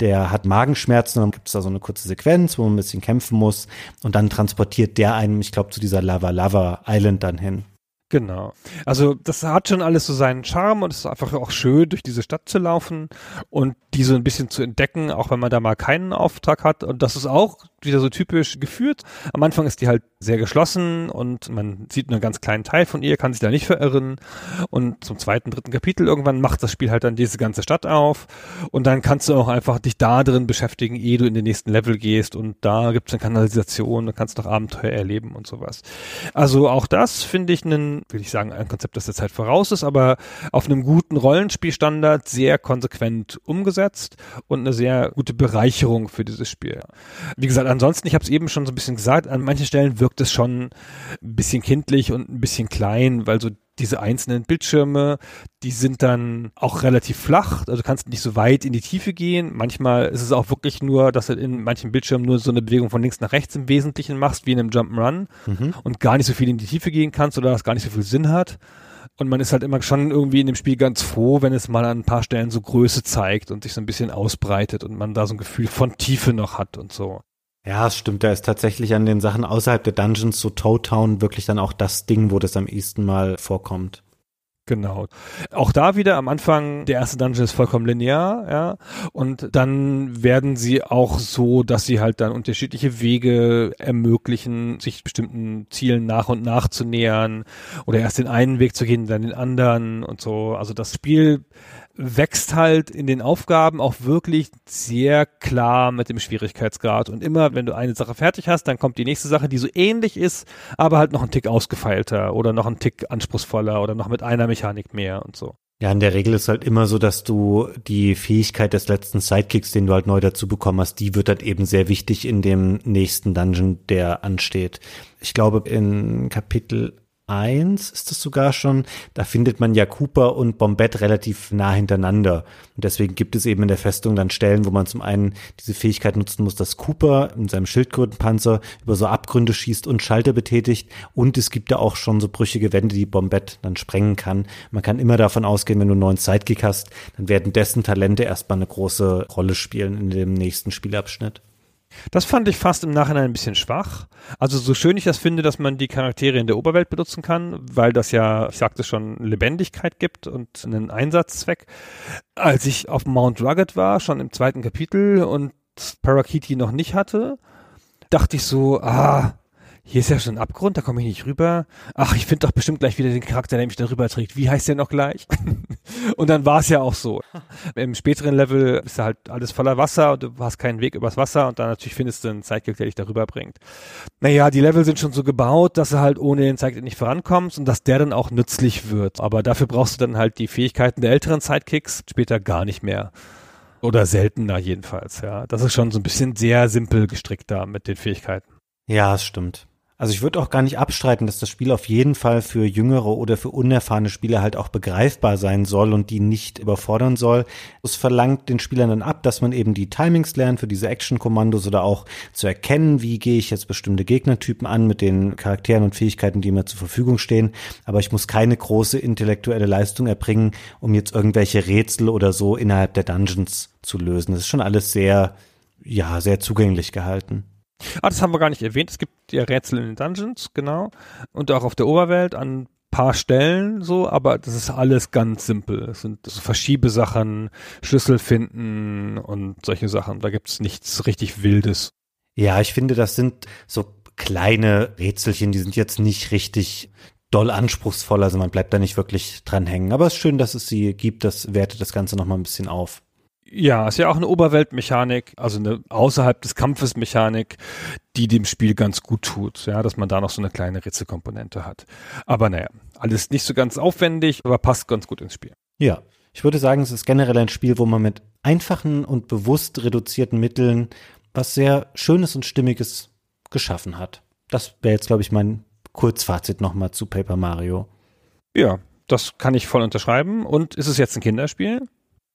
Der hat Magenschmerzen, dann gibt es da so eine kurze Sequenz, wo man ein bisschen kämpfen muss und dann transportiert der einen, ich glaube, zu dieser Lava Lava Island dann hin. Genau. Also das hat schon alles so seinen Charme und es ist einfach auch schön, durch diese Stadt zu laufen und die so ein bisschen zu entdecken, auch wenn man da mal keinen Auftrag hat. Und das ist auch wieder so typisch geführt. Am Anfang ist die halt sehr geschlossen und man sieht nur einen ganz kleinen Teil von ihr, kann sich da nicht verirren. Und zum zweiten, dritten Kapitel irgendwann macht das Spiel halt dann diese ganze Stadt auf. Und dann kannst du auch einfach dich da drin beschäftigen, ehe du in den nächsten Level gehst. Und da gibt es eine Kanalisation, da kannst du noch Abenteuer erleben und sowas. Also auch das finde ich einen, will ich sagen, ein Konzept, das der Zeit voraus ist, aber auf einem guten Rollenspielstandard sehr konsequent umgesetzt und eine sehr gute Bereicherung für dieses Spiel. Wie gesagt, ansonsten, ich habe es eben schon so ein bisschen gesagt, an manchen Stellen wirkt es schon ein bisschen kindlich und ein bisschen klein, weil so diese einzelnen Bildschirme, die sind dann auch relativ flach, also du kannst nicht so weit in die Tiefe gehen. Manchmal ist es auch wirklich nur, dass du in manchen Bildschirmen nur so eine Bewegung von links nach rechts im Wesentlichen machst, wie in einem Jump'n'Run mhm. und gar nicht so viel in die Tiefe gehen kannst oder das gar nicht so viel Sinn hat. Und man ist halt immer schon irgendwie in dem Spiel ganz froh, wenn es mal an ein paar Stellen so Größe zeigt und sich so ein bisschen ausbreitet und man da so ein Gefühl von Tiefe noch hat und so. Ja, es stimmt. Da ist tatsächlich an den Sachen außerhalb der Dungeons, so Toe Town, wirklich dann auch das Ding, wo das am ehesten mal vorkommt. Genau. Auch da wieder am Anfang, der erste Dungeon ist vollkommen linear, ja. Und dann werden sie auch so, dass sie halt dann unterschiedliche Wege ermöglichen, sich bestimmten Zielen nach und nach zu nähern oder erst den einen Weg zu gehen, dann den anderen und so. Also das Spiel wächst halt in den Aufgaben auch wirklich sehr klar mit dem Schwierigkeitsgrad. Und immer, wenn du eine Sache fertig hast, dann kommt die nächste Sache, die so ähnlich ist, aber halt noch ein Tick ausgefeilter oder noch ein Tick anspruchsvoller oder noch mit einer Mechanik mehr und so. Ja, in der Regel ist halt immer so, dass du die Fähigkeit des letzten Sidekicks, den du halt neu dazu bekommen hast, die wird halt eben sehr wichtig in dem nächsten Dungeon, der ansteht. Ich glaube, in Kapitel 1 ist es sogar schon, da findet man ja Cooper und Bombette relativ nah hintereinander. Und deswegen gibt es eben in der Festung dann Stellen, wo man zum einen diese Fähigkeit nutzen muss, dass Cooper in seinem Schildkrötenpanzer über so Abgründe schießt und Schalter betätigt. Und es gibt da auch schon so brüchige Wände, die Bombette dann sprengen kann. Man kann immer davon ausgehen, wenn du einen neuen Sidekick hast, dann werden dessen Talente erstmal eine große Rolle spielen in dem nächsten Spielabschnitt. Das fand ich fast im Nachhinein ein bisschen schwach. Also so schön ich das finde, dass man die Charaktere in der Oberwelt benutzen kann, weil das ja, ich sagte schon, Lebendigkeit gibt und einen Einsatzzweck. Als ich auf Mount Rugged war, schon im zweiten Kapitel und Parakiti noch nicht hatte, dachte ich so, ah, hier ist ja schon ein Abgrund, da komme ich nicht rüber. Ach, ich finde doch bestimmt gleich wieder den Charakter, der mich da rüber trägt. Wie heißt der noch gleich? und dann war es ja auch so. Im späteren Level ist da halt alles voller Wasser und du hast keinen Weg übers Wasser und dann natürlich findest du einen Sidekick, der dich darüber bringt. Naja, die Level sind schon so gebaut, dass du halt ohne den Sidekick nicht vorankommst und dass der dann auch nützlich wird. Aber dafür brauchst du dann halt die Fähigkeiten der älteren Sidekicks, später gar nicht mehr. Oder seltener jedenfalls, ja. Das ist schon so ein bisschen sehr simpel gestrickt da mit den Fähigkeiten. Ja, es stimmt. Also ich würde auch gar nicht abstreiten, dass das Spiel auf jeden Fall für jüngere oder für unerfahrene Spieler halt auch begreifbar sein soll und die nicht überfordern soll. Es verlangt den Spielern dann ab, dass man eben die Timings lernt für diese Action-Kommandos oder auch zu erkennen, wie gehe ich jetzt bestimmte Gegnertypen an mit den Charakteren und Fähigkeiten, die mir zur Verfügung stehen. Aber ich muss keine große intellektuelle Leistung erbringen, um jetzt irgendwelche Rätsel oder so innerhalb der Dungeons zu lösen. Das ist schon alles sehr, ja, sehr zugänglich gehalten. Ah, das haben wir gar nicht erwähnt. Es gibt ja Rätsel in den Dungeons, genau. Und auch auf der Oberwelt an paar Stellen so, aber das ist alles ganz simpel. Es sind so Verschiebesachen, Schlüssel finden und solche Sachen. Da gibt's nichts richtig Wildes. Ja, ich finde, das sind so kleine Rätselchen, die sind jetzt nicht richtig doll anspruchsvoll, also man bleibt da nicht wirklich dran hängen. Aber es ist schön, dass es sie gibt, das wertet das Ganze nochmal ein bisschen auf. Ja, ist ja auch eine Oberweltmechanik, also eine außerhalb des Kampfes Mechanik, die dem Spiel ganz gut tut, ja, dass man da noch so eine kleine Rätselkomponente hat. Aber naja, alles nicht so ganz aufwendig, aber passt ganz gut ins Spiel. Ja, ich würde sagen, es ist generell ein Spiel, wo man mit einfachen und bewusst reduzierten Mitteln was sehr Schönes und Stimmiges geschaffen hat. Das wäre jetzt, glaube ich, mein Kurzfazit nochmal zu Paper Mario. Ja, das kann ich voll unterschreiben. Und ist es jetzt ein Kinderspiel?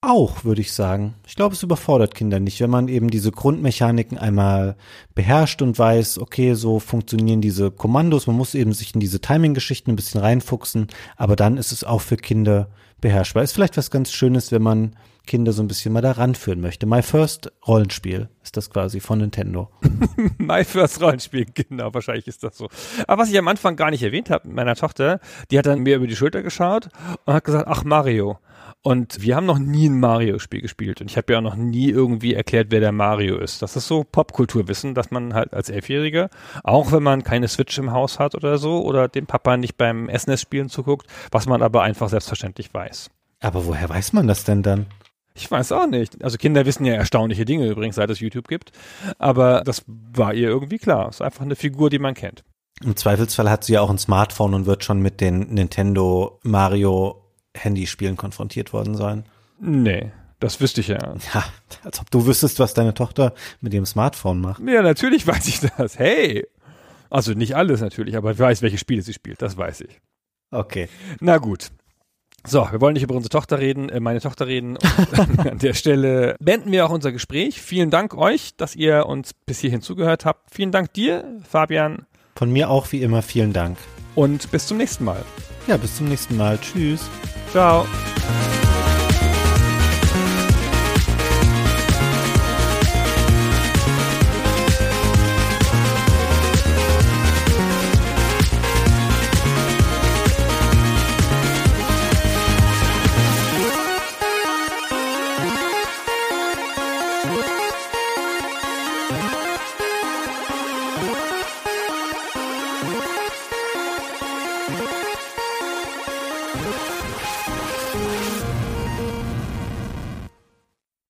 Auch, würde ich sagen. Ich glaube, es überfordert Kinder nicht, wenn man eben diese Grundmechaniken einmal beherrscht und weiß, okay, so funktionieren diese Kommandos. Man muss eben sich in diese Timing-Geschichten ein bisschen reinfuchsen, aber dann ist es auch für Kinder beherrschbar. Ist vielleicht was ganz Schönes, wenn man Kinder so ein bisschen mal da ranführen möchte. My First Rollenspiel ist das quasi von Nintendo. My First Rollenspiel, genau, wahrscheinlich ist das so. Aber was ich am Anfang gar nicht erwähnt habe meiner Tochter, die hat dann mir über die Schulter geschaut und hat gesagt, ach Mario. Und wir haben noch nie ein Mario-Spiel gespielt. Und ich habe ja auch noch nie irgendwie erklärt, wer der Mario ist. Das ist so Popkulturwissen, dass man halt als Elfjähriger, auch wenn man keine Switch im Haus hat oder so, oder dem Papa nicht beim SNES-Spielen zuguckt, was man aber einfach selbstverständlich weiß. Aber woher weiß man das denn dann? Ich weiß auch nicht. Also Kinder wissen ja erstaunliche Dinge übrigens, seit es YouTube gibt. Aber das war ihr irgendwie klar. Ist einfach eine Figur, die man kennt. Im Zweifelsfall hat sie ja auch ein Smartphone und wird schon mit den Nintendo Mario Handyspielen konfrontiert worden sein. Nee, das wüsste ich ja. Ja, als ob du wüsstest, was deine Tochter mit dem Smartphone macht. Ja, natürlich weiß ich das. Hey! Also nicht alles natürlich, aber ich weiß, welche Spiele sie spielt, das weiß ich. Okay. Na gut. So, wir wollen nicht über unsere Tochter reden, äh, meine Tochter reden. an der Stelle beenden wir auch unser Gespräch. Vielen Dank euch, dass ihr uns bis hierhin zugehört habt. Vielen Dank dir, Fabian. Von mir auch wie immer vielen Dank. Und bis zum nächsten Mal. Ja, bis zum nächsten Mal. Tschüss. Ciao.